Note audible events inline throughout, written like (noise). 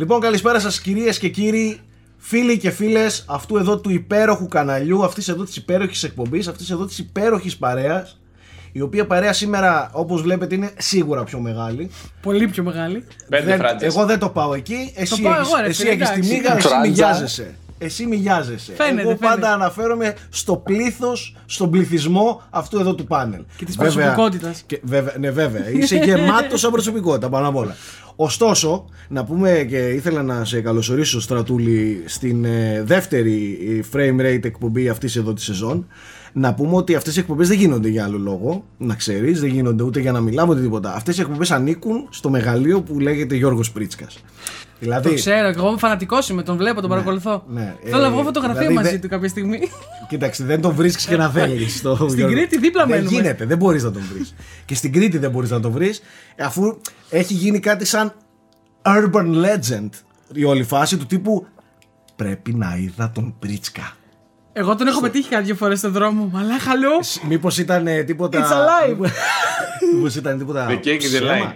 Λοιπόν, καλησπέρα σας κυρίες και κύριοι, φίλοι και φίλες αυτού εδώ του υπέροχου καναλιού, αυτής εδώ της υπέροχης εκπομπής, αυτής εδώ της υπέροχης παρέας. Η οποία παρέα σήμερα, όπως βλέπετε, είναι σίγουρα πιο μεγάλη. Πολύ πιο μεγάλη. Πέντε Δεν- φράτσες. εγώ δεν το πάω εκεί. Εσύ πάω έχεις, εγώ, ρε εσύ φίλε, έχεις τη εντάξει. μίγα, εσύ Φράντζα. μοιάζεσαι. Εσύ μοιάζεσαι. Φαίνεται, εγώ πάντα φαίνεται. αναφέρομαι στο πλήθος, στον πληθυσμό αυτού εδώ του πάνελ. Και της Βέβαια- προσωπικότητας. και βέβαια, ναι, βέβαια. Είσαι γεμάτος σαν προσωπικότητα πάνω απ' όλα. Ωστόσο, να πούμε και ήθελα να σε καλωσορίσω, Στρατούλη, στην ε, δεύτερη ε, frame rate εκπομπή αυτής εδώ της σεζόν. Να πούμε ότι αυτές οι εκπομπές δεν γίνονται για άλλο λόγο. Να ξέρεις, δεν γίνονται ούτε για να μιλάμε ούτε τίποτα. Αυτές οι εκπομπές ανήκουν στο μεγαλείο που λέγεται Γιώργος Πρίτσκα. Δηλαδή, Το ξέρω, και εγώ είμαι φανατικός είμαι, τον βλέπω, τον παρακολουθώ. ναι. Θέλω να Ε, βγω φωτογραφία δηλαδή μαζί δεν- του κάποια στιγμή. Κοίταξε, δεν τον βρίσκεις και να (laughs) θέλεις. Στην Κρήτη δίπλα Δεν μένουμε. γίνεται, δεν μπορείς να τον βρεις. και στην Κρήτη δεν μπορείς να τον βρεις, αφού έχει γίνει κάτι σαν urban legend η όλη φάση του τύπου Πρέπει να είδα τον Πρίτσκα. Εγώ τον έχω πετύχει κάποια φορές στον δρόμο. Αλλά χαλό. Μήπως ήταν ε, τίποτα. It's alive. (laughs) Μήπως ήταν τίποτα. The cake is ψέμα. alive.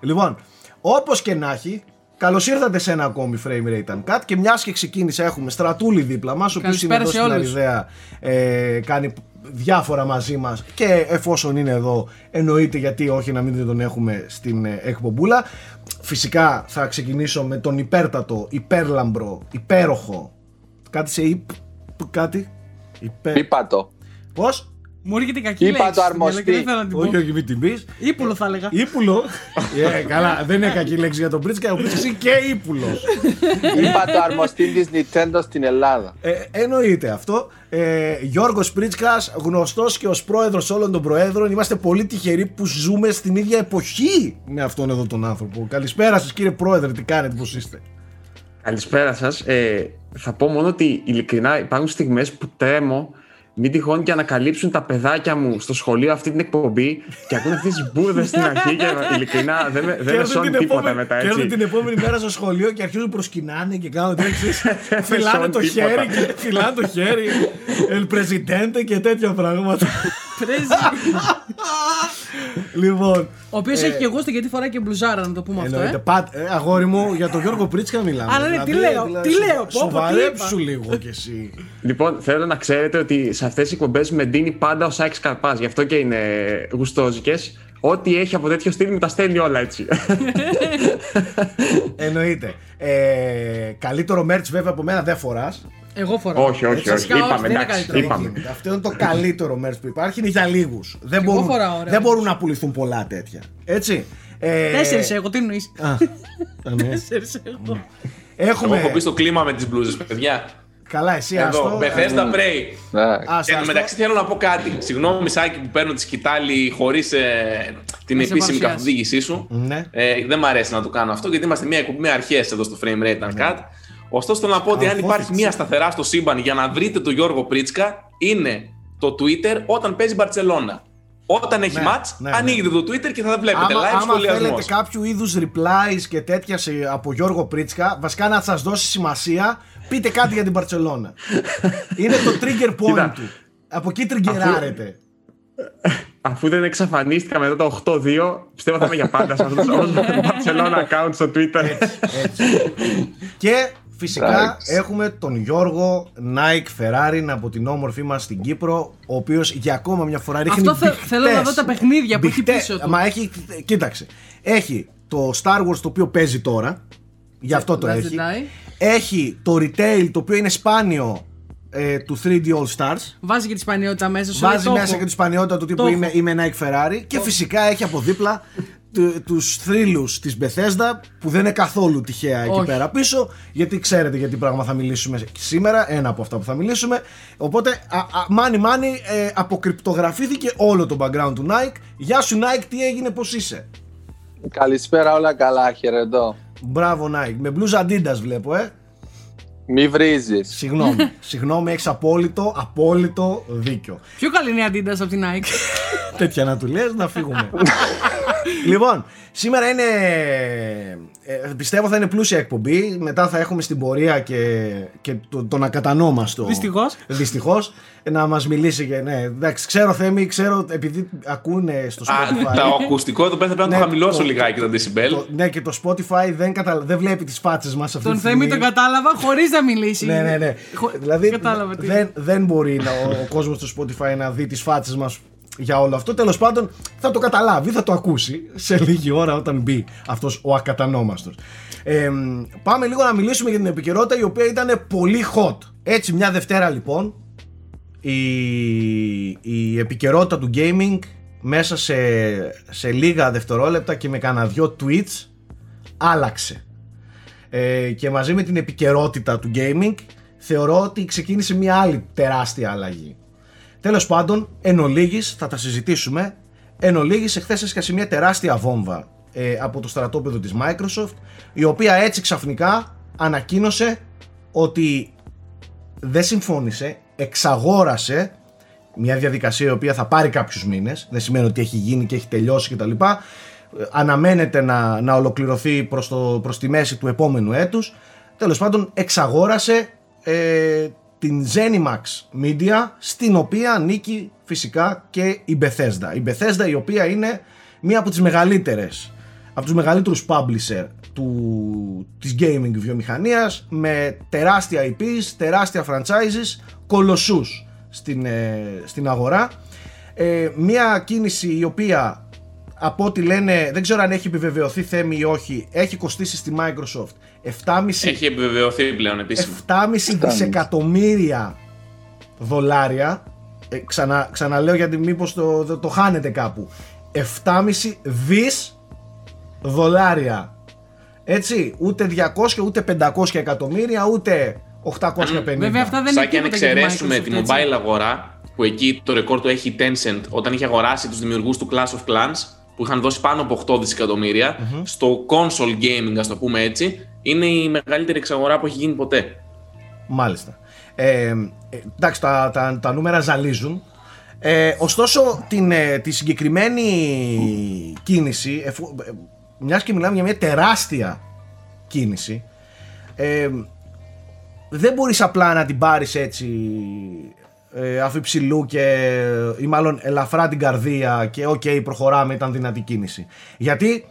Λοιπόν, όπως και να έχει, καλώς ήρθατε σε ένα ακόμη frame rate uncut και μιας και ξεκίνησε, έχουμε στρατούλη δίπλα μας, ο οποίος είναι Καλησπέρα εδώ σε στην όλους. Αριδαία, ε, κάνει διάφορα μαζί μας και εφόσον είναι εδώ, εννοείται γιατί όχι να μην τον έχουμε στην ε, εκπομπούλα. Φυσικά θα ξεκινήσω με τον υπέρτατο, υπέρλαμπρο, υπέροχο. Κάτι σε υπ. Κάτι; Υπέρ... Είπα το. Πώ; Μου έρχεται η κακή Είπα λέξη. το στο μυαλό αρμοστή. και Δεν θέλω να την Όχι, πω. όχι, μην την πεις. Ήπουλο θα έλεγα. Ήπουλο. Ε, καλά, δεν είναι κακή λέξη για τον Πρίτσκα. Ο Πρίτσκα είναι και ύπουλος. Είπα το αρμοστή της Nintendo στην Ελλάδα. Ε, εννοείται αυτό. Ε, Γιώργος Πρίτσκας, γνωστός και ως πρόεδρος όλων των προέδρων. Είμαστε πολύ τυχεροί που ζούμε στην ίδια εποχή με αυτόν εδώ τον άνθρωπο. Καλησπέρα σας κύριε πρόεδρε, τι κάνετε, πώς είστε; Καλησπέρα σας. Ε, θα πω μόνο ότι ειλικρινά υπάρχουν στιγμές που τρέμω μην τυχόν και ανακαλύψουν τα παιδάκια μου στο σχολείο αυτή την εκπομπή και ακούνε αυτέ τις μπουρδε στην αρχή και ειλικρινά δεν με, δεν με Κέρδουν σώνει την τίποτα επόμενη- μετά κέρδουν έτσι. την επόμενη μέρα στο σχολείο και αρχίζουν προσκυνάνε και κάνουν τέτοιε. (laughs) με φυλάνε σώνει το τίποτα. χέρι και φυλάνε το χέρι. El Presidente και τέτοια πράγματα. Πρέζι. λοιπόν, Ο οποίος έχει και εγώ στο γιατί φοράει και μπλουζάρα, να το πούμε αυτό. Εννοείται. Ε. Πατ, ε, αγόρι μου, για τον Γιώργο Πρίτσκα μιλάμε. Α, ναι, ναι, τι λέω, τι σο- λέω, πω, πω, τι Σοβαρέψου είπα. λίγο κι εσύ. Λοιπόν, θέλω να ξέρετε ότι σε αυτές τις εκπομπές με δίνει πάντα ο Σάιξ Καρπάς, γι' αυτό και είναι γουστόζικες. Ό,τι έχει από τέτοιο στυλ μου τα στέλνει όλα έτσι. (laughs) Εννοείται. Ε, καλύτερο merch βέβαια από μένα δεν φοράς. Εγώ φοράω. όχι, όχι, Έτσι, όχι. φυσικά όχι, Είπαμε, δεν είναι εντάξει. καλύτερο. Είπαμε. Αυτό είναι το καλύτερο merch που υπάρχει. Είναι για λίγους. Δεν, εγώ μπορούν, φοράω, ωραία. δεν μπορούν να πουληθούν πολλά τέτοια. Έτσι. Ε, Τέσσερι έχω, τι εννοείς; Α, α, (laughs) ναι. Τέσσερι έχω. Εγώ Έχουμε. έχω μπει στο κλίμα με τις μπλούζες, παιδιά. Καλά, εσύ Εδώ, άστο. Bethesda Prey. Εντάξει. Άστο, Εν τω άστο. μεταξύ θέλω να πω κάτι. Συγγνώμη, Σάκη, που παίρνω τη σκητάλη χωρίς την Να σε επίσημη παρουσιάσει. καθοδήγησή σου. Ναι. Ε, δεν μ' αρέσει να το κάνω αυτό γιατί είμαστε μια εκπομπή με αρχές εδώ στο Frame Rate Uncut. Ωστόσο, θέλω να πω ότι αν Καρφώθηκες. υπάρχει μια σταθερά στο σύμπαν για να βρείτε τον Γιώργο Πρίτσκα, είναι το Twitter όταν παίζει Μπαρσελόνα. Όταν έχει Ναι, match, ναι, ναι. ανοίγετε το Twitter και θα βλέπετε Άμα, live άμα σχολιασμός. θέλετε κάποιο είδους replies και τέτοια σε- από Γιώργο Πρίτσκα, βασικά να σας δώσει σημασία, πείτε κάτι για την Παρσελώνα. (laughs) είναι το trigger point Κοίτα. του. Από εκεί τριγκεράρετε. Αφού δεν εξαφανίστηκα μετά το 8-2, πιστεύω θα είμαι για πάντα σε αυτό το Barcelona account στο Twitter. Έτσι. και φυσικά Εντάξει. έχουμε τον Γιώργο Nike Ferrari από την όμορφη μας στην Κύπρο, ο οποίος για ακόμα μια φορά ρίχνει Αυτό θε- μπιχτές. θέλω να δω τα παιχνίδια που έχει Μπιχτές. πίσω του. Μα έχει, κοίταξε, έχει το Star Wars το οποίο παίζει τώρα, γι' αυτό το Last έχει. Jedi. Έχει το retail το οποίο είναι σπάνιο ε, του 3D All Stars. Βάζει και τη σπανιότητα μέσα σου. Βάζει λέει, το μέσα έχω. και τη σπανιότητα του τύπου Το είμαι, έχω. είμαι Nike Ferrari και φυσικά έχει από δίπλα του- τους θρύλους της Bethesda που δεν είναι καθόλου τυχαία εκεί Όχι. πέρα πίσω γιατί ξέρετε για τι πράγμα θα μιλήσουμε σήμερα ένα από αυτά που θα μιλήσουμε οπότε α, α, μάνι μάνι ε, αποκρυπτογραφήθηκε όλο το background του Nike Γεια σου Nike τι έγινε πως είσαι; Καλησπέρα, όλα καλά, χαιρετώ. Μπράβο Nike με blues Adidas βλέπω ε Μη βρίζεις. Συγγνώμη, (laughs) συγγνώμη έχεις απόλυτο, απόλυτο δίκιο Πιο καλή είναι η Adidas από την Nike; Τέτοια να του λες να φύγουμε. (laughs) λοιπόν, σήμερα είναι ε, πιστεύω θα είναι πλούσια εκπομπή. Μετά θα έχουμε στην πορεία και, και το, τον ακατανόμαστο. Δυστυχώς. Δυστυχώς. Να μας μιλήσει και ναι. Εντάξει, ξέρω Θέμη, ξέρω επειδή ακούνε στο Α, Spotify. το ακουστικό εδώ πέρα θα πρέπει να Ναι, το χαμηλώσω το- λιγάκι τα decibel. το- ναι, και το Spotify δεν, κατα... δεν βλέπει τις φάτσες μας αυτή Τον τη Θέμη στιγμή. τον κατάλαβα χωρίς να μιλήσει. Ναι, ναι, ναι. Χω- Δηλαδή Κατάλαβα τι. δεν, δεν μπορεί να, ο, ο κόσμος του Spotify να δει τις φάτσες μας για όλο αυτό. Τέλος πάντων θα το καταλάβει, θα το ακούσει σε λίγη ώρα όταν μπει αυτός ο ακατανόμαστος. Ε, πάμε λίγο να μιλήσουμε για την επικαιρότητα η οποία ήταν πολύ hot. Έτσι, μια Δευτέρα λοιπόν, η, η επικαιρότητα του gaming μέσα σε, σε λίγα δευτερόλεπτα και με κανένα δυο tweets άλλαξε ε, και μαζί με την επικαιρότητα του gaming θεωρώ ότι ξεκίνησε μια άλλη τεράστια αλλαγή. Τέλος πάντων, εν ολίγης, θα τα συζητήσουμε, εν ολίγης εχθές έσκασε μια τεράστια βόμβα ε, από το στρατόπεδο της Microsoft η οποία έτσι ξαφνικά ανακοίνωσε ότι δεν συμφώνησε, εξαγόρασε μια διαδικασία η οποία θα πάρει κάποιους μήνες, δεν σημαίνει ότι έχει γίνει και έχει τελειώσει κτλ. Ε, Αναμένεται να, να ολοκληρωθεί προς, το, προς τη μέση του επόμενου έτους. Τέλος πάντων εξαγόρασε ε, την Zenimax Media στην οποία ανήκει φυσικά και η Bethesda. Η Bethesda η οποία είναι μία από τις μεγαλύτερες από τους μεγαλύτερους publisher του, της gaming βιομηχανίας με τεράστια IPs, τεράστια franchises, κολοσσούς στην, ε, στην αγορά. Ε, μια κίνηση η οποία από ό,τι λένε, δεν ξέρω αν έχει επιβεβαιωθεί θέμη ή όχι, έχει κοστίσει στη Microsoft 7,5 Έχει επιβεβαιωθεί πλέον επίσημα. 7,5 δισεκατομμύρια δολάρια. Ε, ξανα, ξαναλέω γιατί μήπως το, το, το χάνετε κάπου. 7,5 δις δολάρια. Έτσι, ούτε 200 ούτε 500 εκατομμύρια, ούτε 850. Βέβαια αυτά δεν Σαν είναι και αν τίποτα για τη εξαιρέσουμε Microsoft, τη έτσι. mobile αγορά, που εκεί το ρεκόρ του έχει η Tencent όταν είχε αγοράσει τους δημιουργούς του Clash of Clans, που είχαν δώσει πάνω από 8 δισεκατομμυρια στο console gaming, ας το πούμε έτσι, είναι η μεγαλύτερη εξαγορά που έχει γίνει ποτέ. Μάλιστα. Ε, ε, εντάξει, τα, τα, τα νούμερα ζαλίζουν. Ε, ωστόσο, την, ε, τη συγκεκριμένη κίνηση, εφού, ε, μιας και μιλάμε για μια τεράστια κίνηση, ε, δεν μπορείς απλά να την πάρεις έτσι ε, αφ' υψηλού και ή μάλλον ελαφρά τη καρδία και οκ προχωράμε ήταν δυνατή κίνηση. Γιατί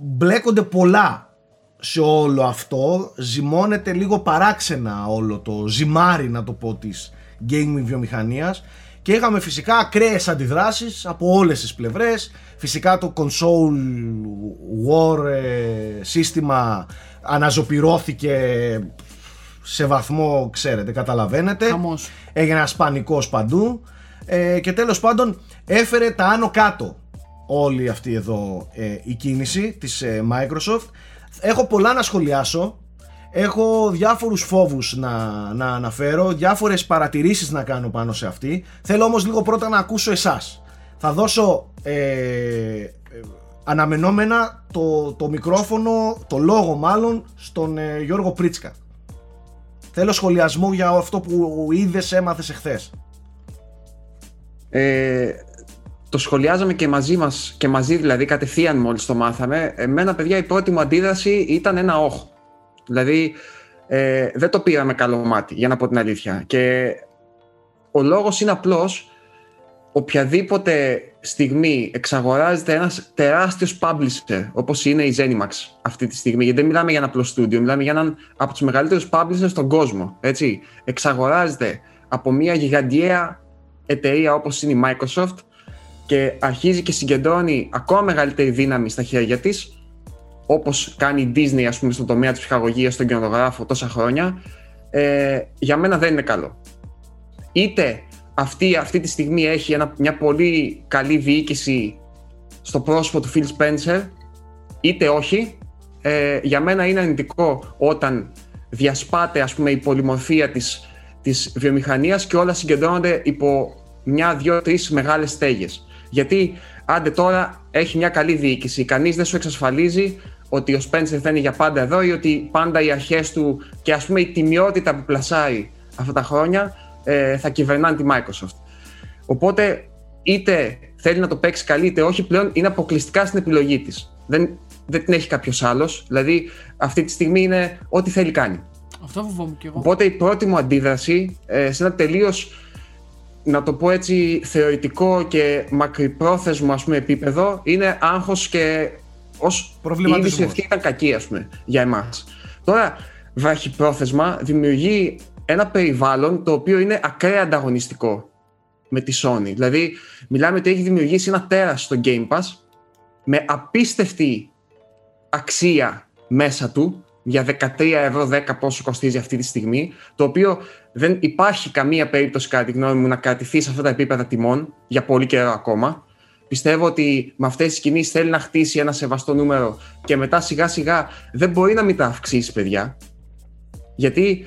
μπλέκονται πολλά σε όλο αυτό, ζυμώνεται λίγο παράξενα όλο το ζυμάρι να το πω της gaming βιομηχανίας και είχαμε φυσικά ακραίες αντιδράσεις από όλες τις πλευρές φυσικά το console war ε, σύστημα αναζωπυρώθηκε σε βαθμό ξέρετε καταλαβαίνετε. Χαμός. έγινε ένας πανικός παντού. Ε, και τέλος πάντων έφερε τα άνω κάτω όλη αυτή εδώ ε, η κίνηση της ε, Microsoft. Έχω πολλά να σχολιάσω. Έχω διάφορους φόβους να, να αναφέρω διάφορες παρατηρήσεις να κάνω πάνω σε αυτή. Θέλω όμως λίγο πρώτα να ακούσω εσάς. Θα δώσω ε, ε, αναμενόμενα το, το μικρόφωνο, το λόγο μάλλον στον ε, Γιώργο Πρίτσκα Θέλω σχολιασμό για αυτό που είδες, έμαθες εχθές. Ε, το σχολιάζαμε και μαζί μας, και μαζί δηλαδή κατευθείαν μόλις το μάθαμε. Εμένα παιδιά η πρώτη μου αντίδραση ήταν ένα όχ. Δηλαδή ε, δεν το πήραμε καλό μάτι για να πω την αλήθεια. Και ο λόγος είναι απλός οποιαδήποτε στιγμή εξαγοράζεται ένας τεράστιος publisher όπως είναι η Zenimax αυτή τη στιγμή. Γιατί δεν μιλάμε για ένα απλό studio, μιλάμε για έναν από τους μεγαλύτερους publishers στον κόσμο έτσι. εξαγοράζεται από μια γιγαντιαία εταιρεία όπως είναι η Microsoft και αρχίζει και συγκεντρώνει ακόμα μεγαλύτερη δύναμη στα χέρια της όπως κάνει η Disney ας πούμε στον τομέα της ψυχαγωγίας στον κινηματογράφο τόσα χρόνια. Ε, για μένα δεν είναι καλό. Είτε αυτή, αυτή τη στιγμή έχει ένα, μια πολύ καλή διοίκηση στο πρόσωπο του Phil Spencer είτε όχι. Ε, για μένα είναι αρνητικό όταν διασπάται ας πούμε η πολυμορφία της, της βιομηχανίας και όλα συγκεντρώνονται υπό μια, δύο, τρεις μεγάλες στέγες. Γιατί άντε τώρα έχει μια καλή διοίκηση. Κανείς δεν σου εξασφαλίζει ότι ο Spencer θα είναι για πάντα εδώ ή ότι πάντα οι αρχές του και ας πούμε η τιμιότητα που πλασάρει αυτά τα χρόνια ε, θα κυβερνάνε τη Microsoft. Οπότε είτε θέλει να το παίξει καλή είτε όχι πλέον είναι αποκλειστικά στην επιλογή της. Δεν, δεν την έχει κάποιος άλλος. Δηλαδή, αυτή τη στιγμή είναι ό,τι θέλει κάνει. Αυτό φοβόμαι κι εγώ. Οπότε η πρώτη μου αντίδραση ε, σε ένα τελείως να το πω έτσι θεωρητικό και μακρυπρόθεσμο ας πούμε, επίπεδο είναι άγχος και ως Προβληματισμός. είδηση αυτή ήταν κακή ας πούμε, για εμάς. Τώρα βραχυπρόθεσμα δημιουργεί ένα περιβάλλον το οποίο είναι ακραία ανταγωνιστικό με τη Sony. Δηλαδή μιλάμε ότι έχει δημιουργήσει ένα τέρας στο Game Pass με απίστευτη αξία μέσα του για 13 ευρώ 10 πόσο κοστίζει αυτή τη στιγμή το οποίο δεν υπάρχει καμία περίπτωση κατά τη γνώμη μου να κρατηθεί σε αυτά τα επίπεδα τιμών για πολύ καιρό ακόμα πιστεύω ότι με αυτές τις κινήσεις θέλει να χτίσει ένα σεβαστό νούμερο και μετά σιγά σιγά δεν μπορεί να μην τα αυξήσει παιδιά γιατί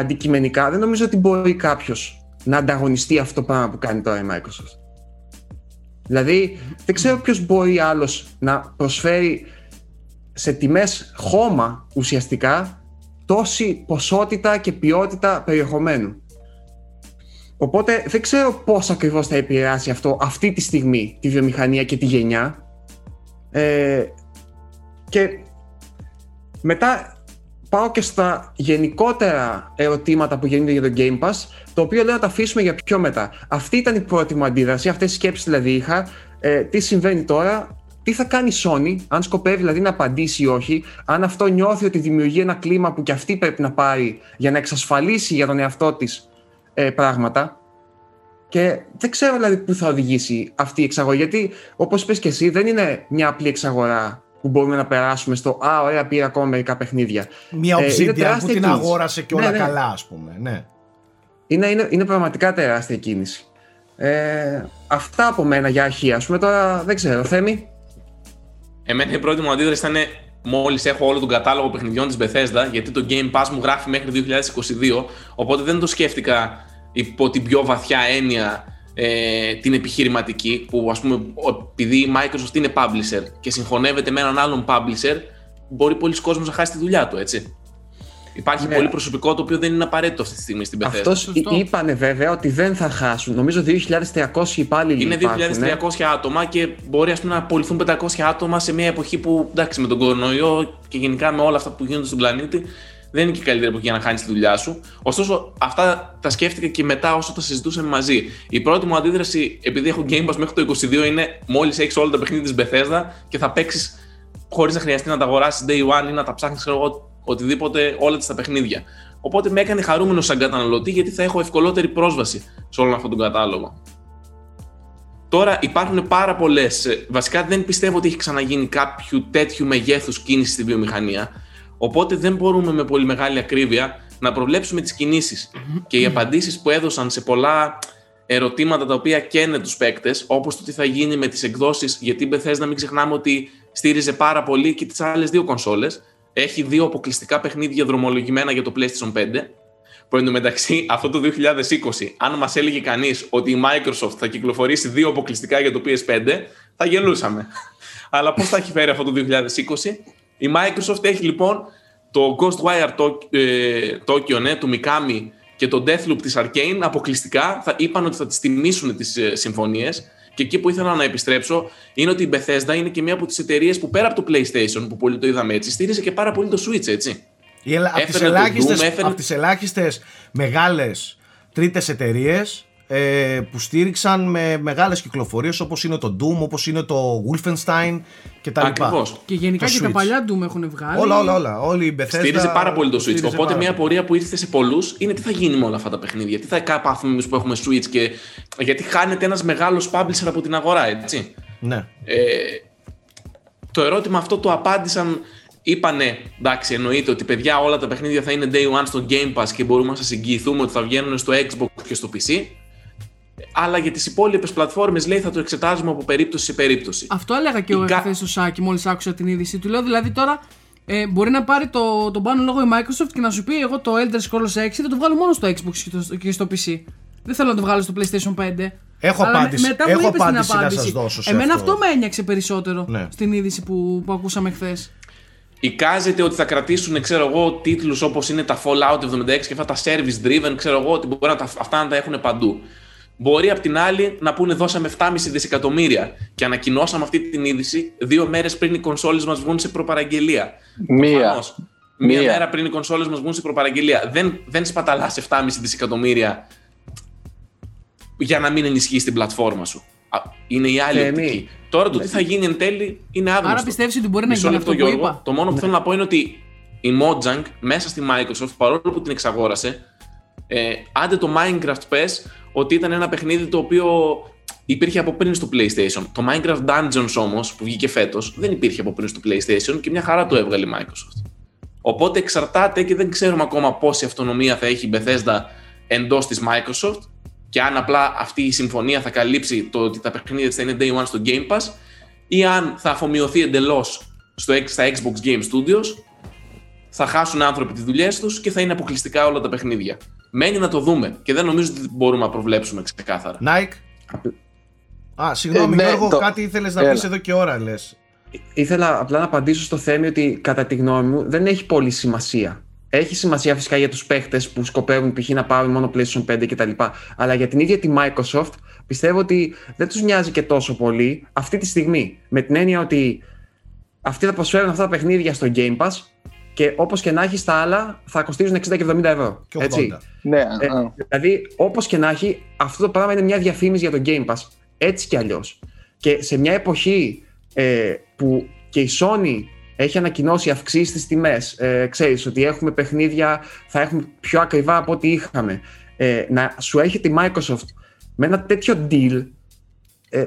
αντικειμενικά δεν νομίζω ότι μπορεί κάποιος να ανταγωνιστεί αυτό το πράγμα που κάνει τώρα η Microsoft. Δηλαδή, δεν ξέρω ποιος μπορεί άλλος να προσφέρει σε τιμές χώμα ουσιαστικά τόση ποσότητα και ποιότητα περιεχομένου. Οπότε δεν ξέρω πώς ακριβώς θα επηρεάσει αυτό αυτή τη στιγμή τη βιομηχανία και τη γενιά. Ε, και μετά πάω και στα γενικότερα ερωτήματα που γίνονται για το Game Pass, το οποίο λέω να τα αφήσουμε για πιο μετά. Αυτή ήταν η πρώτη μου αντίδραση, αυτές τις σκέψεις δηλαδή είχα. Ε, τι συμβαίνει τώρα, τι θα κάνει η Sony, αν σκοπεύει δηλαδή να απαντήσει ή όχι, αν αυτό νιώθει ότι δημιουργεί ένα κλίμα που και αυτή πρέπει να πάρει για να εξασφαλίσει για τον εαυτό της ε, πράγματα. Και δεν ξέρω δηλαδή πού θα οδηγήσει αυτή η εξαγορά. Γιατί, όπως είπε και εσύ, δεν είναι μια απλή εξαγορά που μπορούμε να περάσουμε στο Α, ωραία, πήρα ακόμα μερικά παιχνίδια. Μια Ε, είναι Obsidian που τεράστια την κίνηση. αγόρασε και Ναι, όλα ναι. καλά, ας πούμε. Ναι. Είναι, είναι, είναι πραγματικά τεράστια κίνηση. Ε, αυτά από μένα για αρχή. Α πούμε τώρα δεν ξέρω. Θέμη. Εμένα η πρώτη μου αντίδραση ήταν μόλις έχω όλο τον κατάλογο παιχνιδιών της Bethesda, γιατί το Game Pass μου γράφει μέχρι 2022, οπότε δεν το σκέφτηκα υπό την πιο βαθιά έννοια ε, την επιχειρηματική, που ας πούμε ο- επειδή η Microsoft είναι publisher και συγχωνεύεται με έναν άλλον publisher, μπορεί πολλοί κόσμος να χάσει τη δουλειά του, έτσι. Υπάρχει Ναι. πολύ προσωπικό το οποίο δεν είναι απαραίτητο αυτή τη στιγμή στην Bethesda. Αυτό σωστό. είπανε βέβαια ότι δεν θα χάσουν. Νομίζω 2.300 υπάλληλοι Είναι υπάρχουν, 2.300 άτομα και μπορεί ας πούμε, να απολυθούν 500 άτομα σε μια εποχή που εντάξει με τον κορονοϊό και γενικά με όλα αυτά που γίνονται στον πλανήτη δεν είναι και η καλύτερη εποχή για να χάνεις τη δουλειά σου. Ωστόσο, αυτά τα σκέφτηκα και μετά όσο τα συζητούσαμε μαζί. Η πρώτη μου αντίδραση, επειδή έχω Game Pass μέχρι το 22, είναι μόλις έχεις όλα τα παιχνίδια της Bethesda και θα παίξεις χωρίς να χρειαστεί να τα αγοράσεις day one ή να τα ψάχνεις, ξέρω εγώ, οτιδήποτε, όλα τις τα παιχνίδια. Οπότε με έκανε χαρούμενο σαν καταναλωτή γιατί θα έχω ευκολότερη πρόσβαση σε όλον αυτόν τον κατάλογο. Τώρα υπάρχουν πάρα πολλές. Βασικά δεν πιστεύω ότι έχει ξαναγίνει κάποιου τέτοιου μεγέθους κίνηση στη βιομηχανία. Οπότε δεν μπορούμε με πολύ μεγάλη ακρίβεια να προβλέψουμε τις κινήσεις. Και οι απαντήσεις που έδωσαν σε πολλά ερωτήματα τα οποία καίνε τους παίκτες, όπως το τι θα γίνει με τις εκδόσεις, γιατί η Bethesda να μην ξεχνάμε ότι στήριζε πάρα πολύ και τις άλλες δύο κονσόλες. Έχει δύο αποκλειστικά παιχνίδια δρομολογημένα για το PlayStation 5. Που εντωμεταξύ αυτό το 2020, αν μας έλεγε κανείς ότι η Microsoft θα κυκλοφορήσει δύο αποκλειστικά για το PS5, θα γελούσαμε. (laughs) Αλλά πώς θα έχει φέρει αυτό το 2020, η Microsoft έχει λοιπόν το Ghostwire Tok- ε, Tokyo ναι, του Mikami και το Deathloop της Arcane αποκλειστικά θα είπαν ότι θα τις τιμήσουν τις ε, συμφωνίες και εκεί που ήθελα να επιστρέψω είναι ότι η Bethesda είναι και μία από τις εταιρείες που πέρα από το PlayStation που πολύ το είδαμε έτσι στήριζε και πάρα πολύ το Switch έτσι. Οι ελα- Από τις Έφερε το ελάχιστες, Doom, έφερε- απ' τις ελάχιστες μεγάλες τρίτες εταιρείες που στήριξαν με μεγάλες κυκλοφορίες όπως είναι το Doom, όπως είναι το Wolfenstein και τα λοιπά. Ακριβώς. Και γενικά Το και τα Switch. παλιά Doom έχουν βγάλει. Όλα, όλα, όλα. Όλη η Bethesda Στήριζε πάρα πολύ το Switch. στήριζε Οπότε πάρα μια πολύ. πορεία που ήρθε σε πολλούς είναι τι θα γίνει με όλα αυτά τα παιχνίδια. Τι θα πάθουμε εμείς που έχουμε Switch και. Γιατί χάνεται ένας μεγάλος publisher από την αγορά, έτσι. Ναι. Ε, το ερώτημα αυτό το απάντησαν. Είπανε, εντάξει, εννοείται ότι παιδιά όλα τα παιχνίδια θα είναι day one στο Game Pass και μπορούμε να σας εγγυηθούμε ότι θα βγαίνουν στο Xbox και στο PC. Αλλά για τις υπόλοιπες πλατφόρμες λέει θα το εξετάζουμε από περίπτωση σε περίπτωση. Αυτό έλεγα και εγώ Η κα- χθε στο Σάκη μόλις άκουσα την είδηση. Του λέω δηλαδή τώρα ε, μπορεί να πάρει το, τον πάνω λόγο η Microsoft και να σου πει: Εγώ το Elder Scrolls 6 θα το βγάλω μόνο στο Xbox και, το, και στο PC. Δεν θέλω να το βγάλω στο PlayStation 5. Έχω Αλλά απάντηση. μετά μου Έχω είπες την απάντηση να απάντηση. σας δώσω σε Εμένα αυτό. αυτό. με ένιωξε περισσότερο Ναι. στην είδηση που, που ακούσαμε χθες. Εικάζεται ότι θα κρατήσουν, ξέρω εγώ, τίτλους όπως είναι τα Fallout 76 και αυτά τα service driven, ξέρω εγώ, ότι μπορεί να τα, αυτά να τα έχουν παντού. Μπορεί απ' την άλλη να πούνε δώσαμε 7,5 δισεκατομμύρια και ανακοινώσαμε αυτή την είδηση δύο μέρες πριν οι κονσόλες μας βγουν σε προπαραγγελία. Μία. Προφανώς, Μία Μία. μέρα πριν οι κονσόλες μας βγουν σε προπαραγγελία. Δεν, δεν σπαταλάς 7,5 δισεκατομμύρια για να μην ενισχύσει την πλατφόρμα σου. Α, Είναι η άλλη Και οπτική. εμείς- Τώρα το τι θα γίνει εν τέλει είναι άγνωστο. Άρα πιστεύεις ότι μπορεί να Μισό γίνει λεπτό, αυτό που Γιώργο. είπα; Το μόνο που θέλω να πω είναι ότι η Mojang μέσα στη Microsoft, παρόλο που την εξαγόρασε, ε, άντε το Minecraft πες ότι ήταν ένα παιχνίδι το οποίο υπήρχε από πριν στο PlayStation. Το Minecraft Dungeons όμως, που βγήκε φέτος, δεν υπήρχε από πριν στο PlayStation και μια χαρά το έβγαλε η Microsoft. Οπότε εξαρτάται και δεν ξέρουμε ακόμα πόση αυτονομία θα έχει η Bethesda εντός της Microsoft και αν απλά αυτή η συμφωνία θα καλύψει το ότι τα παιχνίδια της θα είναι day one στο Game Pass ή αν θα αφομοιωθεί εντελώς στο, στα Xbox Game Studios θα χάσουν άνθρωποι τις δουλειές τους και θα είναι αποκλειστικά όλα τα παιχνίδια. Μένει να το δούμε και δεν νομίζω ότι μπορούμε να προβλέψουμε ξεκάθαρα. Nike. Α, συγγνώμη Ε, ναι, Γιώργο, το- κάτι ήθελες να Έλα. πεις εδώ και ώρα λες. Ήθελα απλά να απαντήσω στο θέμα ότι κατά τη γνώμη μου δεν έχει πολύ σημασία. Έχει σημασία φυσικά για τους παίχτες που σκοπεύουν π.χ. να πάρουν μόνο PlayStation 5 κτλ. Αλλά για την ίδια τη Microsoft πιστεύω ότι δεν τους νοιάζει και τόσο πολύ αυτή τη στιγμή. Με την έννοια ότι αυτοί θα προσφέρουν αυτά τα παιχνίδια στο Game Pass και όπως και να έχει στα άλλα θα κοστίζουν 60 και 70 ευρώ. Και 80. Έτσι. Ναι, Ε, α. δηλαδή, όπως και να έχει, αυτό το πράγμα είναι μια διαφήμιση για το Game Pass. Έτσι κι αλλιώς. Και σε μια εποχή ε, που και η Sony έχει ανακοινώσει αυξήσεις στις τιμές, ε, ξέρεις ότι έχουμε παιχνίδια, θα έχουμε πιο ακριβά από ό,τι είχαμε. Ε, να σου έχει τη Microsoft με ένα τέτοιο deal. Ε,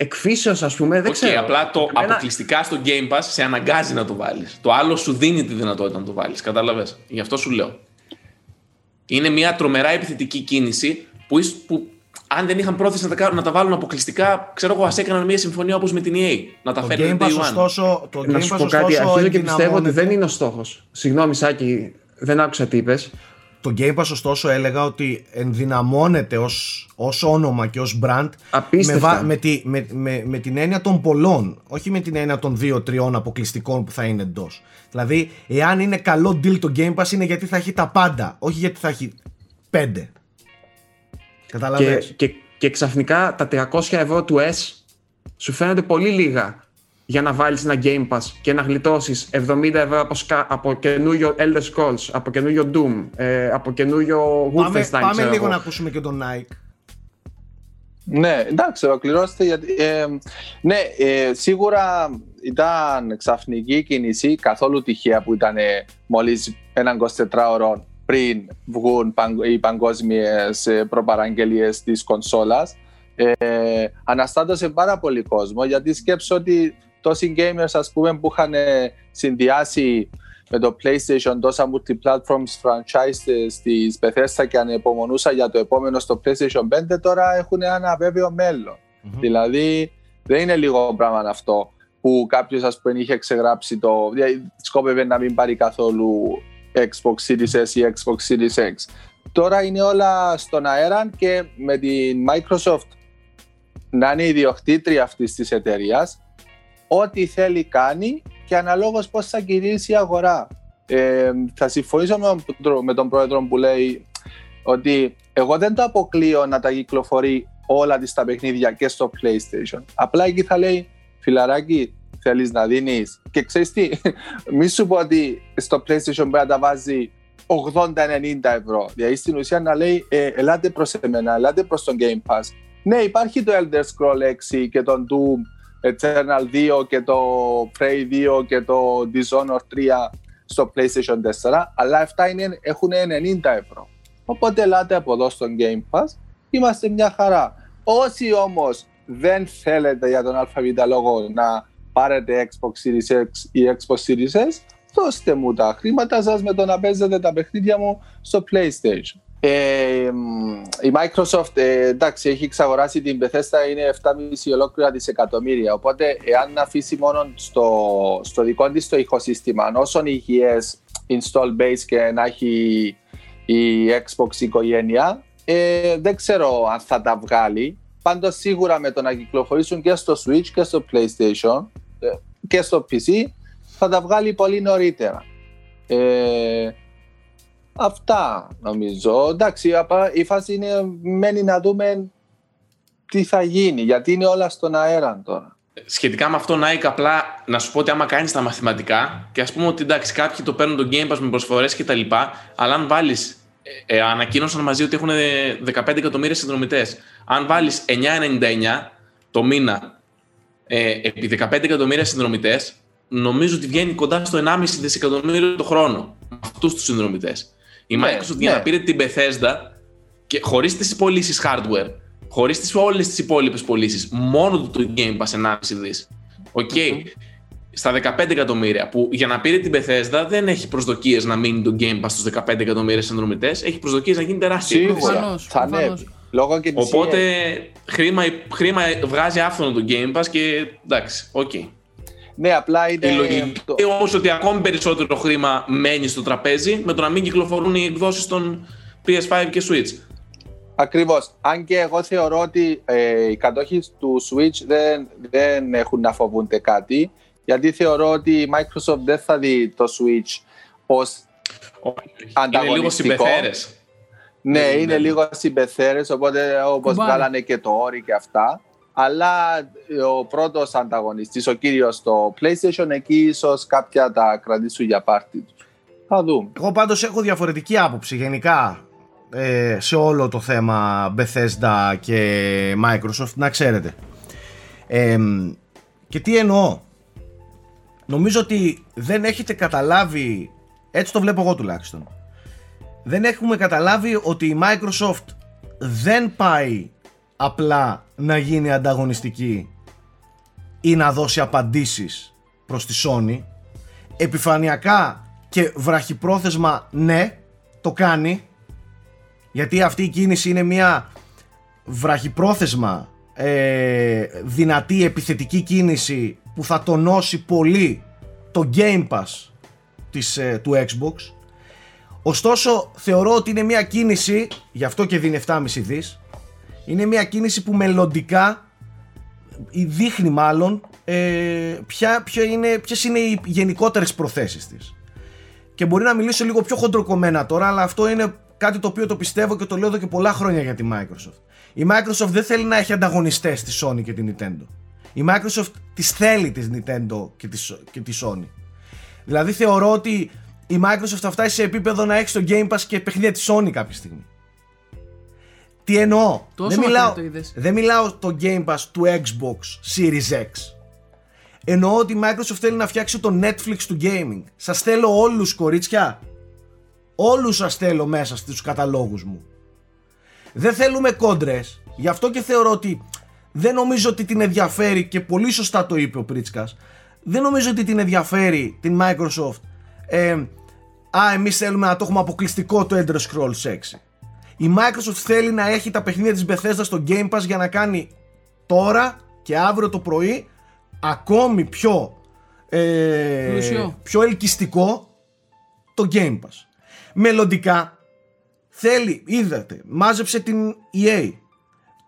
εκφύσεως ας πούμε, δεν Οκ, ξέρω. απλά το Εμένα- αποκλειστικά στο Game Pass σε αναγκάζει να το βάλεις. Το άλλο σου δίνει τη δυνατότητα να το βάλεις. Κατάλαβες; Γι' αυτό σου λέω. Είναι μια τρομερά επιθετική κίνηση που, ίσ- που αν δεν είχαν πρόθεση να τα, κάνουν- να τα βάλουν αποκλειστικά, ξέρω εγώ, ας έκαναν μια συμφωνία όπως με την EA. Να τα Το φέρνουν Game Pass day one. ωστόσο, το Να Game σου Pass πω κάτι, ωστόσο αρχίζω και πιστεύω ότι ενδυναμώνεται. δεν είναι ο στόχος. Συγγνώμη Σάκη, δεν άκουσα τι είπες. Το Game Pass ωστόσο έλεγα ότι ενδυναμώνεται ως, ως όνομα και ως brand Απίστευτα. με, βα- με, τη, με, με, με την έννοια των πολλών, όχι με την έννοια των δύο-τριών αποκλειστικών που θα είναι εντός. Δηλαδή, εάν είναι καλό deal το Game Pass είναι γιατί θα έχει τα πάντα, όχι γιατί θα έχει πέντε. Και, Καταλαβες. και, και ξαφνικά τα 300 ευρώ του S σου φαίνονται πολύ λίγα για να βάλεις ένα Game Pass και να γλιτώσεις 70 ευρώ από, σκα- από καινούριο Elder Scrolls, από καινούριο Doom, ε, από καινούριο Πάμε, Wolfenstein. πάμε ξέρω λίγο εγώ. να ακούσουμε και τον Nike. Ναι, εντάξει, ολοκληρώστε γιατί. ε, ναι, ε, σίγουρα ήταν ξαφνική κίνηση, καθόλου τυχαία που ήταν ε, μόλις έναν 24ωρο πριν βγουν παγκ- οι παγκόσμιες προπαραγγελίες της κονσόλας. Ε, αναστάτωσε πάρα πολύ κόσμο γιατί σκέψω ότι τόσοι gamers ας πούμε που είχαν ε, συνδυάσει με το PlayStation τόσα multi-platforms franchise της Bethesda και ανεπομονούσα για το επόμενο στο PlayStation 5 τώρα έχουν ένα βέβαιο μέλλον. Δηλαδή δεν είναι λίγο πράγμα αυτό που κάποιος ας πούμε είχε ξεγράψει το δηλαδή, σκόπευε να μην πάρει καθόλου Xbox Series S ή Xbox Series X. Τώρα είναι όλα στον αέρα και με την Microsoft να είναι ιδιοκτήτρια αυτής της εταιρείας ό,τι θέλει κάνει και αναλόγως πώς θα κηρύσει η αγορά. Ε, θα συμφωνήσω με τον, με τον πρόεδρο που λέει ότι εγώ δεν το αποκλείω να τα κυκλοφορεί όλα τις τα παιχνίδια και στο PlayStation. Απλά εκεί θα λέει, φιλαράκι, θέλεις να δίνεις. Και ξέρεις τι, (laughs) μη σου πω ότι στο PlayStation πρέπει να τα βάζει 80-90 ευρώ. Δηλαδή στην ουσία να λέει, ε, ελάτε προς εμένα, ελάτε προς τον Game Pass. Ναι, υπάρχει το Elder Scroll 6 και τον Doom Eternal 2 και το Prey 2 και το Dishonored 3 στο PlayStation 4, αλλά αυτά είναι, έχουν 90 ευρώ. Οπότε ελάτε από εδώ στο Game Pass, είμαστε μια χαρά. Όσοι όμως δεν θέλετε για τον ΑΒ λόγο να πάρετε Xbox Series X ή Xbox Series S, δώστε μου τα χρήματα σας με το να παίζετε τα παιχνίδια μου στο PlayStation. Ε, μ, η Microsoft ε, εντάξει, έχει εξαγοράσει την Bethesda είναι 7,5 ολόκληρα δισεκατομμύρια. Οπότε εάν αφήσει μόνο στο, στο δικό της το ηχοσύστημα όσον υγιές install base και να έχει η Xbox οικογένεια ε, δεν ξέρω αν θα τα βγάλει. Πάντως σίγουρα με το να κυκλοφορήσουν και στο Switch και στο PlayStation ε, και στο PC θα τα βγάλει πολύ νωρίτερα. Ε, Αυτά νομίζω. Εντάξει, απα- η φάση είναι μένει να δούμε τι θα γίνει, γιατί είναι όλα στον αέρα τώρα. Σχετικά με αυτό, Nike, απλά να σου πω ότι άμα κάνεις τα μαθηματικά και ας πούμε ότι εντάξει, κάποιοι το παίρνουν το Game Pass με προσφορές κτλ. Αλλά αν βάλεις. Ε, ε, ανακοίνωσαν μαζί ότι έχουν 15 εκατομμύρια συνδρομητές. Αν βάλεις 9,99 το μήνα ε, επί 15 εκατομμύρια συνδρομητές, νομίζω ότι βγαίνει κοντά στο 1,5 δισεκατομμύριο το χρόνο με αυτούς τους συνδρομητές. Η Ναι, Microsoft για ναι. να πήρε την Bethesda και χωρίς τις πωλήσεις hardware, χωρίς όλες τις υπόλοιπες πωλήσεις, μόνο του το Game Pass 1,5 δις. Οκ. Στα 15 εκατομμύρια, που για να πήρε την Bethesda δεν έχει προσδοκίες να μείνει το Game Pass στους 15 εκατομμύρια συνδρομητές, έχει προσδοκίες να γίνει τεράστιο. Σίγουρα Προφανώς, θα προφανώς. ανέβει. Λόγω και της Οπότε EA. χρήμα, χρήμα βγάζει άφθονο το Game Pass και εντάξει, οκ. Ναι, απλά είναι. Η λογική το- είναι όμως ότι ακόμη περισσότερο χρήμα μένει στο τραπέζι με το να μην κυκλοφορούν οι εκδόσεις των PS5 και Switch. Ακριβώς. Αν και εγώ θεωρώ ότι ε, οι κατόχοι του Switch δεν, δεν έχουν να φοβούνται κάτι, γιατί θεωρώ ότι η Microsoft δεν θα δει το Switch ως Είναι λίγο Ανταγωνιστικό. συμπεθέρες. Ναι, Ναι, είναι ναι. λίγο συμπεθέρες, οπότε όπως Κουμπάρι. βγάλανε και το όρι και αυτά. Αλλά ε, ο πρώτος ανταγωνιστής, ο κύριος στο PlayStation, εκεί ίσως κάποια τα κρατήσουν για πάρτι τους. Θα δούμε. Εγώ πάντως έχω διαφορετική άποψη γενικά ε, σε όλο το θέμα Bethesda και Microsoft, να ξέρετε. Ε, και τι εννοώ. Νομίζω ότι δεν έχετε καταλάβει, έτσι το βλέπω εγώ τουλάχιστον, δεν έχουμε καταλάβει ότι η Microsoft δεν πάει απλά να γίνει ανταγωνιστική ή να δώσει απαντήσεις προς τη Sony. Επιφανειακά και βραχυπρόθεσμα ναι το κάνει. Γιατί αυτή η κίνηση είναι μια βραχυπρόθεσμα ε, δυνατή επιθετική κίνηση που θα τονώσει πολύ το Game Pass της, ε, του Xbox. Ωστόσο θεωρώ ότι είναι μια κίνηση γι' αυτό και δίνει 7,5 δις είναι μια κίνηση που μελλοντικά ή δείχνει μάλλον ε, ποια, ποια είναι, ποιες είναι οι γενικότερες προθέσεις της. Και μπορεί να μιλήσω λίγο πιο χοντροκομμένα τώρα, αλλά αυτό είναι κάτι το οποίο το πιστεύω και το λέω εδώ και πολλά χρόνια για τη Microsoft. Η Microsoft δεν θέλει να έχει ανταγωνιστές της Sony και τη Nintendo. Η Microsoft τις θέλει της Nintendo και της, και της Sony. Δηλαδή θεωρώ ότι η Microsoft θα φτάσει σε επίπεδο να έχει στο Game Pass και παιχνίδια της Sony κάποια στιγμή. Τι εννοώ; Τόσο δεν, μακριά μιλάω, το είδες. δεν μιλάω το Game Pass του Xbox Series X. Εννοώ ότι η Microsoft θέλει να φτιάξει το Netflix του gaming. Σας θέλω όλους κορίτσια. Όλους σας θέλω μέσα στους καταλόγους μου. Δεν θέλουμε κόντρες. Γι' αυτό και θεωρώ ότι δεν νομίζω ότι την ενδιαφέρει και πολύ σωστά το είπε ο Πρίτσκας. Δεν νομίζω ότι την ενδιαφέρει την Microsoft. Ε, α, εμείς θέλουμε να το έχουμε αποκλειστικό το Elder Scrolls 6. Η Microsoft θέλει να έχει τα παιχνίδια της Bethesda στο Game Pass για να κάνει τώρα και αύριο το πρωί ακόμη πιο, ε, Πλούσιο. πιο ελκυστικό το Game Pass. Μελλοντικά θέλει, είδατε, μάζεψε την EA.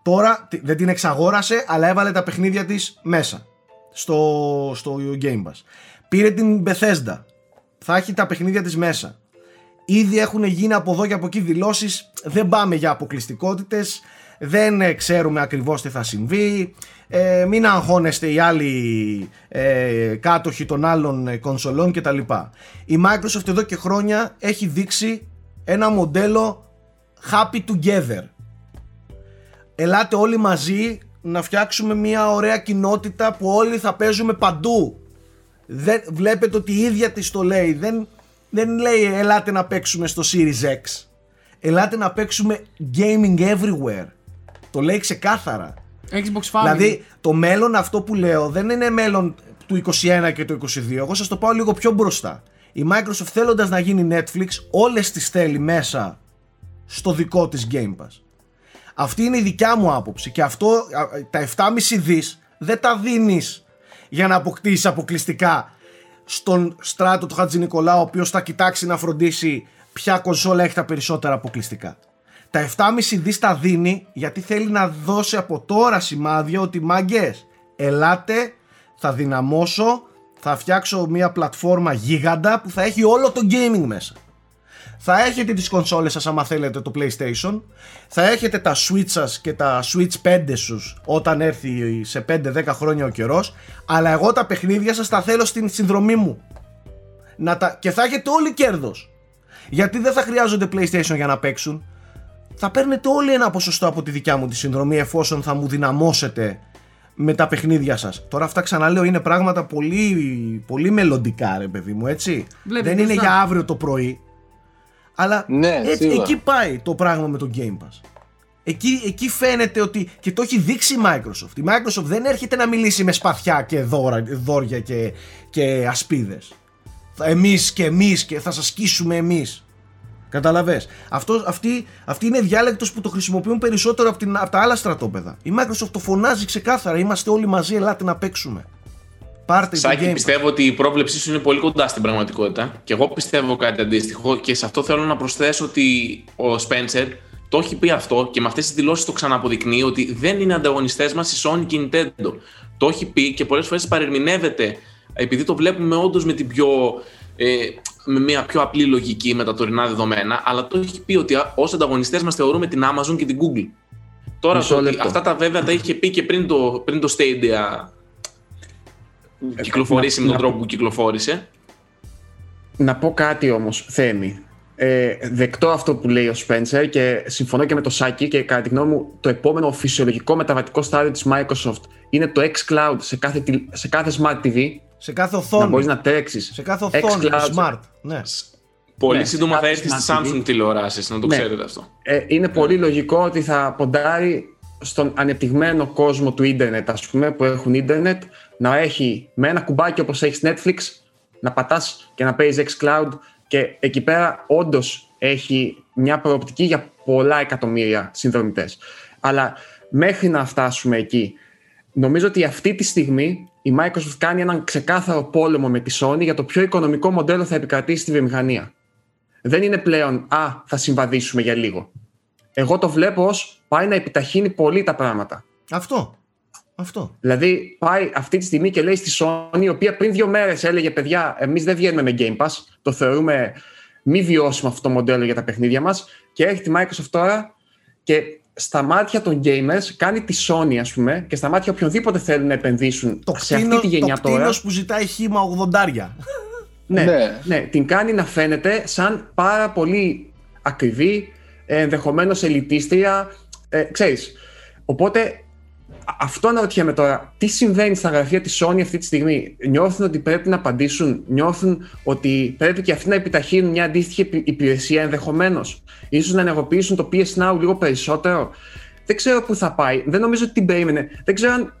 Τώρα τι- δεν την εξαγόρασε, αλλά έβαλε τα παιχνίδια της μέσα στο, στο Game Pass. Πήρε την Bethesda. Θα έχει τα παιχνίδια της μέσα. Ήδη έχουν γίνει από εδώ και από εκεί δηλώσεις. Δεν πάμε για αποκλειστικότητες. Δεν ε, ξέρουμε ακριβώς τι θα συμβεί. Ε, μην αγχώνεστε οι άλλοι ε, κάτοχοι των άλλων ε, κονσολών κτλ. Η Microsoft εδώ και χρόνια έχει δείξει ένα μοντέλο happy together. Ελάτε όλοι μαζί να φτιάξουμε μια ωραία κοινότητα που όλοι θα παίζουμε παντού. Δεν, βλέπετε ότι η ίδια της το λέει. Δεν, δεν λέει ελάτε να παίξουμε στο Series X ελάτε να παίξουμε gaming everywhere. Το λέει ξεκάθαρα. Xbox Family. δηλαδή το μέλλον αυτό που λέω δεν είναι μέλλον του 21 και του 22 εγώ σας το πάω λίγο πιο μπροστά. Η Microsoft θέλοντας να γίνει Netflix όλες τις θέλει μέσα στο δικό της Game Pass. Αυτή είναι η δικιά μου άποψη και αυτό α, τα 7,5 δις δεν τα δίνεις για να αποκτήσεις αποκλειστικά στον στράτο του Χατζη Νικολάου ο οποίος θα κοιτάξει να φροντίσει ποια κονσόλα έχει τα περισσότερα αποκλειστικά. Τα 7,5 δις τα δίνει γιατί θέλει να δώσει από τώρα σημάδια ότι μάγκες ελάτε θα δυναμώσω θα φτιάξω μια πλατφόρμα γίγαντα που θα έχει όλο το gaming μέσα. Θα έχετε τις κονσόλες σας άμα θέλετε το PlayStation. Θα έχετε τα Switch σας και τα Switch 5 σου όταν έρθει σε 5-10 χρόνια ο καιρός. Αλλά εγώ τα παιχνίδια σας τα θέλω στην συνδρομή μου. Να τα... Και θα έχετε όλοι κέρδος. Γιατί δεν θα χρειάζονται PlayStation για να παίξουν. Θα παίρνετε όλοι ένα ποσοστό από τη δικιά μου τη συνδρομή εφόσον θα μου δυναμώσετε με τα παιχνίδια σας. Τώρα αυτά ξαναλέω είναι πράγματα πολύ, πολύ μελλοντικά ρε παιδί μου έτσι. Βλέπεις δεν είναι μπροστά. για αύριο το πρωί. Αλλά Ναι, έτσι, σίγουρα. εκεί πάει το πράγμα με το Game Pass. Εκεί, εκεί φαίνεται ότι και το έχει δείξει η Microsoft. Η Microsoft δεν έρχεται να μιλήσει με σπαθιά και δώρα, δόρια και, και ασπίδες. Θα- Εμείς και εμείς και θα σας σκίσουμε εμείς. Καταλαβες. Αυτό, αυτή, αυτή είναι διάλεκτος που το χρησιμοποιούν περισσότερο από, την, από τα άλλα στρατόπεδα. Η Microsoft το φωνάζει ξεκάθαρα. Είμαστε όλοι μαζί, ελάτε να παίξουμε. Πάρτε το Σάκη, Game Pass. πιστεύω ότι η πρόβλεψή σου είναι πολύ κοντά στην πραγματικότητα. Και εγώ πιστεύω κάτι αντίστοιχο. Και σε αυτό θέλω να προσθέσω ότι ο Spencer το έχει πει αυτό και με αυτές τις δηλώσεις το ξαναποδεικνύει ότι δεν είναι ανταγωνιστές μας η Sony και η Nintendo. Το έχει πει και πολλές φορές παρερμηνεύεται επειδή το βλέπουμε όντως με την πιο. Ε, με μια πιο απλή λογική με τα τωρινά δεδομένα, αλλά το έχει πει ότι ως ανταγωνιστές μας θεωρούμε την Amazon και την Google. Τώρα Μισό το ότι λεπτό. αυτά τα βέβαια τα είχε πει και πριν το, πριν το Stadia κυκλοφορήσει να- με τον να- τρόπο που κυκλοφόρησε. Να πω κάτι όμως, Θέμη. Ε, δεκτό αυτό που λέει ο Spencer και συμφωνώ και με το Σάκη και κατά τη γνώμη μου το επόμενο φυσιολογικό μεταβατικό στάδιο της Microsoft είναι το xCloud σε κάθε, τηλ- σε κάθε Smart TV Σε κάθε να οθόνη. μπορείς να τρέξεις Σε κάθε οθόνη. xCloud. Smart. Ναι. Πολύ Ναι, σύντομα σε θα κάθε έρθει στις smart TV. Samsung τηλεοράσεις, να το Ναι. ξέρετε αυτό. Ε, είναι πολύ λογικό ότι θα ποντάρει στον ανεπτυγμένο κόσμο του ίντερνετ, ας πούμε, που έχουν ίντερνετ, να έχει με ένα κουμπάκι όπως έχει Netflix, να πατάς και να παίζεις xCloud και εκεί πέρα όντως έχει μια προοπτική για πολλά εκατομμύρια συνδρομητές. Αλλά μέχρι να φτάσουμε εκεί, νομίζω ότι αυτή τη στιγμή η Microsoft κάνει έναν ξεκάθαρο πόλεμο με τη Sony για το ποιο οικονομικό μοντέλο θα επικρατήσει στη βιομηχανία. Δεν είναι πλέον «Α, θα συμβαδίσουμε για λίγο». Εγώ το βλέπω ως πάει να επιταχύνει πολύ τα πράγματα. Αυτό. Αυτό. Δηλαδή, πάει αυτή τη στιγμή και λέει στη Sony, η οποία πριν δύο μέρες έλεγε: Παιδιά, εμείς δεν βγαίνουμε με Game Pass. Το θεωρούμε μη βιώσιμο αυτό το μοντέλο για τα παιχνίδια μας. Και έρχεται η Microsoft τώρα και στα μάτια των gamers κάνει τη Sony, ας πούμε, και στα μάτια οποιονδήποτε θέλουν να επενδύσουν Το, σε κτίνο, αυτή τη γενιά το τώρα. κτίνος που ζητάει χήμα 80. Ναι, Ναι. ναι. την κάνει να φαίνεται σαν πάρα πολύ ακριβή, ενδεχομένως ελιτίστρια, ε, ξέρεις. Οπότε α- αυτό αναρωτιέμαι τώρα, τι συμβαίνει στα γραφεία της Sony αυτή τη στιγμή; Νιώθουν ότι πρέπει να απαντήσουν, νιώθουν ότι πρέπει και αυτοί να επιταχύνουν μια αντίστοιχη υπη- υπηρεσία ενδεχομένως; Ίσως να ενεργοποιήσουν το PS Now λίγο περισσότερο; Δεν ξέρω πού θα πάει. Δεν νομίζω ότι την περίμενε. Δεν ξέρω αν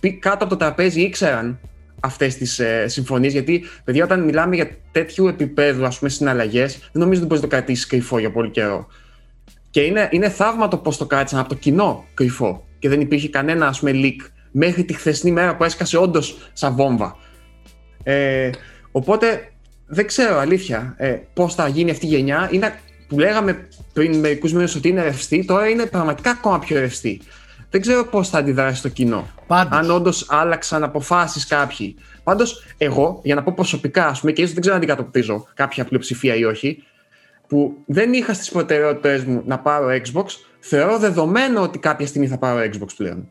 πι- κάτω από το τραπέζι ήξεραν αυτές τις ε, συμφωνίες. Γιατί, παιδιά, όταν μιλάμε για τέτοιου επίπεδου ας πούμε, συναλλαγές, δεν νομίζω ότι μπορεί να το κρατήσεις κρυφό για πολύ καιρό. Και είναι, είναι θαύμα το πώς το κράτησαν από το κοινό κρυφό. Και δεν υπήρχε κανένα ας πούμε, leak μέχρι τη χθεσινή μέρα που έσκασε όντως σαν βόμβα. Ε, οπότε δεν ξέρω αλήθεια ε, πώς θα γίνει αυτή η γενιά. Είναι, που λέγαμε πριν μερικούς μήνες ότι είναι ρευστή, τώρα είναι πραγματικά ακόμα πιο ρευστή. Δεν ξέρω πώς θα αντιδράσει το κοινό. Πάντως. Αν όντως άλλαξαν αποφάσεις κάποιοι. Πάντως, εγώ, για να πω προσωπικά, ας πούμε, και ίσως δεν ξέρω αν αντικατοπτρίζω κάποια πλειοψηφία ή όχι, που δεν είχα στις προτεραιότητες μου να πάρω Xbox, θεωρώ δεδομένο ότι κάποια στιγμή θα πάρω Xbox πλέον.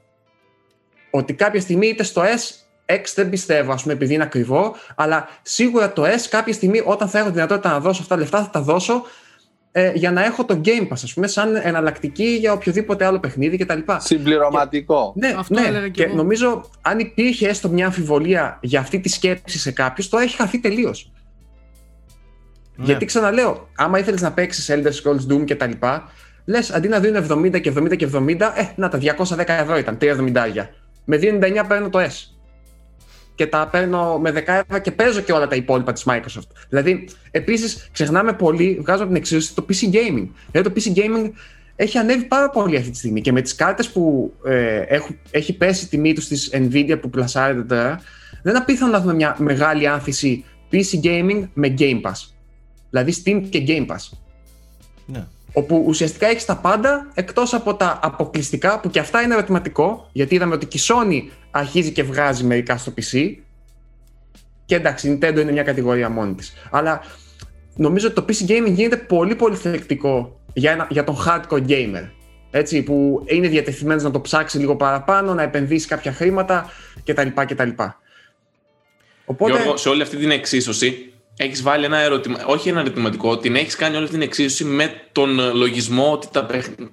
Ότι κάποια στιγμή είτε στο S, X δεν πιστεύω, ας πούμε, επειδή είναι ακριβό, αλλά σίγουρα το S κάποια στιγμή όταν θα έχω τη δυνατότητα να δώσω αυτά τα λεφτά θα τα δώσω ε, για να έχω το Game Pass, ας πούμε, σαν εναλλακτική για οποιοδήποτε άλλο παιχνίδι κτλ. Συμπληρωματικό. Ναι, Αυτό ναι. έλεγα κι και εγώ. νομίζω αν υπήρχε έστω μια αμφιβολία για αυτή τη σκέψη σε κάποιους, τώρα έχει χαθεί τελείως. Ναι. Γιατί ξαναλέω, άμα ήθελες να παίξεις Elder Scrolls Doom και τα λοιπά, λες αντί να δίνουν 70 και 70 και 70, ε, να τα 210 ευρώ ήταν, 3,70. Με 2,99 παίρνω το S. Και τα παίρνω με 10 ευρώ και παίζω και όλα τα υπόλοιπα της Microsoft. Δηλαδή, επίσης, ξεχνάμε πολύ, βγάζω από την εξίσωση το PC Gaming. Δηλαδή, το PC Gaming έχει ανέβει πάρα πολύ αυτή τη στιγμή και με τις κάρτες που ε, έχουν, έχει πέσει η τιμή τους στις Nvidia που πλασάρεται τώρα, δεν είναι απίθανο να δούμε μια μεγάλη άνθηση PC Gaming με Game Pass. Δηλαδή Steam και Game Pass. Ναι. Όπου ουσιαστικά έχεις τα πάντα εκτός από τα αποκλειστικά που και αυτά είναι ερωτηματικό, γιατί είδαμε ότι και η Sony αρχίζει και βγάζει μερικά στο PC. Και εντάξει, η Nintendo είναι μια κατηγορία μόνη της. Αλλά νομίζω ότι το PC gaming γίνεται πολύ πολύ θεκτικό για, ένα, για τον hardcore gamer. Έτσι, που είναι διατεθειμένος να το ψάξει λίγο παραπάνω, να επενδύσει κάποια χρήματα κτλ. κτλ. Οπότε... Γιώργο, σε όλη αυτή την εξίσωση έχεις βάλει ένα ερωτημα... όχι ένα ερωτηματικό, την έχεις κάνει όλη αυτή την εξίσωση με τον λογισμό ότι τα...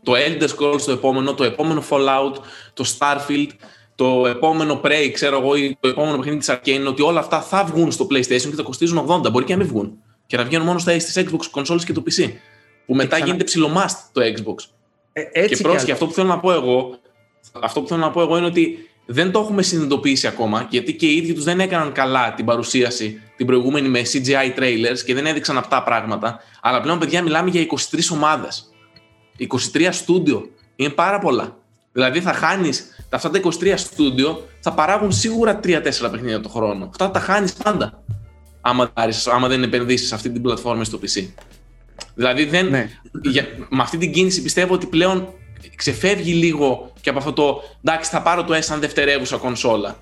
το Elder Scrolls το επόμενο, το επόμενο Fallout, το Starfield, το επόμενο Prey, ξέρω εγώ, ή το επόμενο παιχνίδι της Arcane, ότι όλα αυτά θα βγουν στο PlayStation και θα κοστίζουν 80. Μπορεί και να μην βγουν. Και να βγαίνουν μόνο στα στις Xbox consoles και το PC. Που μετά Ξανα... γίνεται ψιλομάστ το Xbox. Ε, έτσι και πρόσεχε, αυτό που θέλω να πω εγώ, αυτό που θέλω να πω εγώ είναι ότι δεν το έχουμε συνειδητοποιήσει ακόμα, γιατί και οι ίδιοι τους δεν έκαναν καλά την παρουσίαση την προηγούμενη με CGI trailers και δεν έδειξαν αυτά πράγματα. Αλλά πλέον, παιδιά, μιλάμε για 23 ομάδες. 23 στούντιο. Είναι πάρα πολλά. Δηλαδή, θα χάνεις αυτά τα 23 στούντιο, θα παράγουν σίγουρα 3-4 παιχνίδια το χρόνο. Αυτά τα χάνεις πάντα. Άμα, άμα δεν επενδύσεις σε αυτή την πλατφόρμα στο PC. Δηλαδή, δεν, ναι. για, με αυτή την κίνηση πιστεύω ότι πλέον ξεφεύγει λίγο και από αυτό το εντάξει, θα πάρω το S σαν δευτερεύουσα κονσόλα.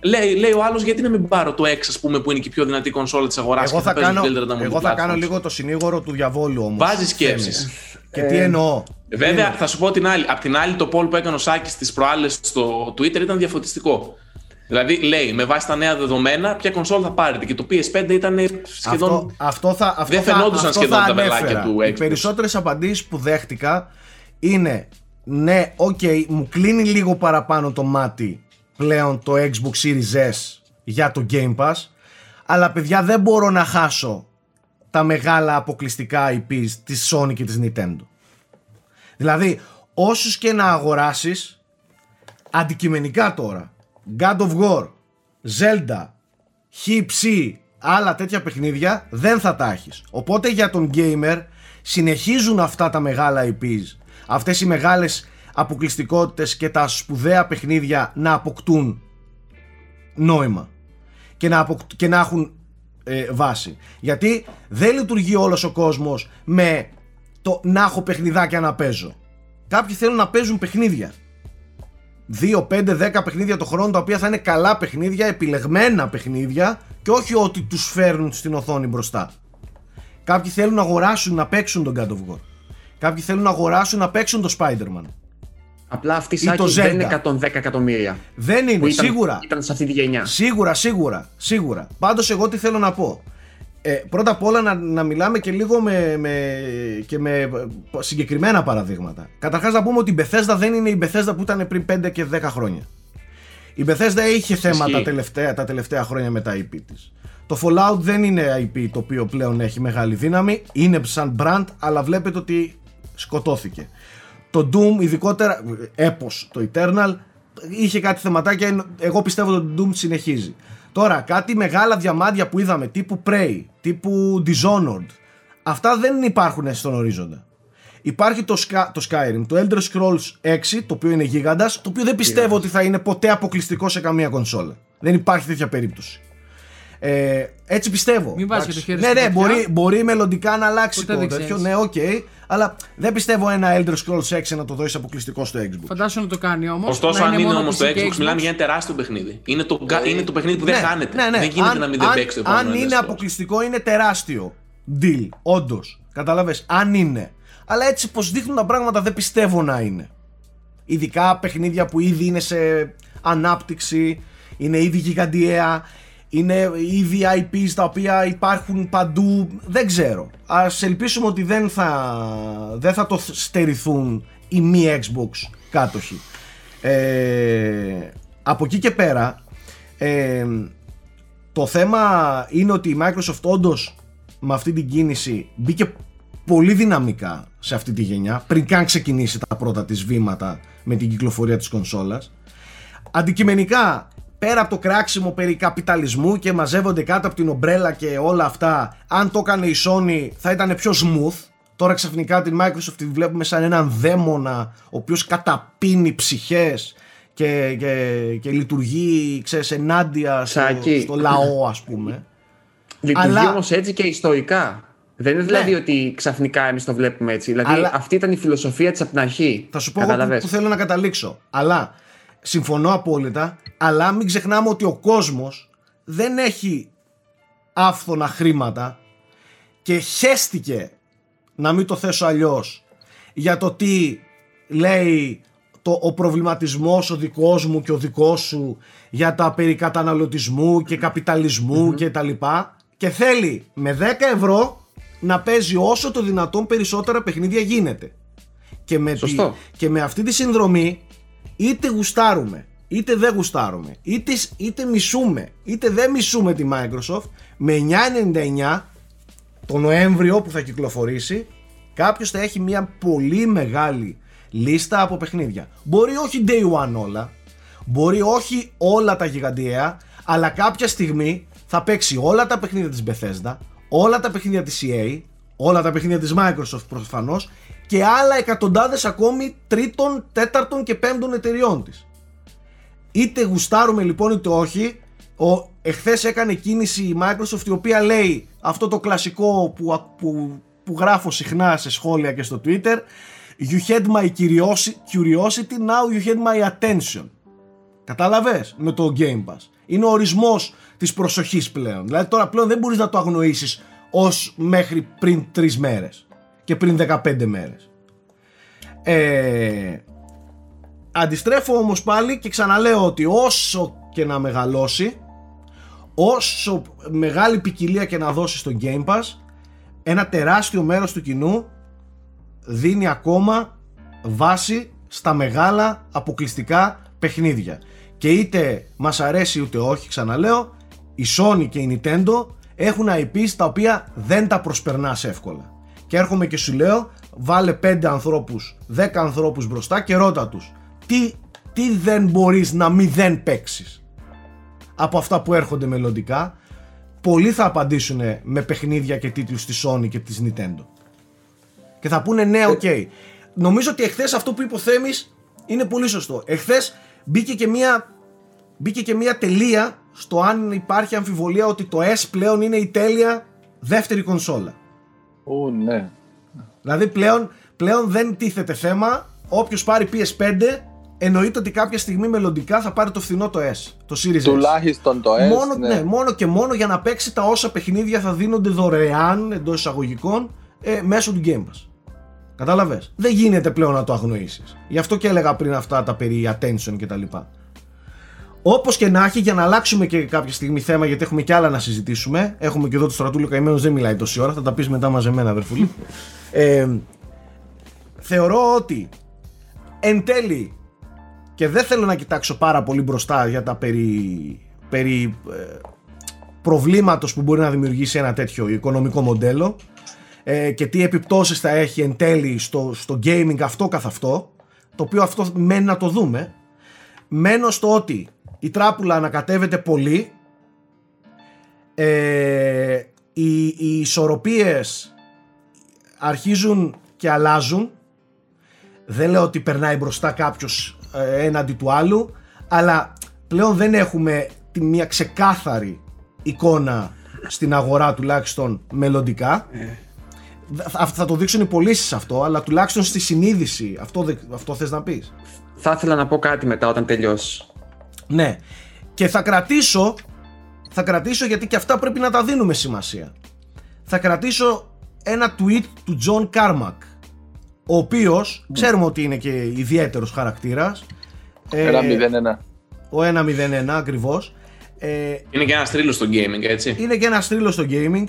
Λέει, λέει ο άλλος, γιατί να μην πάρω το X, ας πούμε, που είναι και η πιο δυνατή κονσόλα της αγοράς Εγώ θα, θα κάνω, εγώ θα κάνω λίγο το συνήγορο του διαβόλου όμως. Βάζεις σκέψει. Και τι εννοώ. Βέβαια, θα σου πω την άλλη. Απ' την άλλη, το poll που έκανε ο Σάκης στις προάλλες στο Twitter ήταν διαφωτιστικό. Δηλαδή, λέει, με βάση τα νέα δεδομένα, ποια κονσόλα θα πάρετε. Και το PS5 ήταν σχεδόν. Αυτό, αυτό θα, αυτό δεν φαινόντουσαν σχεδόν τα βελάκια του Xbox. Οι περισσότερες απαντήσεις που δέχτηκα είναι ναι, OK, okay, μου κλείνει λίγο παραπάνω το μάτι πλέον το Xbox Series S για το Game Pass αλλά παιδιά δεν μπορώ να χάσω τα μεγάλα αποκλειστικά IPs της Sony και της Nintendo. Δηλαδή, όσους και να αγοράσεις αντικειμενικά τώρα God of War, Zelda, Hip άλλα τέτοια παιχνίδια δεν θα τα έχεις. Οπότε για τον gamer συνεχίζουν αυτά τα μεγάλα IPs αυτές οι μεγάλες αποκλειστικότητες και τα σπουδαία παιχνίδια να αποκτούν νόημα και να, και να έχουν ε, βάση. Γιατί δεν λειτουργεί όλος ο κόσμος με το να έχω παιχνιδάκια να παίζω. Κάποιοι θέλουν να παίζουν παιχνίδια. 2, 5, 10 παιχνίδια το χρόνο τα οποία θα είναι καλά παιχνίδια, επιλεγμένα παιχνίδια και όχι ότι τους φέρνουν στην οθόνη μπροστά. Κάποιοι θέλουν να αγοράσουν να παίξουν τον God of War. Κάποιοι θέλουν να αγοράσουν να παίξουν το Spider-Man. Απλά αυτή η σάκη δεν είναι 110 εκατομμύρια. Δεν είναι, ήταν, σίγουρα. Ήταν σε αυτή τη γενιά. Σίγουρα, σίγουρα, σίγουρα. Πάντως, εγώ τι θέλω να πω. Ε, πρώτα απ' όλα να, να μιλάμε και λίγο με, με, και με συγκεκριμένα παραδείγματα. Καταρχάς να πούμε ότι η Bethesda δεν είναι η Bethesda που ήταν πριν 5 και 10 χρόνια. Η Bethesda είχε θέματα τα τελευταία, τα τελευταία χρόνια με τα IP της. Το Fallout δεν είναι IP το οποίο πλέον έχει μεγάλη δύναμη, είναι σαν brand, αλλά βλέπετε ότι σκοτώθηκε. Το Doom, ειδικότερα, έπος, το Eternal, είχε κάτι θεματάκια, εγώ πιστεύω ότι το Doom συνεχίζει. Τώρα, κάτι μεγάλα διαμάντια που είδαμε, τύπου Prey, τύπου Dishonored, αυτά δεν υπάρχουν στον ορίζοντα. Υπάρχει το, το Skyrim, το Elder Scrolls 6, το οποίο είναι γίγαντας, το οποίο δεν πιστεύω ότι θα είναι ποτέ αποκλειστικό σε καμία κονσόλα. Δεν υπάρχει τέτοια περίπτωση. Ε, έτσι πιστεύω. Μην βάζεις το χέρι Ναι, ναι, μπορεί, μπορεί μελλοντικά να αλλάξει Ποτέ το τέτοιο. Ναι, OK. Okay, αλλά δεν πιστεύω ένα Elder Scrolls 6 να το δώσει αποκλειστικό στο Xbox. Φαντάσου να το κάνει όμως. Ωστόσο, αν είναι όμως το Xbox, μιλάμε για ένα τεράστιο παιχνίδι. Είναι το, ε, είναι το παιχνίδι που δεν ναι, χάνεται. Ναι, ναι. Δεν γίνεται αν, να μην δεν παίξει το Αν είναι αποκλειστικό, είναι τεράστιο deal. Όντως. Κατάλαβε. Αν είναι. Αλλά έτσι πως δείχνουν τα πράγματα δεν πιστεύω να είναι. Ειδικά παιχνίδια που ήδη είναι σε ανάπτυξη, είναι ήδη γιγαντιαία είναι ήδη IPs τα οποία υπάρχουν παντού, δεν ξέρω. Ας ελπίσουμε ότι δεν θα, δεν θα το στερηθούν οι μη Xbox κάτοχοι. Ε, από εκεί και πέρα, ε, το θέμα είναι ότι η Microsoft όντως με αυτή την κίνηση μπήκε πολύ δυναμικά σε αυτή τη γενιά πριν καν ξεκινήσει τα πρώτα της βήματα με την κυκλοφορία της κονσόλας αντικειμενικά πέρα από το κράξιμο περί καπιταλισμού και μαζεύονται κάτω από την ομπρέλα και όλα αυτά, αν το έκανε η Sony θα ήταν πιο smooth. Τώρα ξαφνικά την Microsoft τη βλέπουμε σαν έναν δαίμονα ο οποίος καταπίνει ψυχές και, και, και λειτουργεί ξέρεις, ενάντια στο, στο λαό ας πούμε. Λειτουργεί Αλλά... όμως έτσι και ιστορικά. Δεν είναι δηλαδή ναι. ότι ξαφνικά εμείς το βλέπουμε έτσι. Δηλαδή Αλλά... αυτή ήταν η φιλοσοφία της από την αρχή. Θα σου πω που, που θέλω να καταλήξω. Αλλά συμφωνώ απόλυτα, αλλά μην ξεχνάμε ότι ο κόσμος δεν έχει άφθονα χρήματα και χέστηκε να μην το θέσω αλλιώς για το τι λέει το, ο προβληματισμός ο δικός μου και ο δικός σου για τα περί καταναλωτισμού και καπιταλισμού και τα λοιπά και θέλει με 10 ευρώ να παίζει όσο το δυνατόν περισσότερα παιχνίδια γίνεται. Και με, τη, Σωστό. και με αυτή τη συνδρομή είτε γουστάρουμε είτε δεν γουστάρουμε είτε, είτε μισούμε είτε δεν μισούμε τη Microsoft με 9.99 το Νοέμβριο που θα κυκλοφορήσει κάποιος θα έχει μια πολύ μεγάλη λίστα από παιχνίδια. Μπορεί όχι day one όλα, μπορεί όχι όλα τα γιγαντιαία, αλλά κάποια στιγμή θα παίξει όλα τα παιχνίδια της Bethesda, όλα τα παιχνίδια της EA, όλα τα παιχνίδια της Microsoft προφανώς και άλλα εκατοντάδες ακόμη τρίτων, τέταρτων και πέμπτων εταιριών της. Είτε γουστάρουμε λοιπόν είτε όχι, ο, εχθές έκανε κίνηση η Microsoft η οποία λέει αυτό το κλασικό που, που, που γράφω συχνά σε σχόλια και στο Twitter You had my curiosity, curiosity now you had my attention. Κατάλαβες με το Game Pass. Είναι ο ορισμός της προσοχής πλέον. Δηλαδή τώρα πλέον δεν μπορείς να το αγνοήσεις ως μέχρι πριν τρεις μέρες και πριν 15 μέρες. Ε, αντιστρέφω όμως πάλι και ξαναλέω ότι όσο και να μεγαλώσει όσο μεγάλη ποικιλία και να δώσει στο Game Pass ένα τεράστιο μέρος του κοινού δίνει ακόμα βάση στα μεγάλα αποκλειστικά παιχνίδια και είτε μας αρέσει ούτε όχι ξαναλέω η Sony και η Nintendo έχουν IPs τα οποία δεν τα προσπερνάς εύκολα και έρχομαι και σου λέω βάλε 5 ανθρώπους 10 ανθρώπους μπροστά και ρώτα τους τι, τι δεν μπορείς να μην δεν παίξεις; Από αυτά που έρχονται μελλοντικά πολλοί θα απαντήσουν με παιχνίδια και τίτλους της Sony και της Nintendo και θα πούνε ναι, οκ. Νομίζω ότι εχθές αυτό που είπε ο Θέμης είναι πολύ σωστό. Εχθές μπήκε και μία, μπήκε και μία τελεία στο αν υπάρχει αμφιβολία ότι το S πλέον είναι η τέλεια δεύτερη κονσόλα. Ου, ναι. Δηλαδή πλέον, πλέον δεν τίθεται θέμα. Όποιος πάρει PS5 εννοείται ότι κάποια στιγμή μελλοντικά θα πάρει το φθηνό το S, το Series S. Τουλάχιστον το S. Μόνο, ναι. ναι, μόνο και μόνο για να παίξει τα όσα παιχνίδια θα δίνονται δωρεάν εντός εισαγωγικών ε, μέσω του Game Pass. Κατάλαβες; Δεν γίνεται πλέον να το αγνοήσεις. Γι' αυτό και έλεγα πριν αυτά τα περί attention κτλ. Όπως και να έχει, για να αλλάξουμε και κάποια στιγμή θέμα, γιατί έχουμε και άλλα να συζητήσουμε. Έχουμε και εδώ το στρατούλιο καημένος, δεν μιλάει τόση ώρα. Θα τα πεις μετά μαζεμένα, αδερφούλη. ε, θεωρώ ότι εν τέλει και δεν θέλω να κοιτάξω πάρα πολύ μπροστά για τα περί, περί ε, προβλήματος που μπορεί να δημιουργήσει ένα τέτοιο οικονομικό μοντέλο ε, και τι επιπτώσεις θα έχει εν τέλει στο, στο gaming αυτό καθ' αυτό το οποίο αυτό μένει να το δούμε μένω στο ότι η τράπουλα ανακατεύεται πολύ. Ε, οι, οι ισορροπίες αρχίζουν και αλλάζουν. Δεν λέω ότι περνάει μπροστά κάποιος ε, έναντι του άλλου αλλά πλέον δεν έχουμε τη μια ξεκάθαρη εικόνα στην αγορά τουλάχιστον μελλοντικά. Θα, θα το δείξουν οι πωλήσεις αυτό αλλά τουλάχιστον στη συνείδηση. Αυτό, δε- αυτό θες να πεις; Θα ήθελα να πω κάτι μετά όταν τελειώσει. Ναι και θα κρατήσω θα κρατήσω γιατί και αυτά πρέπει να τα δίνουμε σημασία θα κρατήσω ένα tweet του John Carmack ο οποίος ξέρουμε ότι είναι και ιδιαίτερος χαρακτήρας Ε, Ένα 0-1. ο 1-0-1 ακριβώς ε, Είναι και ένας τρίλο στο gaming, έτσι. είναι και ένας στρίλο στο gaming.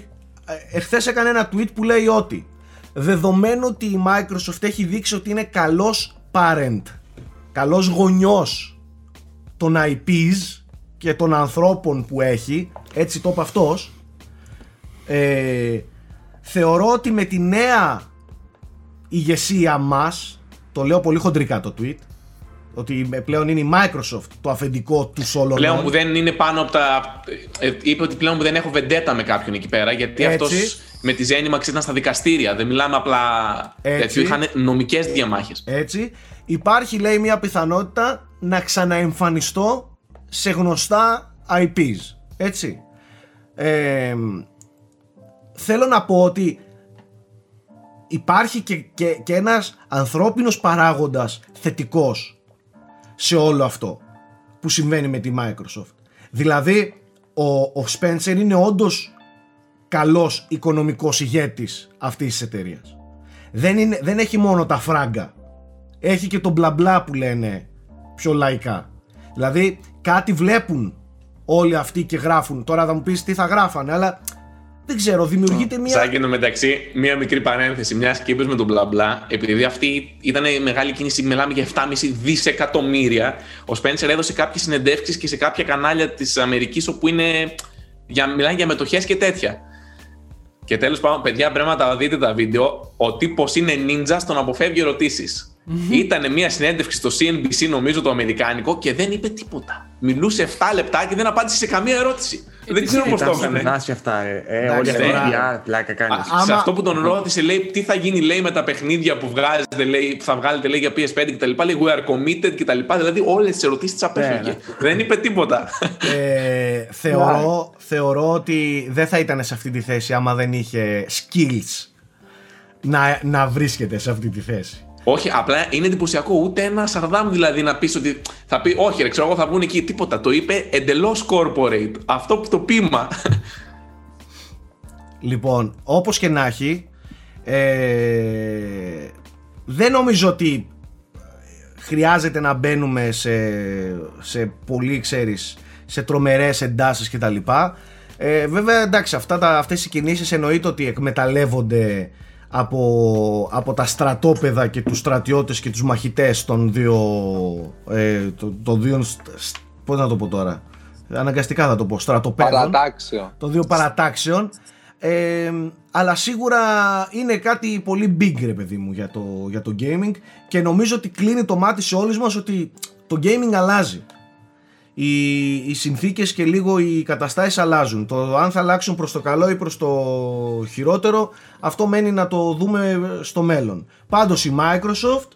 Ε, Εχθές έκανε ένα tweet που λέει ότι δεδομένου ότι η Microsoft έχει δείξει ότι είναι καλός parent, καλός γονιός των IPs και των ανθρώπων που έχει, έτσι το είπε αυτός, ε, θεωρώ ότι με τη νέα ηγεσία μας, το λέω πολύ χοντρικά το tweet, ότι πλέον είναι η Microsoft το αφεντικό του όλων. Πλέον που δεν είναι πάνω από τα. ε, είπε ότι πλέον που δεν έχω βεντέτα με κάποιον εκεί πέρα. Γιατί Έτσι. αυτός με τη Zenimax ήταν στα δικαστήρια. Δεν μιλάμε απλά. Έτσι. τέτοιο. Είχαν νομικές διαμάχες. Έτσι. Υπάρχει λέει μια πιθανότητα να ξαναεμφανιστώ σε γνωστά IPs. Έτσι. Ε, θέλω να πω ότι υπάρχει και, και, και ένας ανθρώπινος παράγοντας θετικός σε όλο αυτό που συμβαίνει με τη Microsoft. Δηλαδή, ο, ο Spencer είναι όντως καλός οικονομικός ηγέτης αυτής της εταιρείας. Δεν, είναι, δεν έχει μόνο τα φράγκα. Έχει και το μπλα μπλα που λένε πιο λαϊκά. Δηλαδή κάτι βλέπουν όλοι αυτοί και γράφουν. Τώρα θα μου πεις τι θα γράφανε, αλλά δεν ξέρω, δημιουργείται μια. Σάκη μεταξύ, μια μικρή παρένθεση. Μιας και είπες με τον μπλα μπλα, επειδή αυτή ήταν μεγάλη κίνηση, μιλάμε για 7,5 δισεκατομμύρια. Ο Σπένσερ έδωσε κάποιες συνεντεύξεις και σε κάποια κανάλια της Αμερικής όπου είναι. Για, μιλάνε για μετοχές και τέτοια. Και τέλος πάντων, παιδιά, πρέπει να τα δείτε τα βίντεο. Ο τύπος είναι νίντζα στο να αποφεύγει ερωτήσεις. Mm-hmm. Ήταν μια συνέντευξη στο CNBC, νομίζω το Αμερικάνικο, και δεν είπε τίποτα. Μιλούσε 7 λεπτά και δεν απάντησε σε καμία ερώτηση. Δεν ξέρω πώς το έκανε. Ήταν αυτά. Ε, ε, όλοι αυτοί οι πλάκα κάνεις. Σε αυτό που τον ρώτησε, λέει, τι θα γίνει λέει, με τα παιχνίδια που, βγάζετε, λέει, που θα βγάλετε λέει, για PS5 κτλ. Λέει, we are committed κτλ. Δηλαδή όλες τις ερωτήσεις τις απέφυγε. Ναι, ναι. Δεν είπε τίποτα. Ε, θεωρώ, θεωρώ ότι δεν θα ήταν σε αυτή τη θέση άμα δεν είχε skills να, να βρίσκεται σε αυτή τη θέση. Όχι, απλά είναι εντυπωσιακό. Ούτε ένα Σαρδάμ δηλαδή να πεις ότι. Θα πει, Όχι, ρε, ξέρω εγώ θα βγουν εκεί. Τίποτα. Το είπε εντελώς corporate. Αυτό που το πείμα. Λοιπόν, όπως και να έχει, ε, δεν νομίζω ότι χρειάζεται να μπαίνουμε σε, σε πολύ, ξέρεις, σε τρομερές εντάσεις κτλ. Ε, βέβαια, εντάξει, αυτά τα, αυτές οι κινήσεις εννοείται ότι εκμεταλλεύονται από, από τα στρατόπεδα και τους στρατιώτες και τους μαχητές των δύο, ε, των, δύο πώς να το πω τώρα αναγκαστικά θα το πω στρατοπέδων Παρατάξεων. των δύο παρατάξεων ε, αλλά σίγουρα είναι κάτι πολύ big ρε παιδί μου για το, για το gaming και νομίζω ότι κλείνει το μάτι σε όλους μας ότι το gaming αλλάζει οι, οι συνθήκες και λίγο οι καταστάσεις αλλάζουν. Το αν θα αλλάξουν προς το καλό ή προς το χειρότερο, αυτό μένει να το δούμε στο μέλλον. Πάντως η Microsoft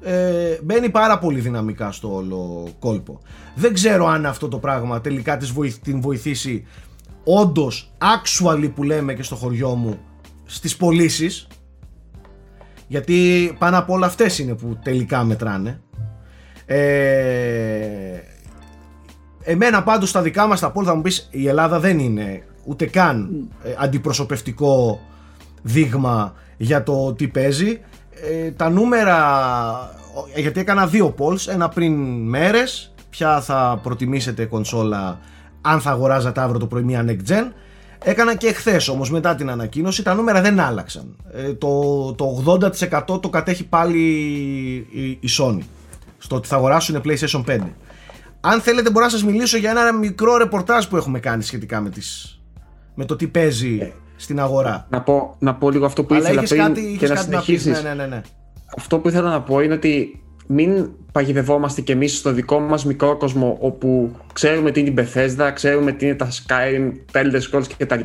ε, μπαίνει πάρα πολύ δυναμικά στο όλο κόλπο. Δεν ξέρω αν αυτό το πράγμα τελικά της την βοηθήσει όντως actually που λέμε και στο χωριό μου στις πωλήσεις. γιατί πάνω από όλα αυτές είναι που τελικά μετράνε ε, Εμένα πάντως στα δικά μας τα πόλ θα μου πεις η Ελλάδα δεν είναι ούτε καν ε, αντιπροσωπευτικό δείγμα για το τι παίζει. Ε, τα νούμερα, γιατί έκανα δύο polls, ένα πριν μέρες, ποια θα προτιμήσετε κονσόλα αν θα αγοράζατε αύριο το πρωί μια next gen. Έκανα και χθες όμως μετά την ανακοίνωση, τα νούμερα δεν άλλαξαν. Ε, το, το 80% το κατέχει πάλι η, η Sony, στο ότι θα αγοράσουν PlayStation 5. Αν θέλετε μπορώ να σας μιλήσω για ένα μικρό ρεπορτάζ που έχουμε κάνει σχετικά με, τις, με το τι παίζει ε, στην αγορά. Να πω, να πω λίγο αυτό που Αλλά ήθελα πριν κάτι, και να συνεχίσεις. Ναι, ναι, ναι, ναι. Αυτό που ήθελα να πω είναι ότι μην παγιδευόμαστε κι εμείς στο δικό μας μικρό κόσμο όπου ξέρουμε τι είναι η Bethesda, ξέρουμε τι είναι τα Skyrim, τα Elder Scrolls κτλ.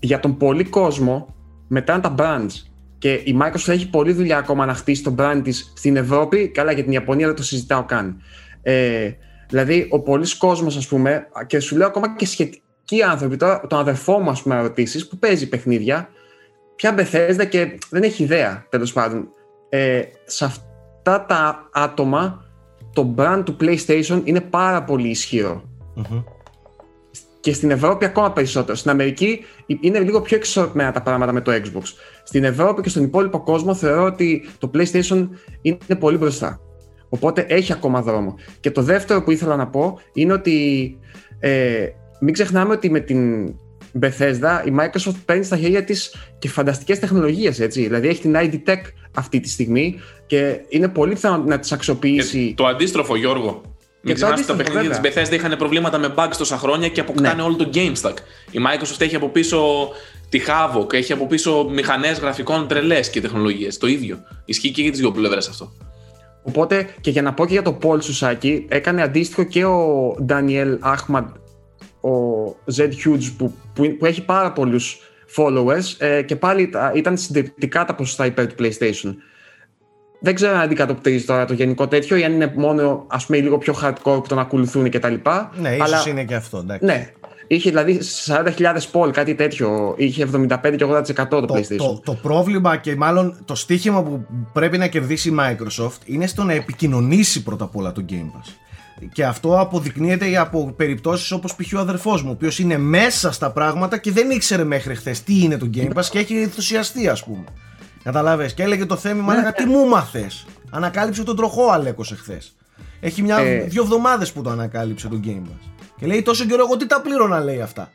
Για τον πολύ κόσμο μετά είναι τα brands και η Microsoft έχει πολλή δουλειά ακόμα να χτίσει το brand της στην Ευρώπη, καλά για την Ιαπωνία δεν το συζητάω καν. Ε, Δηλαδή, ο πολλής κόσμος, ας πούμε, και σου λέω ακόμα και σχετικοί άνθρωποι, τώρα τον αδερφό μου, ας πούμε, ρωτήσει, που παίζει παιχνίδια, πια μπεθέσδα και δεν έχει ιδέα, τέλος πάντων. Ε, σε αυτά τα άτομα, το brand του PlayStation είναι πάρα πολύ Και στην Ευρώπη ακόμα περισσότερο. Στην Αμερική είναι λίγο πιο εξορπμένα τα πράγματα με το Xbox. Στην Ευρώπη και στον υπόλοιπο κόσμο θεωρώ ότι το PlayStation είναι πολύ μπροστά. Οπότε έχει ακόμα δρόμο. Και το δεύτερο που ήθελα να πω είναι ότι ε, μην ξεχνάμε ότι με την Bethesda η Microsoft παίρνει στα χέρια της και φανταστικές τεχνολογίες, έτσι. Δηλαδή έχει την ID Tech αυτή τη στιγμή και είναι πολύ πιθανό να τις αξιοποιήσει. το αντίστροφο, Γιώργο. Μην ξεχνάτε ότι τα παιχνίδια της Bethesda είχαν προβλήματα με bugs τόσα χρόνια και αποκτάνε ναι. όλο το GameStack. Η Microsoft έχει από πίσω τη Havoc, έχει από πίσω μηχανές γραφικών τρελές και τεχνολογίες. Το ίδιο. Ισχύει και για τις δύο πλευρές αυτό. Οπότε και για να πω και για το Paul Σουσάκη, έκανε αντίστοιχο και ο Daniel Ahmad, ο Z Hughes που, που, έχει πάρα πολλούς followers ε, και πάλι ήταν συντριπτικά τα ποσοστά υπέρ του PlayStation. Δεν ξέρω αν αντικατοπτρίζει τώρα το γενικό τέτοιο ή αν είναι μόνο ας πούμε λίγο πιο hardcore που τον ακολουθούν κτλ. Ναι, ίσως αλλά... είναι και αυτό. Εντάξει. Ναι, Είχε δηλαδή 40.000 πόλ, κάτι τέτοιο. Είχε 75 και 80% το, το PlayStation. Το, το πρόβλημα και μάλλον το στίχημα που πρέπει να κερδίσει η Microsoft είναι στο να επικοινωνήσει πρώτα απ' όλα το Game Pass. Και αυτό αποδεικνύεται από περιπτώσεις όπως π.χ. ο αδερφός μου, ο οποίος είναι μέσα στα πράγματα και δεν ήξερε μέχρι χθες τι είναι το Game Pass και έχει ενθουσιαστεί ας πούμε. Καταλάβες και έλεγε το θέμα, μα τι μου μάθες; Ανακάλυψε τον τροχό Αλέκος εχθές. Έχει μια, Ε. δύο εβδομάδες που το ανακάλυψε το Game Pass. Και λέει τόσο καιρό εγώ τι τα πλήρωνα λέει αυτά.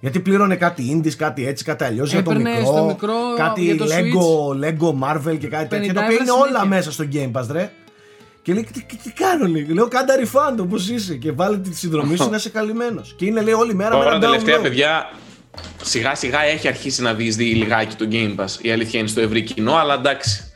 Γιατί πλήρωνε κάτι indies, κάτι έτσι, κάτι αλλιώς για το Έπαιρνε μικρό, στο μικρό, κάτι για το Lego, Lego Marvel και κάτι τέτοιο. Τα 50 οποία είναι ευρώ όλα συνέχεια. μέσα στο Game Pass, ρε. Και λέει, τι, τι, τι κάνω, λέει. Λέω, κάντα refund όπως είσαι και βάλε τη συνδρομή σου (laughs) να είσαι καλυμμένος. Και είναι, λέει, όλη μέρα με Τώρα ένα τελευταία download. παιδιά σιγά σιγά έχει αρχίσει να διεισδύει λιγάκι το Game Pass. Η αλήθεια είναι στο ευρύ κοινό, αλλά εντάξει.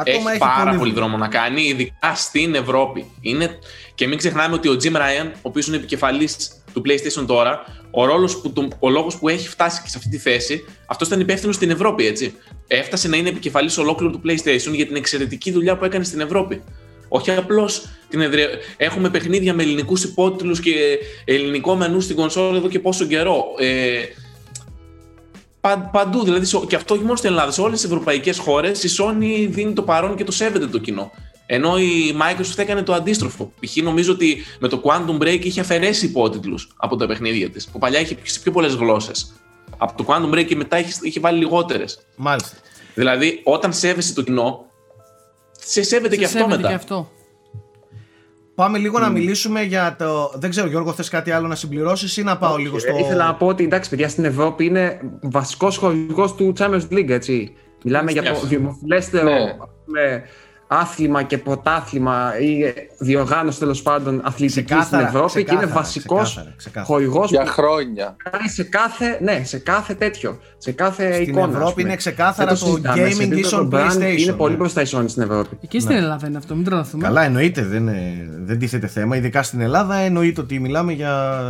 Ακόμα έχει, πάρα πολύ, δρόμο να κάνει, ειδικά στην Ευρώπη. Είναι... Και μην ξεχνάμε ότι ο Jim Ryan, ο οποίος είναι επικεφαλής του PlayStation τώρα, ο, ρόλος που, τον- ο λόγος που έχει φτάσει και σε αυτή τη θέση, αυτός ήταν υπεύθυνος στην Ευρώπη, έτσι. Έφτασε να είναι επικεφαλής ολόκληρου του PlayStation για την εξαιρετική δουλειά που έκανε στην Ευρώπη. Όχι απλώς την εδρε... Έχουμε παιχνίδια με ελληνικούς υπότιτλους και ελληνικό μενού στην κονσόλα εδώ και πόσο καιρό. Ε, πα- παντού, δηλαδή σε- και αυτό όχι μόνο στην Ελλάδα, σε όλες τις ευρωπαϊκές χώρες η Sony δίνει το παρόν και το σέβεται το κοινό. Ενώ η Microsoft έκανε το αντίστροφο. Π.χ. νομίζω ότι με το Quantum Break είχε αφαιρέσει υπότιτλους από τα παιχνίδια της. Που παλιά είχε σε πιο πολλές γλώσσες. Από το Quantum Break και μετά είχε, είχε βάλει λιγότερες. Μάλιστα. Δηλαδή, όταν σέβεσαι το κοινό, σε σέβεται Σε και αυτό σέβεται μετά. και αυτό. Πάμε λίγο να μιλήσουμε για το. Δεν ξέρω, Γιώργο, θες κάτι άλλο να συμπληρώσεις ή να πάω λίγο στο. Ε, Ήθελα να πω ότι εντάξει, παιδιά, στην Ευρώπη είναι βασικός χορηγός του Champions League, έτσι. Μιλάμε για το Yes. δημοφιλέστερο Ναι. ας πούμε, άθλημα και πρωτάθλημα ή ε, διοργάνωση τέλος πάντων αθλητικής στην Ξεκάθαρα, Ευρώπη και είναι ξεκάθαρα, βασικός ξεκάθαρα, ξεκάθαρα. χορηγός Για που χρόνια. κάνει σε κάθε, ναι, σε κάθε τέτοιο. Σε κάθε Στην εικόνα. ας Ευρώπη πούμε. είναι ξεκάθαρα Δεν το συζητάμε. Σε gaming επίπεδο ίσον brand PlayStation, Είναι πολύ ναι. μπροστά η Sony στην Ευρώπη. Και στην Ελλάδα είναι αυτό, μην τρελαθούμε. Καλά, εννοείται, δεν, είναι- δεν τίθεται θέμα. Ειδικά στην Ελλάδα εννοείται ότι μιλάμε για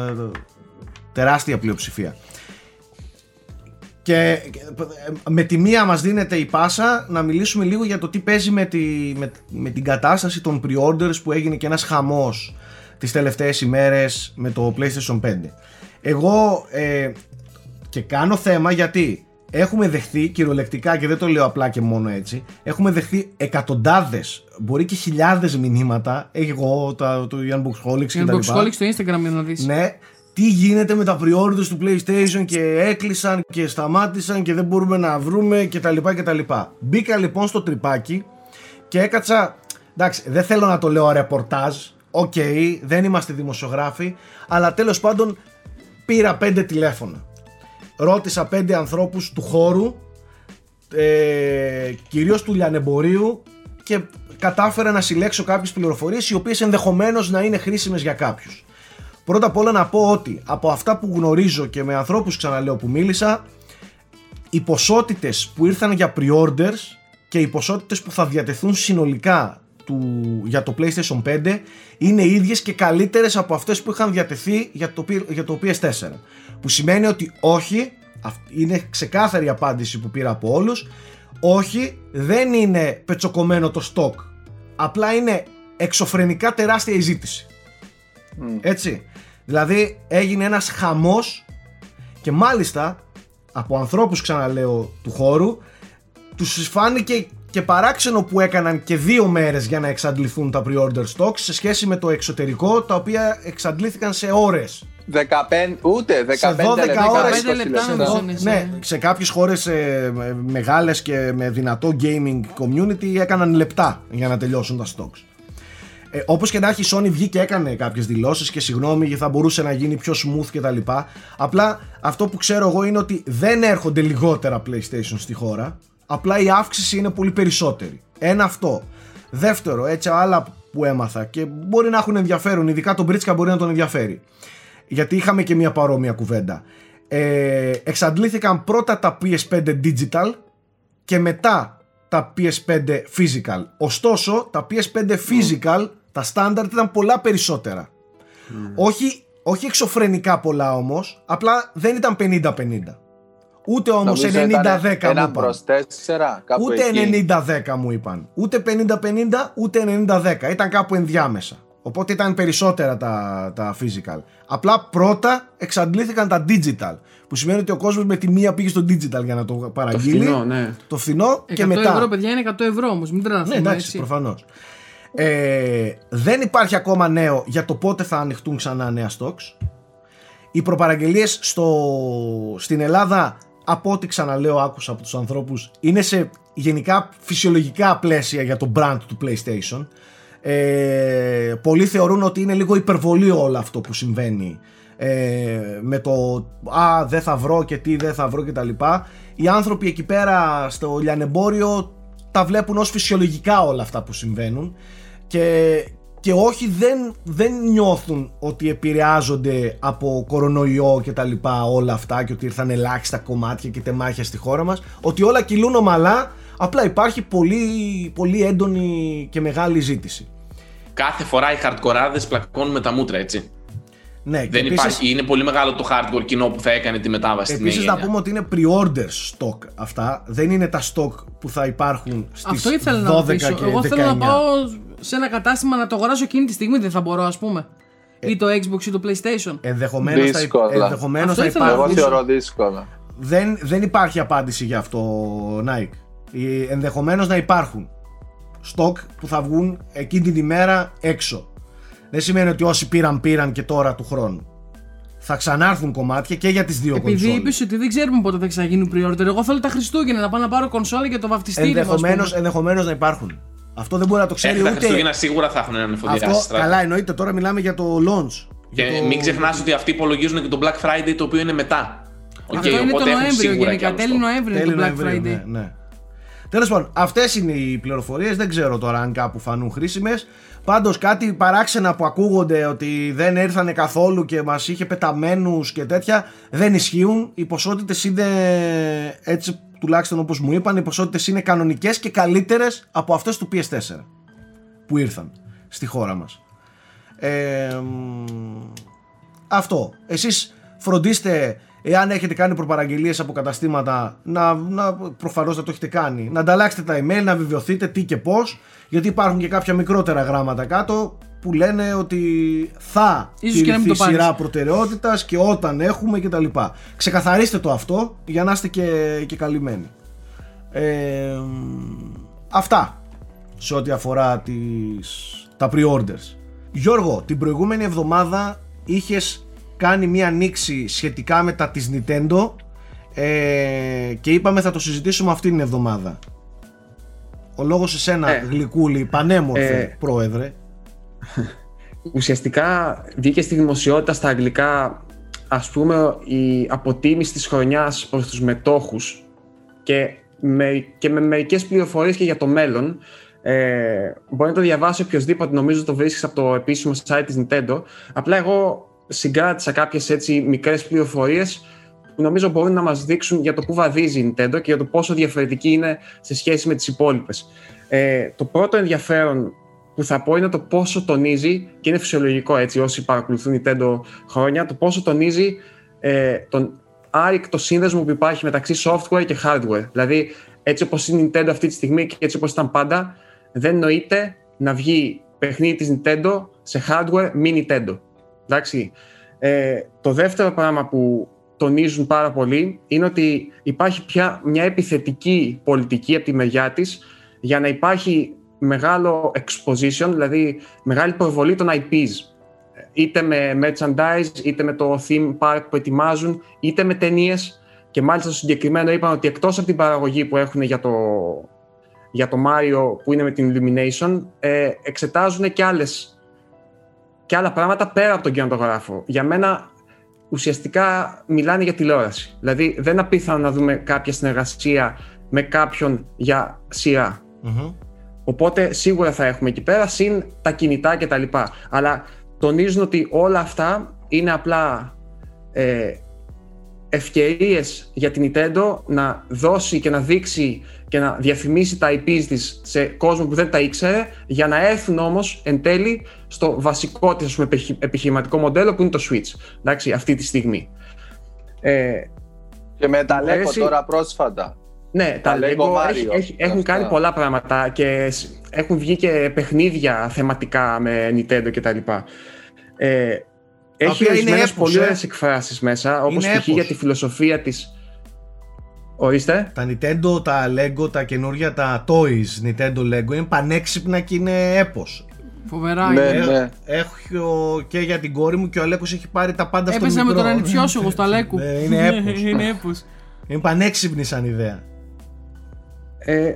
τεράστια πλειοψηφία. Και και, ε, με τη μία μας δίνεται η πάσα να μιλήσουμε λίγο για το τι παίζει με, τη, με, με την κατάσταση των pre-orders που έγινε και ένας χαμός τις τελευταίες ημέρες με το PlayStation 5. Εγώ ε, και κάνω θέμα γιατί έχουμε δεχθεί κυριολεκτικά και δεν το λέω απλά και μόνο έτσι έχουμε δεχθεί εκατοντάδες μπορεί και χιλιάδες μηνύματα εγώ, τα, το Unboxholics και Για τα να λοιπά το στο Instagram για να δεις. ναι, τι γίνεται με τα pre-orders του PlayStation και έκλεισαν και σταμάτησαν και δεν μπορούμε να βρούμε και τα λοιπά και τα λοιπά. Μπήκα λοιπόν στο τρυπάκι και έκατσα, εντάξει δεν θέλω να το λέω ρεπορτάζ, οκ, δεν είμαστε δημοσιογράφοι, αλλά τέλος πάντων πήρα πέντε τηλέφωνα. Ρώτησα πέντε ανθρώπους του χώρου, ε, κυρίως του λιανεμπορίου και κατάφερα να συλλέξω κάποιες πληροφορίες οι οποίες ενδεχομένως να είναι χρήσιμες για κάποιους. Πρώτα απ' όλα να πω ότι από αυτά που γνωρίζω και με ανθρώπους ξαναλέω που μίλησα οι ποσότητες που ήρθαν για pre-orders και οι ποσότητες που θα διατεθούν συνολικά του, για το PlayStation 5 είναι ίδιες και καλύτερες από αυτές που είχαν διατεθεί για το, P- για το PS4 που σημαίνει ότι όχι αυ- είναι ξεκάθαρη η απάντηση που πήρα από όλους όχι δεν είναι πετσοκομμένο το stock. Απλά είναι εξωφρενικά τεράστια η ζήτηση έτσι. Δηλαδή έγινε ένας χαμός και μάλιστα από ανθρώπους ξαναλέω του χώρου τους φάνηκε και παράξενο που έκαναν και δύο μέρες για να εξαντληθούν τα pre-order stocks σε σχέση με το εξωτερικό τα οποία εξαντλήθηκαν σε ώρες. 15, ούτε 15 Σε 12 λεπτά. ώρες. 20 λεπτά λεπτά. νομίζω. Εδώ, είναι σε- ναι, σε κάποιες χώρες ε, με- μεγάλες και με δυνατό gaming community έκαναν λεπτά για να τελειώσουν τα stocks. Ε, όπως και να έχει η Sony βγει και έκανε κάποιες δηλώσεις και συγγνώμη θα μπορούσε να γίνει πιο smooth και τα λοιπά. Απλά αυτό που ξέρω εγώ είναι ότι δεν έρχονται λιγότερα PlayStation στη χώρα. Απλά η αύξηση είναι πολύ περισσότερη. Ένα αυτό. Δεύτερο, έτσι άλλα που έμαθα και μπορεί να έχουν ενδιαφέρον, ειδικά τον Μπρίτσκα μπορεί να τον ενδιαφέρει. Γιατί είχαμε και μια παρόμοια κουβέντα. Ε, εξαντλήθηκαν πρώτα τα PS5 digital και μετά τα PS5 physical. Ωστόσο, τα PS5 physical, τα standard ήταν πολλά περισσότερα. Όχι, όχι εξωφρενικά πολλά όμως, απλά δεν ήταν 50-50. Ούτε όμως Νομίζω ήταν 90-10 μου Ένα είπαν. προς τέσσερα, κάπου Ούτε εκεί. 90-10 μου είπαν. Ούτε 50-50, ούτε 90-10. Ήταν κάπου ενδιάμεσα. Οπότε ήταν περισσότερα τα, τα physical. Απλά πρώτα εξαντλήθηκαν τα digital. Που σημαίνει ότι ο κόσμος με τη μία πήγε στο digital για να το Το παραγγείλει. φθηνό, ναι. Το φθηνό 100 και μετά. ευρώ, παιδιά, είναι 100 ευρώ όμως. Μην Ναι, τρελαθούμε εντάξει, έτσι. προφανώς. Ε, δεν υπάρχει ακόμα νέο για το πότε θα ανοιχτούν ξανά νέα stocks. Οι προπαραγγελίες στο, στην Ελλάδα, από ό,τι ξαναλέω άκουσα από τους ανθρώπους, είναι σε γενικά φυσιολογικά πλαίσια για το brand του PlayStation. Ε, πολλοί θεωρούν ότι είναι λίγο υπερβολή όλο αυτό που συμβαίνει ε, με το «Α, δεν θα βρω και τι δεν θα βρω» και τα λοιπά. Οι άνθρωποι εκεί πέρα στο λιανεμπόριο τα βλέπουν ως φυσιολογικά όλα αυτά που συμβαίνουν και, και όχι δεν, δεν νιώθουν ότι επηρεάζονται από κορονοϊό και τα λοιπά όλα αυτά και ότι ήρθαν ελάχιστα κομμάτια και τεμάχια στη χώρα μας ότι όλα κυλούν ομαλά απλά υπάρχει πολύ, πολύ έντονη και μεγάλη ζήτηση Κάθε φορά οι hardcoreάδες πλακώνουν με τα μούτρα, έτσι. Ναι, και Δεν επίσης- υπάρχει, είναι πολύ μεγάλο το hardcore κοινό που θα έκανε τη μετάβαση στην Επίσης νέα να γενιά. πούμε ότι είναι pre-order stock αυτά Δεν είναι τα stock που θα υπάρχουν στις Αυτό ήθελα να 12 ρωτήσω. και Εγώ 19 θέλω να πάω σε ένα κατάστημα να το αγοράσω εκείνη τη στιγμή, δεν θα μπορώ, ας πούμε. Ή το Xbox ή το PlayStation. Ενδεχομένως θα, υπ- Δύσκολα. ενδεχομένως Αυτό θα ήθελα να Εγώ υπάρχουν θεωρώ δύσκολα. δεν, δεν υπάρχει απάντηση για αυτό Nike Ε, Ενδεχομένως να υπάρχουν stock που θα βγουν εκείνη την ημέρα έξω Δεν σημαίνει ότι όσοι πήραν πήραν και τώρα του χρόνου Θα ξανάρθουν κομμάτια και για τις δύο Επειδή κονσόλες είπες ότι δεν ξέρουμε πότε θα ξαναγίνουν pre-order, εγώ θέλω τα Χριστούγεννα να πάω να πάρω κονσόλα για το βαφτιστήριο. μου, ας πούμε. ενδεχομένως, ενδεχομένως να υπάρχουν Αυτό δεν μπορεί να το ξέρει Ε, τα ούτε Χριστούγεννα σίγουρα θα έχουν έναν εφοδιαστή Αυτό στράτο. καλά εννοείται τώρα μιλάμε για το launch Και Για το- μην ξεχνάς ότι αυτοί υπολογίζουν και το Black Friday το οποίο είναι μετά. Οκ, Αυτό είναι το οπότε έχουν Νοέμβριο σίγουρα γενικά. κι άλλο Τέλη stock. Νοέμβριο είναι Τέλη το Black Νοεμβρίου, Friday. Ναι, ναι. Τέλος πάντων, αυτές είναι οι πληροφορίες. Δεν ξέρω τώρα αν κάπου φανούν χρήσιμες. Πάντως, κάτι παράξενα που ακούγονται ότι δεν ήρθανε καθόλου και μας είχε πεταμένους και τέτοια δεν ισχύουν. Οι ποσότητες είναι έτσι τουλάχιστον όπως μου είπαν, οι ποσότητες είναι κανονικές και καλύτερες από αυτές του PS4 που ήρθαν στη χώρα μας. Ε, μ, αυτό. Εσείς φροντίστε εάν έχετε κάνει προπαραγγελίες από καταστήματα να, να προφανώς να το έχετε κάνει να ανταλλάξετε τα email, να βεβαιωθείτε τι και πώς γιατί υπάρχουν και κάποια μικρότερα γράμματα κάτω που λένε ότι θα Ίσως και να μην τηρηθεί το πάρεις. σειρά προτεραιότητας και όταν έχουμε και τα λοιπά. Ξεκαθαρίστε το αυτό για να είστε και, και καλυμμένοι. Ε, μ, αυτά σε ό,τι αφορά τις, τα pre-orders. Γιώργο, την προηγούμενη εβδομάδα είχες κάνει μία νήξη σχετικά με τα της Nintendo ε, και είπαμε θα το συζητήσουμε αυτήν την εβδομάδα. Ο λόγος σε σένα, Ε. γλυκούλη, πανέμορφε Ε. πρόεδρε. ουσιαστικά βγήκε στη δημοσιότητα στα αγγλικά ας πούμε η αποτίμηση της χρονιάς προς τους μετόχους και με, και με μερικές πληροφορίες και για το μέλλον ε, μπορεί να το διαβάσει οποιοδήποτε νομίζω το βρίσκεις από το επίσημο site της Nintendo απλά εγώ συγκράτησα κάποιες έτσι μικρές πληροφορίες που νομίζω μπορούν να μας δείξουν για το πού βαδίζει η Nintendo και για το πόσο διαφορετική είναι σε σχέση με τις υπόλοιπες. Ε, το πρώτο ενδιαφέρον που θα πω είναι το πόσο τονίζει, και είναι φυσιολογικό έτσι όσοι παρακολουθούν Nintendo χρόνια, το πόσο τονίζει ε, τον άρρηκτο σύνδεσμο που υπάρχει μεταξύ software και hardware. Δηλαδή, έτσι όπως είναι η Nintendo αυτή τη στιγμή και έτσι όπως ήταν πάντα, δεν νοείται να βγει παιχνίδι της Nintendo σε hardware μη Nintendo. Εντάξει. Ε, το δεύτερο πράγμα που τονίζουν πάρα πολύ είναι ότι υπάρχει πια μια επιθετική πολιτική από τη μεριά της για να υπάρχει μεγάλο exposition, δηλαδή μεγάλη προβολή των IPs. Είτε με merchandise, είτε με το theme park που ετοιμάζουν, είτε με ταινίες. Και μάλιστα στο συγκεκριμένο είπαν ότι εκτός από την παραγωγή που έχουν για το, για το Mario που είναι με την Illumination, ε, εξετάζουν και, άλλες, και άλλα πράγματα πέρα από τον κινηματογράφο. Για μένα ουσιαστικά μιλάνε για τηλεόραση. Δηλαδή δεν είναι απίθανο να δούμε κάποια συνεργασία με κάποιον για σειρά. Μμμ. Οπότε σίγουρα θα έχουμε εκεί πέρα, συν τα κινητά κτλ. Αλλά τονίζουν ότι όλα αυτά είναι απλά ε, ευκαιρίες για την Nintendo να δώσει και να δείξει και να διαφημίσει τα IPs της σε κόσμο που δεν τα ήξερε για να έρθουν όμως εν τέλει στο βασικό της ας πούμε, επιχει- επιχειρηματικό μοντέλο που είναι το Switch εντάξει, αυτή τη στιγμή. Ε, Και με τα Lego αρέσει- τώρα πρόσφατα. ναι, Τα τα Lego Lego Mario, έχει- έχει- έχουν αυτά. κάνει πολλά πράγματα και σ- έχουν βγει και παιχνίδια θεματικά με Nintendo κτλ. Ε, έχει οποία είναι ορισμένες έπος, πολύ ε. ωραίες εκφράσεις μέσα, όπως Είναι π.χ. για έπος. τη φιλοσοφία της... Ορίστε. Τα Nintendo, τα Lego, τα καινούργια, τα Toys Nintendo Lego είναι πανέξυπνα και είναι έπος. Φοβερά Ναι, είναι. ναι. Έχω και για την κόρη μου και ο Αλέκος έχει πάρει τα πάντα στο Έπεσα με μικρό. τον ανιψιό σου εγώ στο Αλέκου. Ναι, είναι έπος. (laughs) είναι έπος. Είναι πανέξυπνη σαν ιδέα. Ε,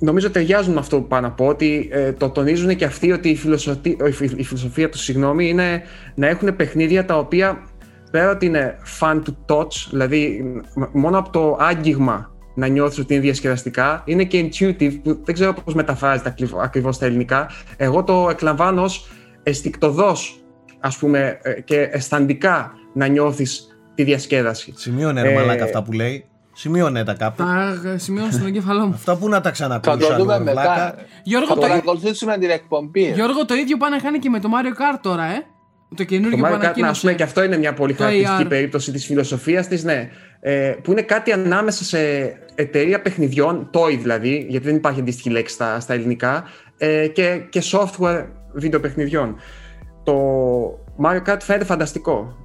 νομίζω ταιριάζουν με αυτό που πάω να πω, ότι ε, το τονίζουν και αυτοί ότι η, φιλοσοφία, η φι- η φιλοσοφία τους συγγνώμη είναι να έχουν παιχνίδια τα οποία πέρα ότι είναι fun to touch, δηλαδή μ- μόνο από το άγγιγμα να νιώθεις ότι είναι διασκεδαστικά, είναι και intuitive, που δεν ξέρω πώς μεταφράζεται ακριβ- ακριβώς στα ελληνικά. Εγώ το εκλαμβάνω ως αισθηκτοδός, ας πούμε, ε, και αισθαντικά να νιώθεις τη διασκέδαση. Σημείωνε ρε Ε, μαλάκα αυτά που λέει. Σημείωνε τα κάπου. Τα ε, σημειώνω στον εγκέφαλό μου. Αυτά που να τα Θα ξανακούσα. το δούμε ρε μετά. βλάκα. Γιώργο, Θα το, παρακολουθήσουμε την εκπομπή. Γιώργο, το ίδιο πάνε να κάνει και με το Mario Kart τώρα, ε. Το Το καινούργιο που Mario Kart, να, ας ανακοίνωσε. πούμε, και αυτό είναι μια πολύ Το χαρακτηριστική AR. περίπτωση της φιλοσοφίας της, ναι. Ε, που είναι κάτι ανάμεσα σε εταιρεία παιχνιδιών, toy δηλαδή, γιατί δεν υπάρχει αντίστοιχη λέξη στα, στα ελληνικά, ε, και, και software βιντεοπαιχνιδιών. Το Mario Kart φαίνεται φανταστικό.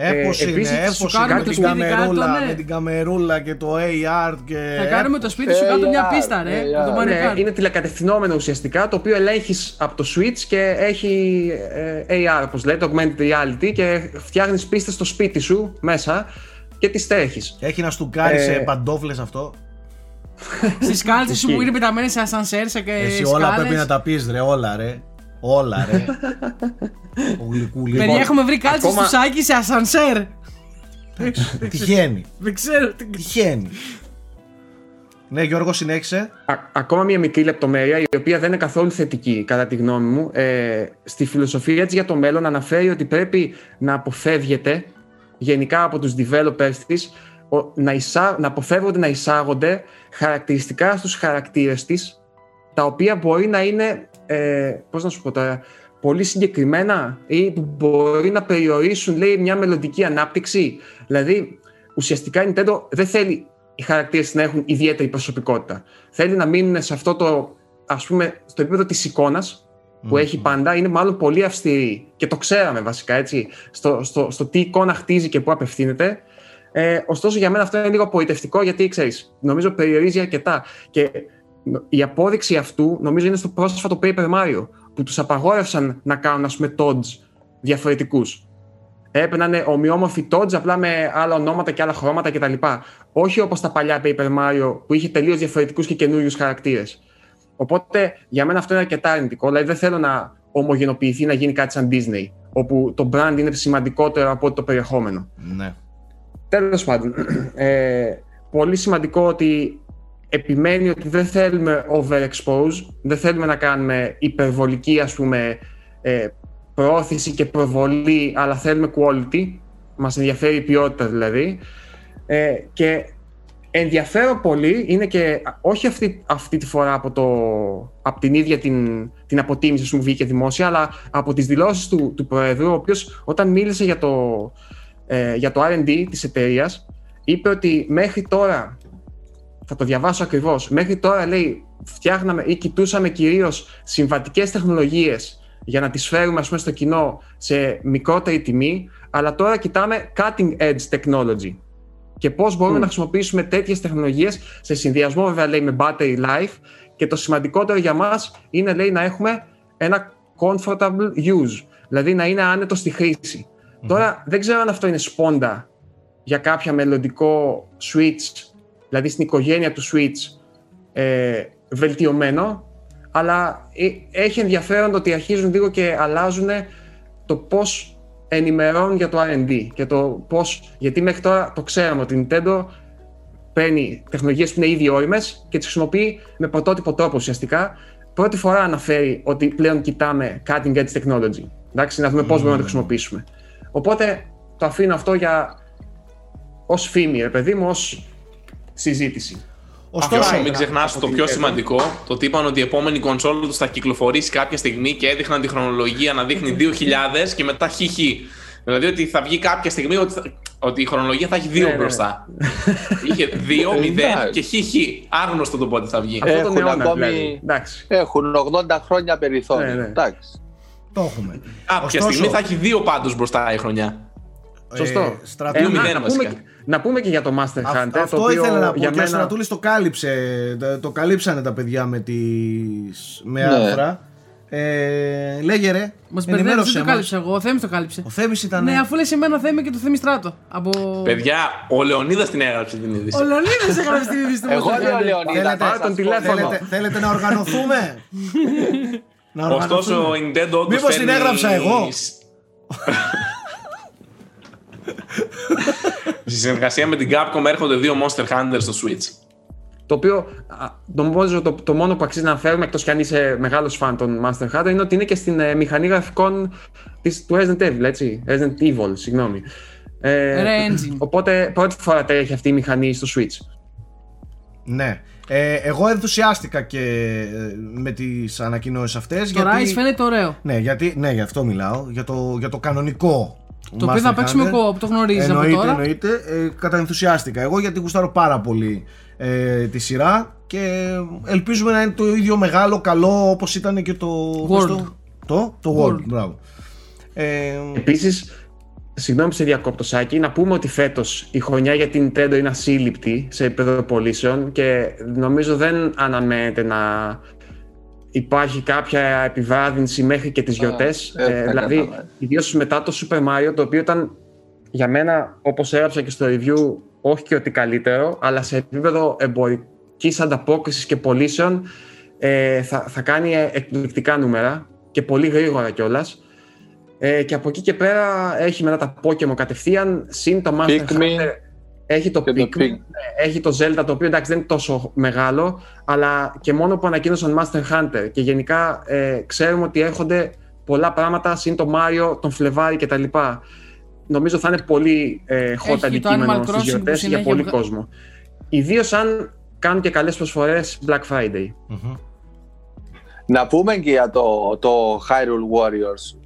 Έπος Ε, είναι, επίσης, έπος σου είναι κάνουμε με το την σπίτι κάτω, καμερούλα, ναι. με την καμερούλα και το AR και... Θα κάνουμε το σπίτι σου κάτω μια AR, πίστα, ρε. AR. με το Mario Ναι, Kart. είναι τηλεκατευθυνόμενο ουσιαστικά, το οποίο ελέγχεις από το Switch και έχει ε, AR, όπως λέτε, Augmented Reality, και φτιάχνεις πίστες στο σπίτι σου μέσα και τις τρέχεις. Έχει να στουκάρει Ε, σε παντόφλες αυτό. Στις κάλτσε σου που Ισχύει. είναι πεταμένες σε ασανσέρ, σε Εσύ σκάλες. όλα πρέπει να τα πεις ρε, όλα ρε. Όλα ρε. (laughs) Ο γλυκούλη. Παιδιά, έχουμε βρει κάλτσε ακόμα- του Σάκη σε ασανσέρ. Τυχαίνει. Δεν ξέρω. τι- Τυχαίνει. Ναι Γιώργο συνέχισε. Α- ακόμα μια μικρή λεπτομέρεια, η οποία δεν είναι καθόλου θετική, κατά τη γνώμη μου. Ε, στη φιλοσοφία της για το μέλλον αναφέρει ότι πρέπει να αποφεύγεται, γενικά από τους developers της, ο- να, εισά, να αποφεύγονται να εισάγονται χαρακτηριστικά στους χαρακτήρες της, τα οποία μπορεί να είναι, ε, πώς να σου πω τώρα, πολύ συγκεκριμένα ή που μπορεί να περιορίσουν, λέει, μια μελλοντική ανάπτυξη. Δηλαδή, ουσιαστικά η Nintendo δεν θέλει οι χαρακτήρες να έχουν ιδιαίτερη προσωπικότητα. Θέλει να μείνουν σε αυτό το, ας πούμε, στο επίπεδο της εικόνας που έχει πάντα, είναι μάλλον πολύ αυστηρή. Και το ξέραμε βασικά, έτσι, στο, στο, στο τι εικόνα χτίζει και πού απευθύνεται. Ε, ωστόσο, για μένα αυτό είναι λίγο απογοητευτικό, γιατί, ξέρεις, νομίζω περιορίζει αρκετά. Και η απόδειξη αυτού, νομίζω, είναι στο πρόσφατο Paper Mario, που τους απαγόρευσαν να κάνουν, ας πούμε, dodge διαφορετικούς. Έπρεπε να είναι ομοιόμορφοι dodge, απλά με άλλα ονόματα και άλλα χρώματα κτλ. Όχι όπως τα παλιά Paper Mario, που είχε τελείως διαφορετικούς και καινούριους χαρακτήρες. Οπότε, για μένα αυτό είναι αρκετά αρνητικό. Δηλαδή, δεν θέλω να ομογενοποιηθεί, να γίνει κάτι σαν Disney, όπου το brand είναι σημαντικότερο από το περιεχόμενο. Ναι. Τέλος πάντων, (clears throat) ε, πολύ σημαντικό ότι επιμένει ότι δεν θέλουμε overexpose, δεν θέλουμε να κάνουμε υπερβολική ας πούμε ε, προώθηση και προβολή, αλλά θέλουμε quality, μας ενδιαφέρει η ποιότητα δηλαδή. Ε, και ενδιαφέρον πολύ είναι και όχι αυτή, αυτή τη φορά από, το, από την ίδια την, την αποτίμηση που βγήκε δημόσια, αλλά από τις δηλώσεις του, του Προέδρου, ο οποίος όταν μίλησε για το, ε, για το R&D της εταιρείας, είπε ότι μέχρι τώρα, θα το διαβάσω ακριβώς, μέχρι τώρα λέει φτιάχναμε ή κοιτούσαμε κυρίως συμβατικές τεχνολογίες για να τις φέρουμε ας πούμε, στο κοινό σε μικρότερη τιμή, αλλά τώρα κοιτάμε cutting edge technology. Και πώς μπορούμε να χρησιμοποιήσουμε τέτοιες τεχνολογίες σε συνδυασμό βέβαια λέει με battery life. Και το σημαντικότερο για μας είναι λέει να έχουμε ένα comfortable use, δηλαδή να είναι άνετο στη χρήση. Τώρα δεν ξέρω αν αυτό είναι σπόντα για κάποια μελλοντικό Switch, δηλαδή στην οικογένεια του Switch ε, βελτιωμένο, αλλά ε, έχει ενδιαφέρον το ότι αρχίζουν λίγο και αλλάζουν το πώς ενημερώνουν για το R&D και το πώς, γιατί μέχρι τώρα το ξέραμε ότι η Nintendo παίρνει τεχνολογίες που είναι ήδη όριμες και τις χρησιμοποιεί με πρωτότυπο τρόπο ουσιαστικά. Πρώτη φορά αναφέρει ότι πλέον κοιτάμε cutting edge technology. Εντάξει, να δούμε πώς μπορούμε να το χρησιμοποιήσουμε. Οπότε το αφήνω αυτό για ως φήμη, ρε παιδί μου, ως συζήτηση. Ωστόσο, Ωστόσο, μην από ξεχνά την το πιο Nintendo. σημαντικό, το ότι είπαν ότι η επόμενη κονσόλα του θα κυκλοφορήσει κάποια στιγμή και έδειχναν τη χρονολογία να δείχνει 2000 και μετά χιχι. Δηλαδή ότι θα βγει κάποια στιγμή ότι, θα- ότι η χρονολογία θα έχει δύο Ναι, ναι. μπροστά. Είχε 2, 0 Εντάξει. και χιχι. Άγνωστο το πότε θα βγει. Αυτό τον Έχουν αιώνα ακόμη- δηλαδή. Εντάξει. Έχουν 80 χρόνια περιθώριο. Ναι, ναι. Εντάξει. το έχουμε. Κάποια Ωστόσο, στιγμή θα έχει δύο πάντως μπροστά η χρονιά. Σωστό. Ε, Στρατούλη, Δύο να, μηδέν να, βασικά. πούμε, να πούμε και για το Master αυ- Hunter. αυτό το οποίο ήθελα να πω για και ο μένα... Στρατούλης το κάλυψε, το, το καλύψανε τα παιδιά με, τις, με Ναι. άρθρα. Ε, λέγε ρε, Μας μπερδεύει, ενημέρωσέ δεν το μας. κάλυψα εγώ. Ο Θέμης το κάλυψε. Ο Θέμης ήταν... Ναι, αφού λες εμένα Θέμη και το Θέμη Στράτο. Από. Παιδιά, ο Λεωνίδας την έγραψε την είδηση. Ο Λεωνίδας έγραψε την είδηση του Εγώ Monster λέω Hunter. Λεωνίδα. Θέλετε- θα σας τον πω, τηλέφωνο. Θέλετε, θέλετε να οργανωθούμε; (laughs) να οργανωθούμε. Ωστόσο, η Nintendo όντως Μήπως την φέρνει- έγραψα εγώ; Στη συνεργασία με την Capcom έρχονται δύο Monster Hunter στο Switch. Το οποίο α, νομίζω το, το μόνο που αξίζει να αναφέρουμε, εκτός κι αν είσαι μεγάλος φαν των Master Hunter, είναι ότι είναι και στην ε, μηχανή γραφικών της, του Resident Evil, έτσι. Resident Evil, συγγνώμη. Ε, Re-engine. Οπότε πρώτη φορά τρέχει αυτή η μηχανή στο Switch. Ναι. Ε, εγώ ενθουσιάστηκα και ε, με τις ανακοινώσεις αυτές Το γιατί... Rise φαίνεται ωραίο. Ναι, γιατί, ναι, γι' αυτό μιλάω. Για το, για το κανονικό. Το οποίο θα Master παίξουμε Hunter. co-op, το γνωρίζεις από εννοείται, τώρα. Εννοείται, ε, καταενθουσιάστηκα. Εγώ γιατί γουστάρω πάρα πολύ ε, τη σειρά και ελπίζουμε να είναι το ίδιο μεγάλο, καλό όπως ήταν και το... πώς World. Το, το, το World, World. μπράβο. Ε, Επίσης, συγγνώμη που σε διακόπτω, Σάκη, να πούμε ότι φέτος η χρονιά για την Nintendo είναι ασύλληπτη σε επίπεδο πωλήσεων και νομίζω δεν αναμένεται να υπάρχει κάποια επιβράδυνση μέχρι και τις γιορτές. ε, θα δηλαδή, κατάλαβα. ιδίως μετά το Super Mario, το οποίο ήταν για μένα, όπως έγραψα και στο review, όχι και ότι καλύτερο, αλλά σε επίπεδο εμπορικής ανταπόκρισης και πωλήσεων ε, θα, θα κάνει εκπληκτικά νούμερα και πολύ γρήγορα κιόλας. Ε, και από εκεί και πέρα έχει μετά τα Pokemon κατευθείαν, συν το Master Pikmin Hunter, έχει το και το Pikmin, Pig. έχει το Zelda το οποίο εντάξει δεν είναι τόσο μεγάλο, αλλά και μόνο που ανακοίνωσαν Master Hunter και γενικά ε, ξέρουμε ότι έρχονται πολλά πράγματα συν το Mario, τον Φλεβάρι κτλ. Νομίζω θα είναι πολύ ε, hot Έχει το αντικείμενο Animal στις Crossing γιορτές που για συνέχεια πολύ βγα- κόσμο. Ιδίως αν κάνουν και καλές προσφορές Black Friday. μμμ. Να πούμε και για το, το Hyrule Warriors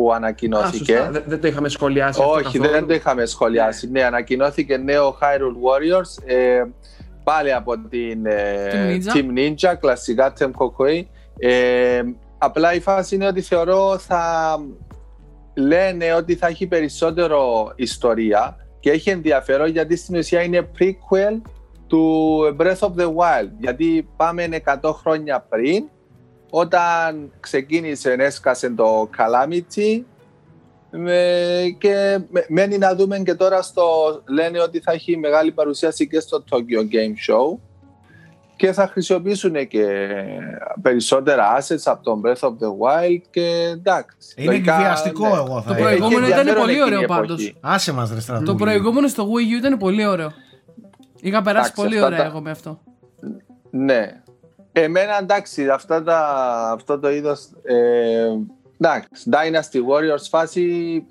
που Α, ανακοινώθηκε. σωστά. Δεν, δεν το είχαμε σχολιάσει αυτό Όχι, καθόλου. δεν το είχαμε σχολιάσει. Ναι, ανακοινώθηκε νέο Hyrule Warriors ε, πάλι από την ε, Team Ninja. Team Ninja, κλασικά Team Kokoe. Ε, απλά η φάση είναι ότι θεωρώ θα λένε ότι θα έχει περισσότερο ιστορία και έχει ενδιαφέρον γιατί στην ουσία είναι prequel του Breath of the Wild. Γιατί πάμε 100 χρόνια πριν όταν ξεκίνησε, έσκασε το Calamity με- και με- μένει να δούμε και τώρα στο λένε ότι θα έχει μεγάλη παρουσίαση και στο Tokyo Game Show και θα χρησιμοποιήσουν και περισσότερα assets από τον Breath of the Wild και εντάξει. Είναι λογικά, εκβιαστικό ναι. εγώ θα Το έλεγα. προηγούμενο Έχει ήταν ενδιαφέρον πολύ εκείνη η ωραίο εποχή. πάντως. Άσε μας ρε στρατούλη. Το προηγούμενο στο Wii U ήταν πολύ ωραίο. Είχα περάσει Εντάξει, πολύ αυτά ωραία τα- εγώ με αυτό. Ναι. Εμένα εντάξει, αυτά τα, αυτό το είδος ε, εντάξει, Dynasty Warriors φάση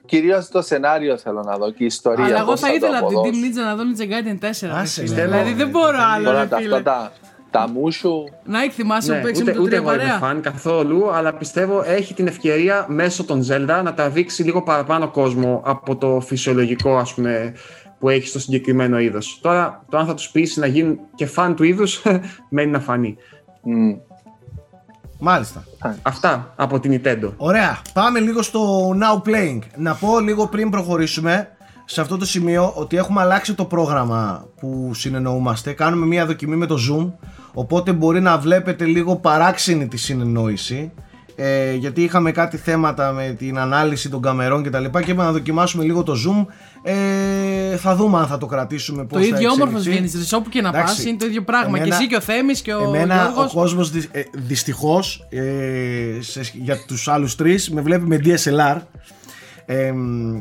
κυρίως το σενάριο θέλω να δω και η ιστορία. Αλλά εγώ πώς θα το ήθελα από την Team αποδώσουν. Ninja να δω Ninja Gaiden 4. ρε Άσε, φίλε. ναι. Δηλαδή δεν μπορώ άλλο. Τώρα ρε τα, φίλε. αυτά τα, τα μουσου Να θυμάσαι που Ναι, παίξαμε ούτε, το ούτε 3 εγώ είμαι παρέα. φαν καθόλου, αλλά πιστεύω έχει την ευκαιρία μέσω των Zelda να τραβήξει λίγο παραπάνω κόσμο από το φυσιολογικό ας πούμε που έχει στο συγκεκριμένο είδος. Τώρα το αν θα τους πείσει να γίνουν και φαν του είδους (laughs) μένει να φανεί. Μμ. Μάλιστα. Αυτά από την Nintendo. Ωραία. Πάμε λίγο στο Now Playing. Να πω λίγο πριν προχωρήσουμε σε αυτό το σημείο ότι έχουμε αλλάξει το πρόγραμμα που συνεννοούμαστε. Κάνουμε μια δοκιμή με το Zoom. Οπότε μπορεί να βλέπετε λίγο παράξενη τη συνεννόηση. Ε, γιατί είχαμε κάτι θέματα με την ανάλυση των καμερών και τα λοιπά και είπαμε να δοκιμάσουμε λίγο το Zoom. Ε, θα δούμε αν θα το κρατήσουμε Το πώς θα ίδιο όμορφος εξελιχθεί. βγαίνεις. Σε όπου και να πας Εντάξει. είναι το ίδιο πράγμα. Και Εμένα- εσύ και ο Θέμης και ο Εμένα ο Γιώργος. κόσμος δυ, ε, δυστυχώς ε, σε- για τους άλλους τρεις με βλέπει με DSLR ε,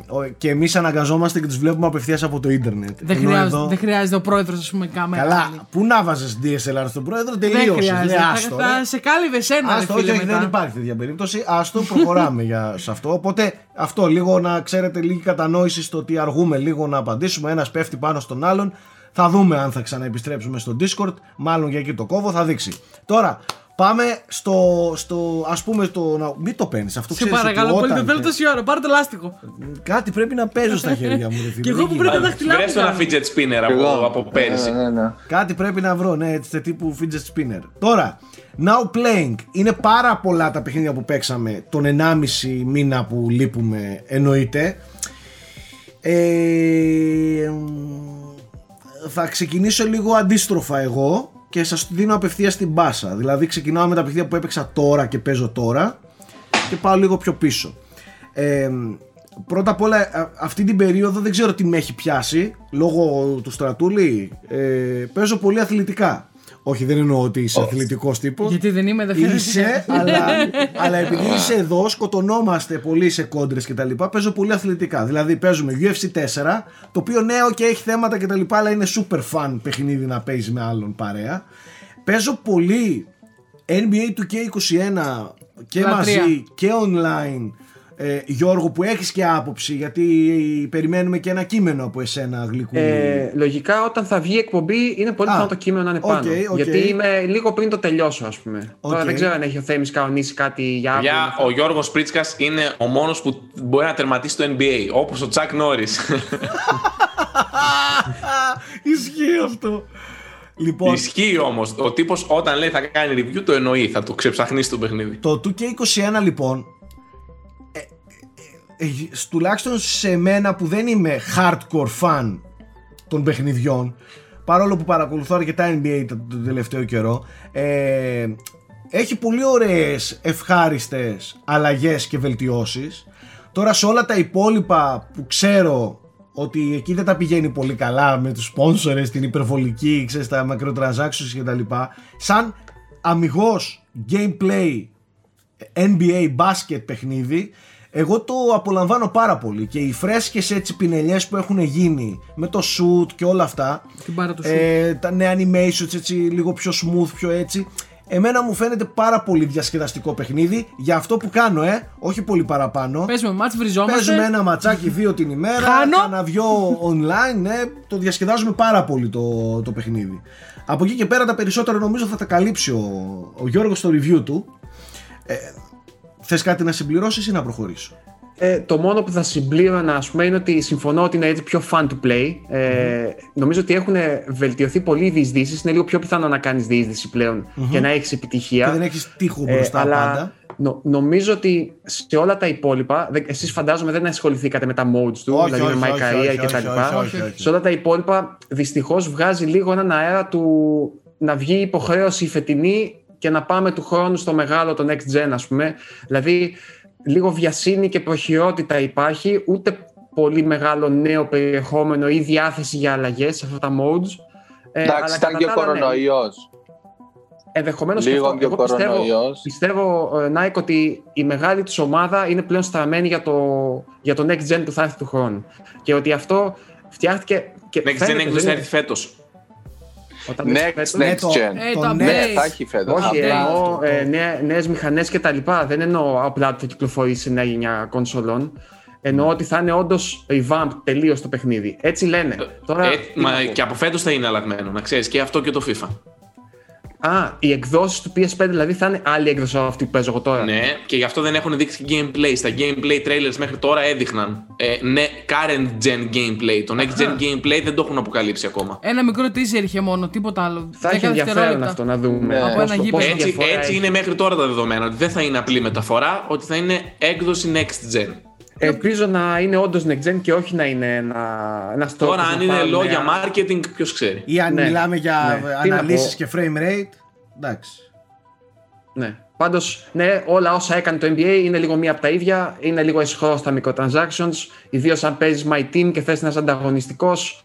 ο- και εμείς αναγκαζόμαστε και τους βλέπουμε απευθείας από το ίντερνετ. Δεν Ενώ χρειάζεται, εδώ- δεν χρειάζεται ο πρόεδρος, ας πούμε, κάμερα. Καλά, άλλη. πού να βάζεις DSLR στον πρόεδρο, Δεν τελείωσες. χρειάζεται. Ναι, Θα- άστο, ρε. θα σε κάλυβε εσένα, ρε Άστο, όχι, φίλε, όχι, δεν μετά. υπάρχει τέτοια περίπτωση. Άστο, προχωράμε για, σε αυτό. Οπότε αυτό λίγο να ξέρετε λίγη κατανόηση στο ότι αργούμε λίγο να απαντήσουμε. Ένας πέφτει πάνω στον άλλον. Θα δούμε αν θα ξαναεπιστρέψουμε στο Discord. Μάλλον για εκεί το κόβω, θα δείξει. Τώρα, πάμε στο, στο ας πούμε, το, να, μην το παίρνεις. Αυτό Σε ξέρεις ότι παρακαλώ πολύ, όταν- δεν θέλω τόση ώρα. Πάρε το λάστιχο. Κάτι πρέπει να παίζω στα χέρια μου. Ρε, (laughs) φίλε. Και εγώ Δεν που γίνεται. πρέπει να δαχτυλά Βρες το ένα fidget spinner από, Εγώ. από πέρυσι. Ναι, ναι, ναι. Κάτι πρέπει να βρω, ναι, έτσι τύπου fidget spinner. Τώρα, now playing. Είναι πάρα πολλά τα παιχνίδια που παίξαμε τον 1,5 μήνα που λείπουμε, εννοείται. Ε, θα ξεκινήσω λίγο αντίστροφα εγώ και σας δίνω απευθείας την μπάσα. Δηλαδή ξεκινάω με τα παιχνίδια που έπαιξα τώρα και παίζω τώρα και πάω λίγο πιο πίσω. Ε, πρώτα απ' όλα α- αυτή την περίοδο δεν ξέρω τι με έχει πιάσει λόγω του στρατούλη. Ε, παίζω πολύ αθλητικά. Όχι, δεν εννοώ ότι είσαι αθλητικός τύπος. Γιατί δεν είμαι, δεν φαίνεται. Είσαι, αλλά, (laughs) αλλά επειδή είσαι εδώ, σκοτωνόμαστε πολύ σε κόντρες και τα λοιπά. Παίζω πολύ αθλητικά. Δηλαδή, παίζουμε UFC 4, το οποίο ναι, και έχει θέματα και τα λοιπά, αλλά είναι super fun παιχνίδι να παίζεις με άλλον παρέα. Παίζω πολύ NBA 2K21 και Λατρεία. μαζί και online. Ε, Γιώργο που έχεις και άποψη γιατί περιμένουμε και ένα κείμενο από εσένα γλυκούλη Ε, λογικά όταν θα βγει η εκπομπή είναι πολύ Α, πιθανό το κείμενο να είναι οκ, πάνω. οκ. Γιατί είμαι λίγο πριν το τελειώσω, ας πούμε. Οκ. Τώρα δεν ξέρω αν έχει ο Θέμης κανονίσει κάτι για αύριο. Για ο Γιώργος Πρίτσκα είναι ο μόνος που μπορεί να τερματίσει το NBA, όπως ο Τσακ Νόρις. (laughs) Ισχύει αυτό Λοιπόν Ισχύει όμως. Ο τύπος όταν λέει θα κάνει review το εννοεί, θα το ξεψαχνίσει το παιχνίδι. Το 2K21 λοιπόν ε, ε, ε, τουλάχιστον σε μένα που δεν είμαι hardcore fan των παιχνιδιών παρόλο που παρακολουθώ αρκετά NBA το, το τελευταίο καιρό ε, έχει πολύ ωραίες ευχάριστες αλλαγές και βελτιώσεις. Τώρα σε όλα τα υπόλοιπα που ξέρω ότι εκεί δεν τα πηγαίνει πολύ καλά με τους sponsors, την υπερβολική, ξέρεις, τα microtransactions και τα λοιπά σαν αμυγός gameplay NBA basket παιχνίδι εγώ το απολαμβάνω πάρα πολύ και οι φρέσκες έτσι πινελιές που έχουν γίνει με το shoot και όλα αυτά Την πάρα του ε, τα νέα animations έτσι λίγο πιο smooth πιο έτσι εμένα μου φαίνεται πάρα πολύ διασκεδαστικό παιχνίδι για αυτό που κάνω ε όχι πολύ παραπάνω Παίζουμε μάτς, βριζόμαστε. Παίζουμε ένα ματσάκι δύο την ημέρα, Χάνω. κάνα δυο online, ναι, το διασκεδάζουμε πάρα πολύ το, το παιχνίδι. Από εκεί και πέρα τα περισσότερα νομίζω θα τα καλύψει ο, ο Γιώργος στο review του. Ε, θες κάτι να συμπληρώσεις ή να προχωρήσω; Ε, το μόνο που θα συμπλήρωνα ας πούμε, είναι ότι συμφωνώ ότι είναι έτσι πιο fun to play. Ε, Νομίζω ότι έχουν βελτιωθεί πολύ οι διεισδύσεις. Είναι λίγο πιο πιθανό να κάνεις διείσδυση πλέον και να έχεις επιτυχία. Και δεν έχεις τείχο Ε, μπροστά αλλά πάντα. νο- νομίζω ότι σε όλα τα υπόλοιπα, δεν- εσείς φαντάζομαι δεν ασχοληθήκατε με τα modes του, Όχι, δηλαδή όχι, με My όχι, Career όχι, και τα όχι, λοιπά. όχι, όχι, όχι. Σε όλα τα υπόλοιπα δυστυχώς βγάζει λίγο έναν αέρα του να βγει η υποχρέωση η φετινή και να πάμε του χρόνου στο μεγάλο, το next gen ας πούμε. Δηλαδή λίγο βιασύνη και προχειρότητα υπάρχει, ούτε πολύ μεγάλο νέο περιεχόμενο ή διάθεση για αλλαγές σε αυτά τα modes. Ε, αλλά Εντάξει, ήταν κατά και τα άλλα, ναι. κορονοϊός. Ενδεχομένως και Λίγο αυτό. και ο Εγώ πιστεύω, κορονοϊός. πιστεύω ε, Nike, ότι η μεγάλη του ομάδα είναι πλέον στραμμένη για το, για το next gen που θα έρθει του χρόνου. Και ότι αυτό φτιάχτηκε. Και Next gen φαίνεται, έκδοση θα δεν έρθει φέτος. Όταν έρθει Next, φέτος- Ναι, next το- gen. Ε, το το next- Ναι, update. θα έχει φέτος. Όχι, Update. εννοώ το- ε, νέα, νέες μηχανές και τα λοιπά. Δεν εννοώ απλά ότι θα κυκλοφορήσει σε νέα γενιά κονσολών. Εννοώ ότι θα είναι όντως revamp τελείως το παιχνίδι. Έτσι λένε. Τώρα, Ε, τι μα να πω. και από φέτος θα είναι αλλαγμένο, να ξέρεις και αυτό και το FIFA. Α, οι εκδόσεις του PS5 δηλαδή θα είναι άλλη έκδοση από αυτή που παίζω εγώ τώρα. Ναι, και γι' αυτό δεν έχουν δείξει gameplay. Στα gameplay trailers μέχρι τώρα έδειχναν ε, ναι, current gen gameplay. Το next gen gameplay δεν το έχουν αποκαλύψει ακόμα. Ένα μικρό teaser είχε μόνο, τίποτα άλλο. Θα έχει 10 ενδιαφέρον δευτερόλεπτα. αυτό να δούμε. Ναι. πώς- Από ένα πώς γήπεδο. Έτσι, διαφορά έτσι έχει. είναι μέχρι τώρα τα δεδομένα. Ότι δεν θα είναι απλή μεταφορά, ότι θα είναι έκδοση next gen. Ελπίζω να είναι όντως next gen και όχι να είναι ένα, ένα Τώρα, αν είναι λόγια marketing, ποιος ξέρει; Ή αν Ναι, μιλάμε για ναι. Τι να αναλύσεις πω. και frame rate. Εντάξει. Ναι. Πάντως, ναι, όλα όσα έκανε το NBA είναι λίγο μία από τα ίδια. Είναι λίγο αισχρό στα microtransactions. Ιδίως αν παίζεις My Team και θες να είσαι ανταγωνιστικός.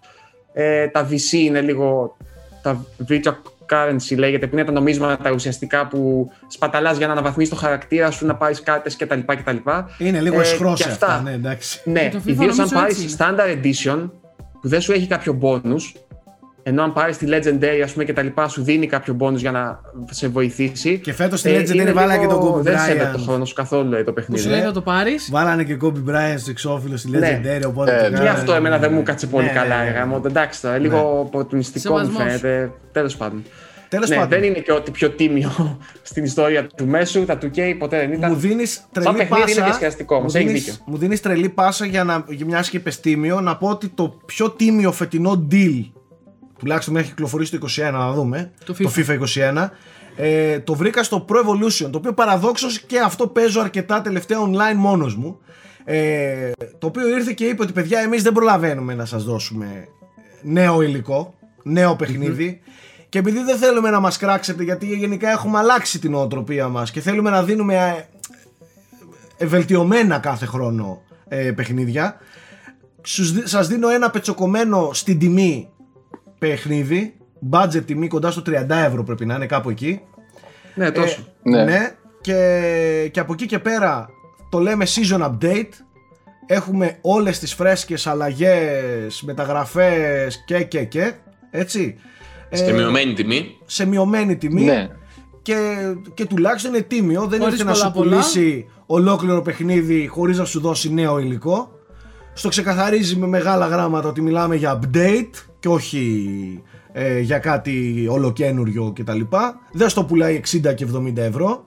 Ε, τα VC είναι λίγο. Τα virtual currency λέγεται, που είναι τα νομίσματα ουσιαστικά που σπαταλάς για να αναβαθμίσεις το χαρακτήρα σου, να πάρεις κάρτες κτλ. κτλ. Είναι λίγο Ε, εσχρό και σε αυτά. αυτά. Ναι, εντάξει. Ναι, Και το FIFA ιδίως αν νομίζω πάρεις έτσι standard edition που δεν σου έχει κάποιο bonus. Ενώ αν πάρεις τη Legendary, ας πούμε, και τα λοιπά, σου δίνει κάποιο bonus για να σε βοηθήσει. Και φέτος στη Ε, Legendary είναι βάλανε λίγο- και τον Kobe Δεν σέβεται Bryant. το χρόνο σου καθόλου ε, το Που παιχνίδι. σου λέει θα το πάρεις; Βάλανε και Kobe Bryant στο εξώφυλλο στη Ναι. Legendary. Οπότε Ε, το και Και κάνανε. αυτό εμένα δεν μου κάτσε πολύ Ναι, καλά. ναι, ναι. ε, γάμο. Εντάξει τώρα, λίγο οπορτουνιστικό μου Σεβασμός. φαίνεται. Τέλος πάντων. Τέλος ναι, πάντων. δεν είναι και ό,τι πιο τίμιο (laughs) στην ιστορία του μέσου. Τα 2K ποτέ δεν ήταν. Μου δίνεις τρελή παιχνίδι είναι πάσα. διασκεδαστικό όμως, μου έχεις δίνεις- δίκιο. Μου δίνεις τρελή πάσα για να για μιας και είπες τίμιο να πω ότι το πιο τίμιο φετινό deal τουλάχιστον μέχρι κυκλοφορήσει το 21 να δούμε. Το το FIFA. 21 ε, το βρήκα στο Pro Evolution το οποίο παραδόξως και αυτό παίζω αρκετά τελευταία online μόνος μου. Ε, το οποίο ήρθε και είπε ότι παιδιά εμείς δεν προλαβαίνουμε να σας δώσουμε νέο υλικό νέο παιχνίδι. Και επειδή δεν θέλουμε να μας κράξετε γιατί γενικά έχουμε αλλάξει την οτροπία μας και θέλουμε να δίνουμε ε, ε, βελτιωμένα κάθε χρόνο ε, παιχνίδια. Σας δι- Σας δίνω ένα πετσοκομμένο στην τιμή παιχνίδι. Budget τιμή κοντά στο 30 ευρώ πρέπει να είναι κάπου εκεί. Ναι, τόσο. Ναι. Ναι. Και, και από εκεί και πέρα το λέμε season update. Έχουμε όλες τις φρέσκες αλλαγές, μεταγραφές και και και. Έτσι. Σε Ε, μειωμένη τιμή. σε μειωμένη τιμή Ναι. και, και τουλάχιστον είναι τίμιο. Δεν Χωρίς ήρθε να σου πολλά πολλά. πουλήσει ολόκληρο παιχνίδι χωρίς να σου δώσει νέο υλικό. Στο ξεκαθαρίζει με μεγάλα γράμματα ότι μιλάμε για update και όχι ε, για κάτι ολοκένουριο κτλ. Δεν στο πουλάει 60 και 70 ευρώ.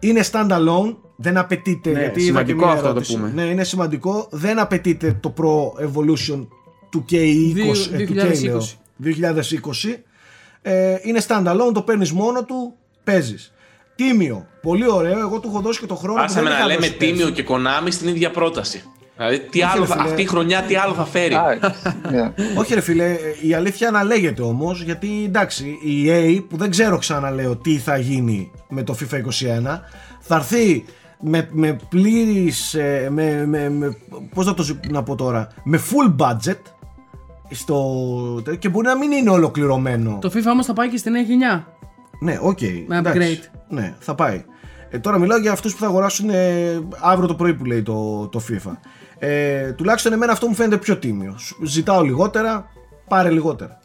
Είναι standalone, δεν απαιτείται. Ναι, γιατί είδα σημαντικό και μια αυτό να το ερώτηση. πούμε. Ναι, είναι σημαντικό. Δεν απαιτείται το Pro Evolution του K20. ε, του K, λέω. 2020. Ε, είναι standalone, το παίρνεις μόνο του, παίζεις. Τίμιο. Πολύ ωραίο. Εγώ του έχω δώσει και το χρόνο που Πάσαμε δεν να είχα λέμε δώσει πέρσι. τίμιο και Konami στην ίδια πρόταση. Δηλαδή, τι Όχι, άλλο, ρε θα- φίλε. αυτή η χρονιά τι άλλο θα φέρει; Α, ναι. (laughs) Όχι ρε φίλε, ε, η αλήθεια αναλέγεται όμως γιατί εντάξει η EA που δεν ξέρω ξαναλέω τι θα γίνει με το FIFA 21 θα έρθει με, με πλήρης, ε, με, με, με, πώς να το ζη- να πω τώρα, με full budget στο, και μπορεί να μην είναι ολοκληρωμένο. Το FIFA όμως θα πάει και στη νέα γενιά. Ναι, οκ. Με εντάξει. upgrade. Ναι, θα πάει. Ε, τώρα μιλάω για αυτούς που θα αγοράσουν ε, αύριο το πρωί που λέει το, το FIFA. Ε, τουλάχιστον εμένα αυτό μου φαίνεται πιο τίμιο. Σου- Ζητάω λιγότερα, πάρε λιγότερα.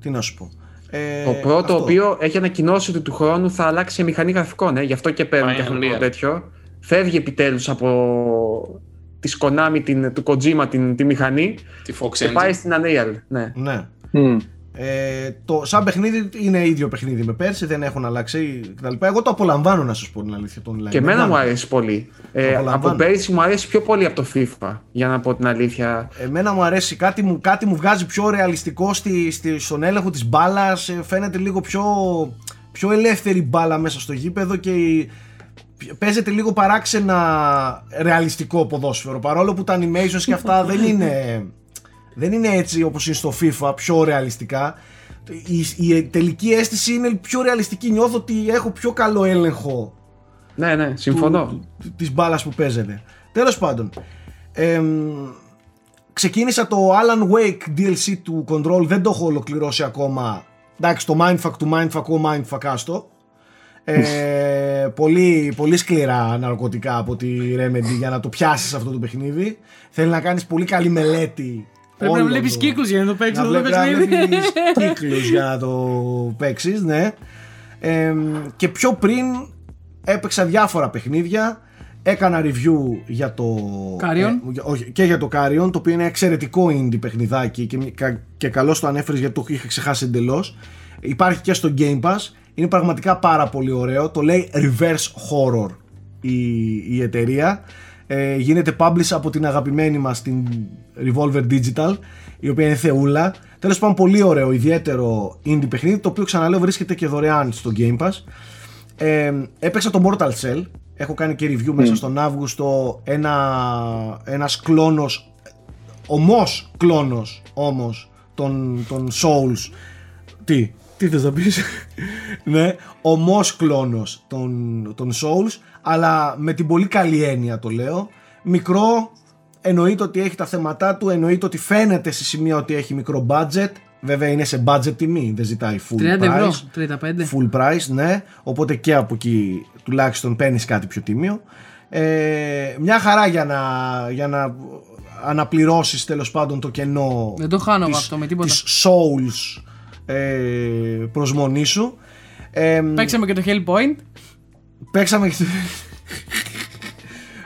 Τι να σου πω. Ε, Το πρώτο, αυτό. το οποίο έχει ανακοινώσει ότι του χρόνου θα αλλάξει σε μηχανή γραφικών, ε, γι' αυτό και παίρνει Πάει και αυτό το Unreal. τέτοιο. Φεύγει επιτέλους από τη Konami, την, του Kojima την, τη μηχανή Τη Fox και Engine. πάει στην Unreal. Ναι. Ναι. Μμ. Ε, το, σαν παιχνίδι είναι ίδιο παιχνίδι με πέρσι, δεν έχουν αλλάξει κτλ. Εγώ το απολαμβάνω να σας πω την αλήθεια. Το online. Και Δεν εμένα μου κάνω. αρέσει πολύ. Ε, απολαμβάνω. από πέρυσι μου αρέσει πιο πολύ από το FIFA, για να πω την αλήθεια. Εμένα μου αρέσει κάτι μου, κάτι μου βγάζει πιο ρεαλιστικό στη, στη, στον έλεγχο της μπάλας. Φαίνεται λίγο πιο, πιο ελεύθερη μπάλα μέσα στο γήπεδο και η- παίζεται λίγο παράξενα ρεαλιστικό ποδόσφαιρο. Παρόλο που τα animations και αυτά δεν είναι, δεν είναι έτσι όπως είναι στο FIFA, πιο ρεαλιστικά. Η, η τελική αίσθηση είναι πιο ρεαλιστική. Νιώθω ότι έχω πιο καλό έλεγχο Ναι, ναι, συμφωνώ. του, του- της μπάλας που παίζεται. Τέλος πάντων, εμ, ξεκίνησα το Alan Wake DLC του Control, δεν το έχω ολοκληρώσει ακόμα. Εντάξει, το Mindfuck του Mindfuck, ο Mindfuck άστο. Ε, (laughs) πολύ, πολύ σκληρά ναρκωτικά από τη Remedy για να το πιάσεις αυτό το παιχνίδι. Θέλει να κάνεις πολύ καλή μελέτη. Πρέπει να όλο βλέπεις το- κύκλους για να το παίξεις να αυτό το βλέπει- να παιχνίδι. βλέπεις (laughs) κύκλους για να το παίξεις, ναι. Ε, και πιο πριν έπαιξα διάφορα παιχνίδια. Έκανα review για το. Carrion. ε, για- όχι, και για το Carrion, το οποίο είναι εξαιρετικό indie παιχνιδάκι και, κα- και καλώς το ανέφερες γιατί το είχα ξεχάσει εντελώς. Υπάρχει και στο Game Pass. Είναι πραγματικά πάρα πολύ ωραίο. Το λέει Reverse Horror η, η εταιρεία. Ε, γίνεται publish από την αγαπημένη μας την Revolver Digital η οποία είναι θεούλα. Τέλος πάντων πολύ ωραίο, ιδιαίτερο indie παιχνίδι το οποίο ξαναλέω βρίσκεται και δωρεάν στο Game Pass. Ε, έπαιξα το Mortal Cell. Έχω κάνει και review μέσα στον Αύγουστο. Ένα, ένας κλόνος, ομός κλόνος όμως των, των Souls. Τι, τι θες να πεις; ναι, ομός κλόνος των, των Souls, αλλά με την πολύ καλή έννοια το λέω. Μικρό, εννοείται ότι έχει τα θέματά του, εννοείται ότι φαίνεται σε σημεία ότι έχει μικρό budget. Βέβαια είναι σε budget τιμή, δεν ζητάει full 30 price. ευρώ, 35. Full price, ναι. Οπότε και από εκεί τουλάχιστον παίρνεις κάτι πιο τίμιο. Ε, μια χαρά για να, για να αναπληρώσεις τέλος πάντων το κενό Δεν το χάνω εγώ της- αυτό με τίποτα. της Souls ε, προσμονή σου. Ε, Παίξαμε και το Hellpoint. παίξαμε και το...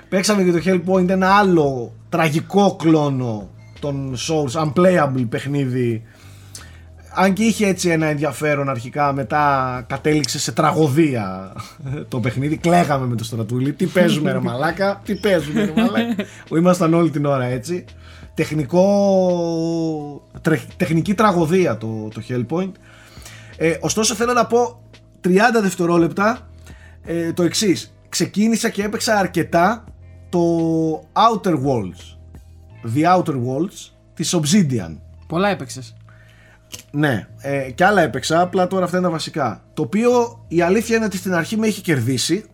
παίξαμε και το Hellpoint ένα άλλο τραγικό κλόνο των Souls, unplayable παιχνίδι αν και είχε έτσι ένα ενδιαφέρον αρχικά μετά κατέληξε σε τραγωδία το παιχνίδι κλαίγαμε με το στρατούλι τι παίζουμε ρε μαλάκα; Τι παίζουμε ρε μαλάκα; (laughs) Ήμασταν όλη την ώρα έτσι τεχνικό τρε- τεχνική τραγωδία το, το Hellpoint ε, ωστόσο θέλω να πω 30 δευτερόλεπτα ε, το εξής. Ξεκίνησα και έπαιξα αρκετά το Outer Worlds. The Outer Worlds της Obsidian. Πολλά έπαιξες. Ναι, ε, και άλλα έπαιξα, απλά τώρα αυτά είναι τα βασικά. Το οποίο η αλήθεια είναι ότι στην αρχή με έχει κερδίσει.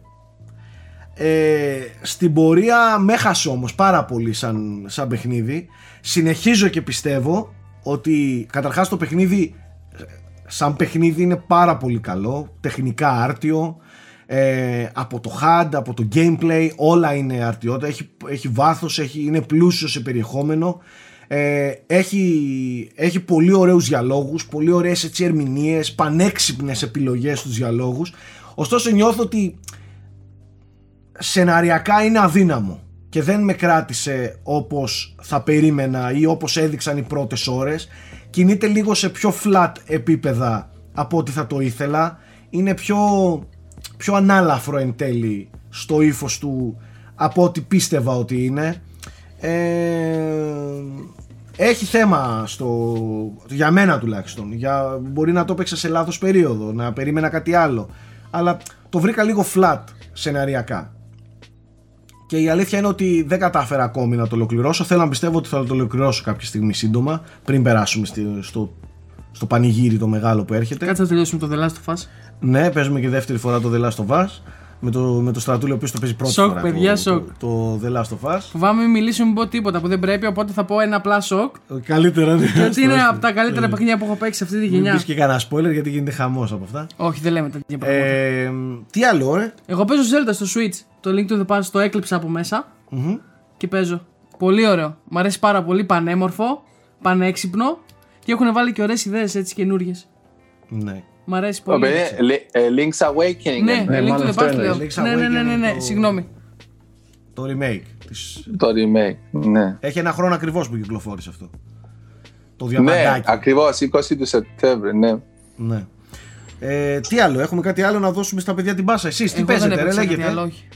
Ε, στην πορεία με έχασε όμως πάρα πολύ σαν, σαν παιχνίδι. Συνεχίζω και πιστεύω ότι καταρχάς το παιχνίδι σαν παιχνίδι είναι πάρα πολύ καλό, τεχνικά άρτιο, ε, από το HUD, από το gameplay, όλα είναι αρτιότητα, έχει, έχει βάθος, έχει, είναι πλούσιο σε περιεχόμενο, ε, έχει, έχει πολύ ωραίους διαλόγους, πολύ ωραίες έτσι ερμηνείες, πανέξυπνες επιλογές στους διαλόγους, ωστόσο νιώθω ότι σεναριακά είναι αδύναμο και δεν με κράτησε όπως θα περίμενα ή όπως έδειξαν οι πρώτες ώρες. Κινείται λίγο σε πιο flat επίπεδα από ό,τι θα το ήθελα. Είναι πιο, πιο ανάλαφρο εν τέλει στο ύφος του από ό,τι πίστευα ότι είναι. Ε, έχει θέμα στο, για μένα τουλάχιστον. Για, μπορεί να το έπαιξα σε λάθος περίοδο να περίμενα κάτι άλλο. Αλλά το βρήκα λίγο flat σεναριακά και η αλήθεια είναι ότι δεν κατάφερα ακόμη να το ολοκληρώσω. Θέλω να πιστεύω ότι θα το ολοκληρώσω κάποια στιγμή σύντομα, πριν περάσουμε στο, στο πανηγύρι το μεγάλο που έρχεται. Κάτσε να τελειώσουμε το The Last of Us. Ναι, παίζουμε και δεύτερη φορά το The Last of Us. Με το, με το στρατούλιο ο οποίος το παίζει πρώτη Σοκ, φορά. παιδιά, το, σοκ. Το, το The Last of Us. Φοβάμαι μην μιλήσω, μην πω τίποτα που δεν πρέπει, οπότε θα πω ένα απλά σοκ. Καλύτερα ναι. Γιατί είναι από τα καλύτερα παιχνίδια που έχω παίξει σε αυτή τη Μην γενιά. πεις και κανένα spoiler γιατί γίνεται χαμός από αυτά. Όχι, δεν λέμε τέτοια πράγματα. Ε, τι άλλο, ε; Εγώ παίζω Zelda στο Switch. Το Link to the Past το έκλειψα από μέσα και παίζω. Πολύ ωραίο. Μ' αρέσει πάρα πολύ. Πανέμορφο, πανέξυπνο και έχουν βάλει και ωραίες ιδέες έτσι καινούριες. Ναι. Μ' αρέσει Ω, πολύ. παιδί, Li- ε, Link's Awakening. Ναι, ε, Link μάλλον to the αυτό Past είναι. λέω. Link's Ναι, ναι, ναι, ναι, ναι, Awakening, το- συγγνώμη. Το remake. Της... Το remake. Ναι. Έχει ένα χρόνο ακριβώς που κυκλοφόρησε αυτό. Το Ναι, διαμαντάκι. ακριβώς 20 του Σεπτέμβρη. Ναι. Ναι. Ε, τι άλλο, έχουμε κάτι άλλο να δώσουμε στα παιδιά την πάσα; Εσείς τι Εγώ δεν παίζετε, ρε, έπαιξα κάτι λέγεται; άλλο, όχι.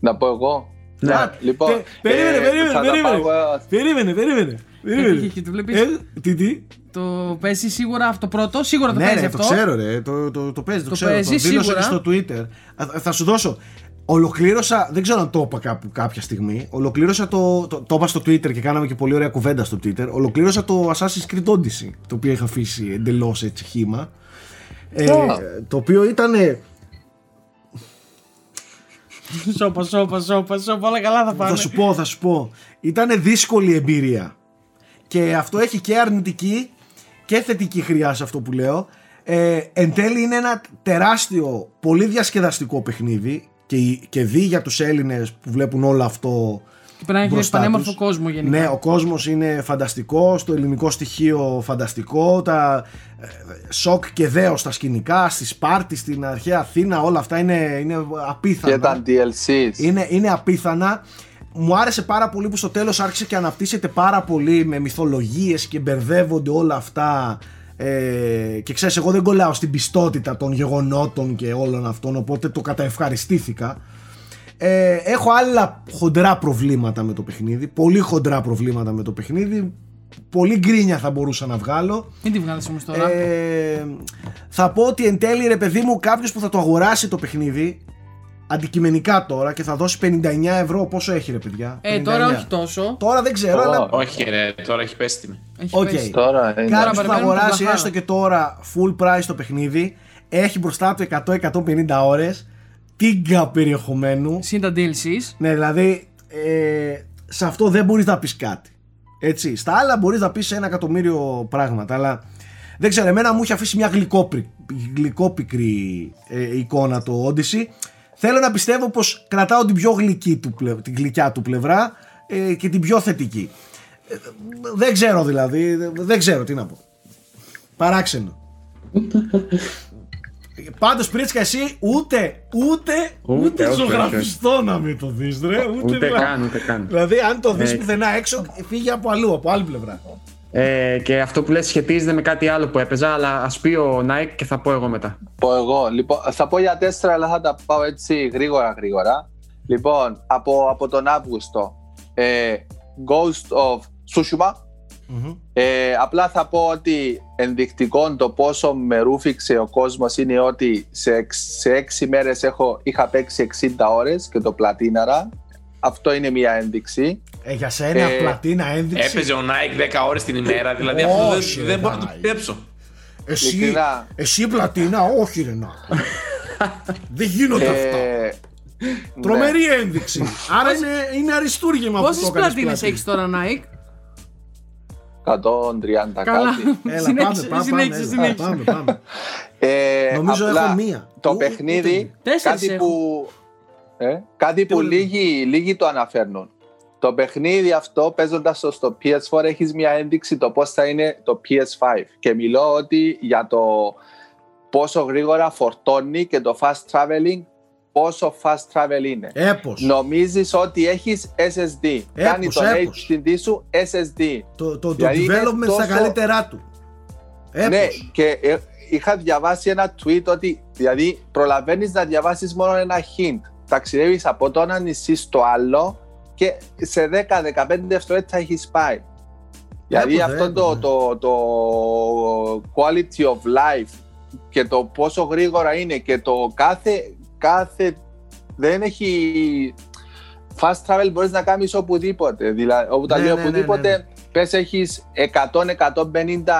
Να πω εγώ. Ναι. Α, Λοιπόν, Τε- περίμενε, ε, περίμενε, θα τα περίμενε. πάω εγώ. Περίμενε, περίμενε. Περίμενε. και- και το βλέπεις. Ε, τι, τι; Το παίζει σίγουρα αυτό πρώτο, σίγουρα το Ναι, παίζει ρε, αυτό. το ξέρω, ρε. Το, το, το παίζει, το, Το ξέρω. παίζει, το δήλωσε σίγουρα. και στο Twitter. Α, θα σου δώσω. Ολοκλήρωσα, δεν ξέρω αν το είπα κάπου κάποια στιγμή. Ολοκλήρωσα το. Το, το είπα στο Twitter και κάναμε και πολύ ωραία κουβέντα στο Twitter. Ολοκλήρωσα το Assassin's Creed Odyssey. Το οποίο είχα αφήσει εντελώς έτσι χήμα. Ε, Α. το οποίο ήταν. Σόπα, σόπα, σόπα, σόπα, όλα καλά θα πάνε. Θα σου πω, θα σου πω. Ήταν δύσκολη εμπειρία. Και αυτό έχει και αρνητική και θετική χρειά σε αυτό που λέω. Ε, εν τέλει είναι ένα τεράστιο, πολύ διασκεδαστικό παιχνίδι και, και δει για τους Έλληνες που βλέπουν όλο αυτό Και πρέπει να έχει μπροστά πανέμορφο τους. κόσμο γενικά. Ναι, ο κόσμος είναι φανταστικός, το ελληνικό στοιχείο φανταστικό, τα ε, σοκ και δέο στα σκηνικά, στη Σπάρτη, στην αρχαία Αθήνα, όλα αυτά είναι, είναι απίθανα. Και τα DLCs. Είναι, είναι απίθανα. Μου άρεσε πάρα πολύ που στο τέλος άρχισε και αναπτύσσεται πάρα πολύ με μυθολογίες και μπερδεύονται όλα αυτά ε, και ξέρεις εγώ δεν κολλάω στην πιστότητα των γεγονότων και όλων αυτών οπότε το καταευχαριστήθηκα ε, έχω άλλα χοντρά προβλήματα με το παιχνίδι πολύ χοντρά προβλήματα με το παιχνίδι πολύ γκρίνια θα μπορούσα να βγάλω Μην τη βγάλεις όμως τώρα. ε, θα πω ότι εν τέλει ρε παιδί μου κάποιος που θα το αγοράσει το παιχνίδι αντικειμενικά τώρα και θα δώσει 59 ευρώ πόσο έχει ρε παιδιά; Ε, 59. τώρα όχι τόσο. Τώρα δεν ξέρω Ω. αλλά Όχι, ρε, τώρα έχει πέσει τιμή. Έχει Οκ. πέσει. Τώρα είναι. κάποιος που θα περιμένουμε την αγοράσει βλαχάρα. έστω και τώρα full price το παιχνίδι έχει μπροστά του 100-150 ώρες τίγκα περιεχομένου Συν τα DLCs. ναι δηλαδή ε, σε αυτό δεν μπορείς να πεις κάτι έτσι στα άλλα μπορείς να πεις ένα εκατομμύριο πράγματα αλλά δεν ξέρω εμένα μου έχει αφήσει μια γλυκόπικρη, γλυκόπικρη ε, εικόνα το Odyssey θέλω να πιστεύω πως κρατάω την πιο γλυκή του, πλε- την γλυκιά του πλευρά ε, και την πιο θετική. Ε, δεν ξέρω δηλαδή δεν ξέρω τι να πω. Παράξενο. (laughs) Πάντως Πρίτσκα εσύ ούτε, ούτε, ούτε, Ούτε, όχι, ζωγραφιστό να μην το δεις ρε. Ούτε, Ούτε δηλαδή. καν, ούτε καν. Δηλαδή αν το δεις Ε, πουθενά έξω φύγει από αλλού, από άλλη πλευρά Ε, και αυτό που λες σχετίζεται με κάτι άλλο που έπαιζα, αλλά ας πει ο Nike και θα πω εγώ μετά. πω εγώ. Λοιπόν, θα πω για τέσσερα, αλλά θα τα πάω έτσι γρήγορα γρήγορα. Λοιπόν, από, από τον Αύγουστο, ε, Ghost of Tsushima. Ε, απλά θα πω ότι ενδεικτικό το πόσο με ρούφηξε ο κόσμος είναι ότι σε, εξ- σε έξι μέρες έχω, είχα παίξει 60 ώρες και το πλατίναρα. Αυτό είναι μια ένδειξη. Ε, Για σένα Ε, πλατίνα ένδειξη Έπαιζε ο Nike 10 ώρες την ημέρα, δηλαδή αυτό Όχι, δεν, ρε, δεν μπορώ να το Παναγία. πιστέψω. Εσύ, ειλικρινά. εσύ πλατίνα όχι ρε να (laughs) Δεν γίνονται αυτά Ε, Τρομερή ένδειξη. Άρα είναι, είναι αριστούργημα αυτό Πόσες πλατίνες έχεις τώρα, Nike; 130 Καλά. κάτι. Έλα, Συνέχισε, πάμε, πάμε, συνέχισε, πάμε, συνέχισε. πάμε, πάμε. Ε, Νομίζω απλά έχω μία. Το Ου, παιχνίδι, ούτε- Τέσσερις κάτι έχω. που, ε, κάτι που Τέλος. λίγοι, λίγοι το αναφέρνουν. Το παιχνίδι αυτό παίζοντας το στο PS4 έχεις μια ένδειξη το πώς θα είναι το PS5. Και μιλώ ότι για το πόσο γρήγορα φορτώνει και το fast traveling, πόσο fast travel είναι. Έπος. Νομίζεις ότι έχεις SSD. Κάνει Έπος, το έπος. HDD σου SSD. Το, το, το Δηλαδή είναι development στα τόσο- καλύτερά του. Έπος. Ναι, και ε, είχα διαβάσει ένα tweet ότι δηλαδή προλαβαίνεις να διαβάσεις μόνο ένα hint. Ταξιδεύεις από το ένα νησί στο άλλο και σε 10-15 δευτερόλεπτα έχεις πάει. Δηλαδή Έπω, αυτό έπω, το, ναι. το, το quality of life και το πόσο γρήγορα είναι και το κάθε, κάθε δεν έχει fast travel μπορείς να κάνεις οπουδήποτε δηλαδή όπου τα Ναι, λέω ναι, ναι, οπουδήποτε ναι, ναι. πες έχεις 100-150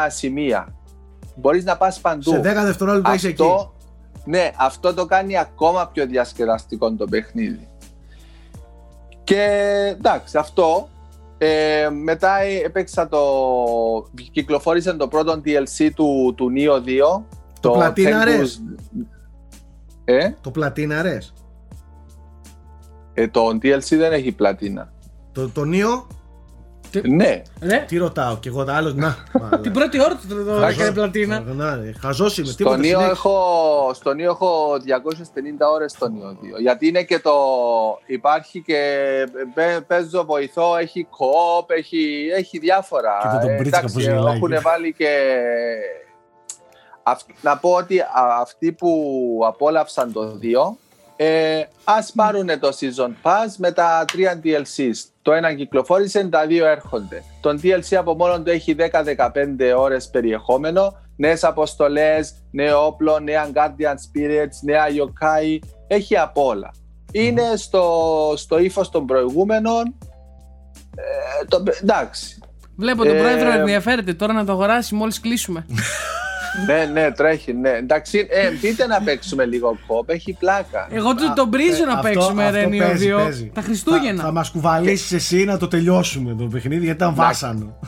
σημεία μπορείς να πας παντού Σε 10 δευτερόλεπτα είσαι εκεί. αυτό, ναι, αυτό το κάνει ακόμα πιο διασκεδαστικό το παιχνίδι. Και εντάξει, αυτό. Ε, μετά ε, έπαιξα το. Κυκλοφόρησε το πρώτο DLC του, του Neo 2. Το πλατίναρες; Tempus- Ε, Το πλατίναρες. ε, το DLC δεν έχει πλατίνα. Το, το Νίο, Ναι, Ρε, τι ρωτάω και εγώ τα άλλο. Να. (laughs) την πρώτη ώρα του το- το έκανε πλατίνα. Χαζό είμαι. στο Τίποτα. Neo, συνέχισε. έχω, στο Neo έχω 250 ώρες στο Neo 2. Γιατί είναι και το. Υπάρχει και. παι- Παίζω βοηθό, έχει co-op, έχει, έχει διάφορα. Κοίτα τον Ε, Πρίτσικα εντάξει, πώς γελάει έχουν εκεί. βάλει και. Αυ- να πω ότι α- αυτοί που απόλαυσαν το 2 ε, ας πάρουν το Season Pass με τα τρία DLCs. Το ένα κυκλοφόρησε, τα δύο έρχονται. Το DLC από μόνο του έχει 10-15 ώρες περιεχόμενο, νέες αποστολές, νέο όπλο, νέα Guardian Spirits, νέα Yokai, έχει απ' όλα. Είναι στο, στο ύφος των προηγούμενων, ε, το, εντάξει, Βλέπω τον Ε, πρόεδρο ενδιαφέρεται τώρα να το αγοράσει μόλις κλείσουμε. (laughs) ναι, ναι, τρέχει, ναι. Εντάξει, ε, πείτε να παίξουμε λίγο κόπ, έχει πλάκα. Εγώ του τον πρίζω να Αυτό- παίξουμε αυτό ρε Νίο παίζει, 2 παίζει. τα Θα, Χριστούγεννα. θα μας κουβαλήσεις εσύ να το τελειώσουμε το παιχνίδι γιατί ήταν βάσανο.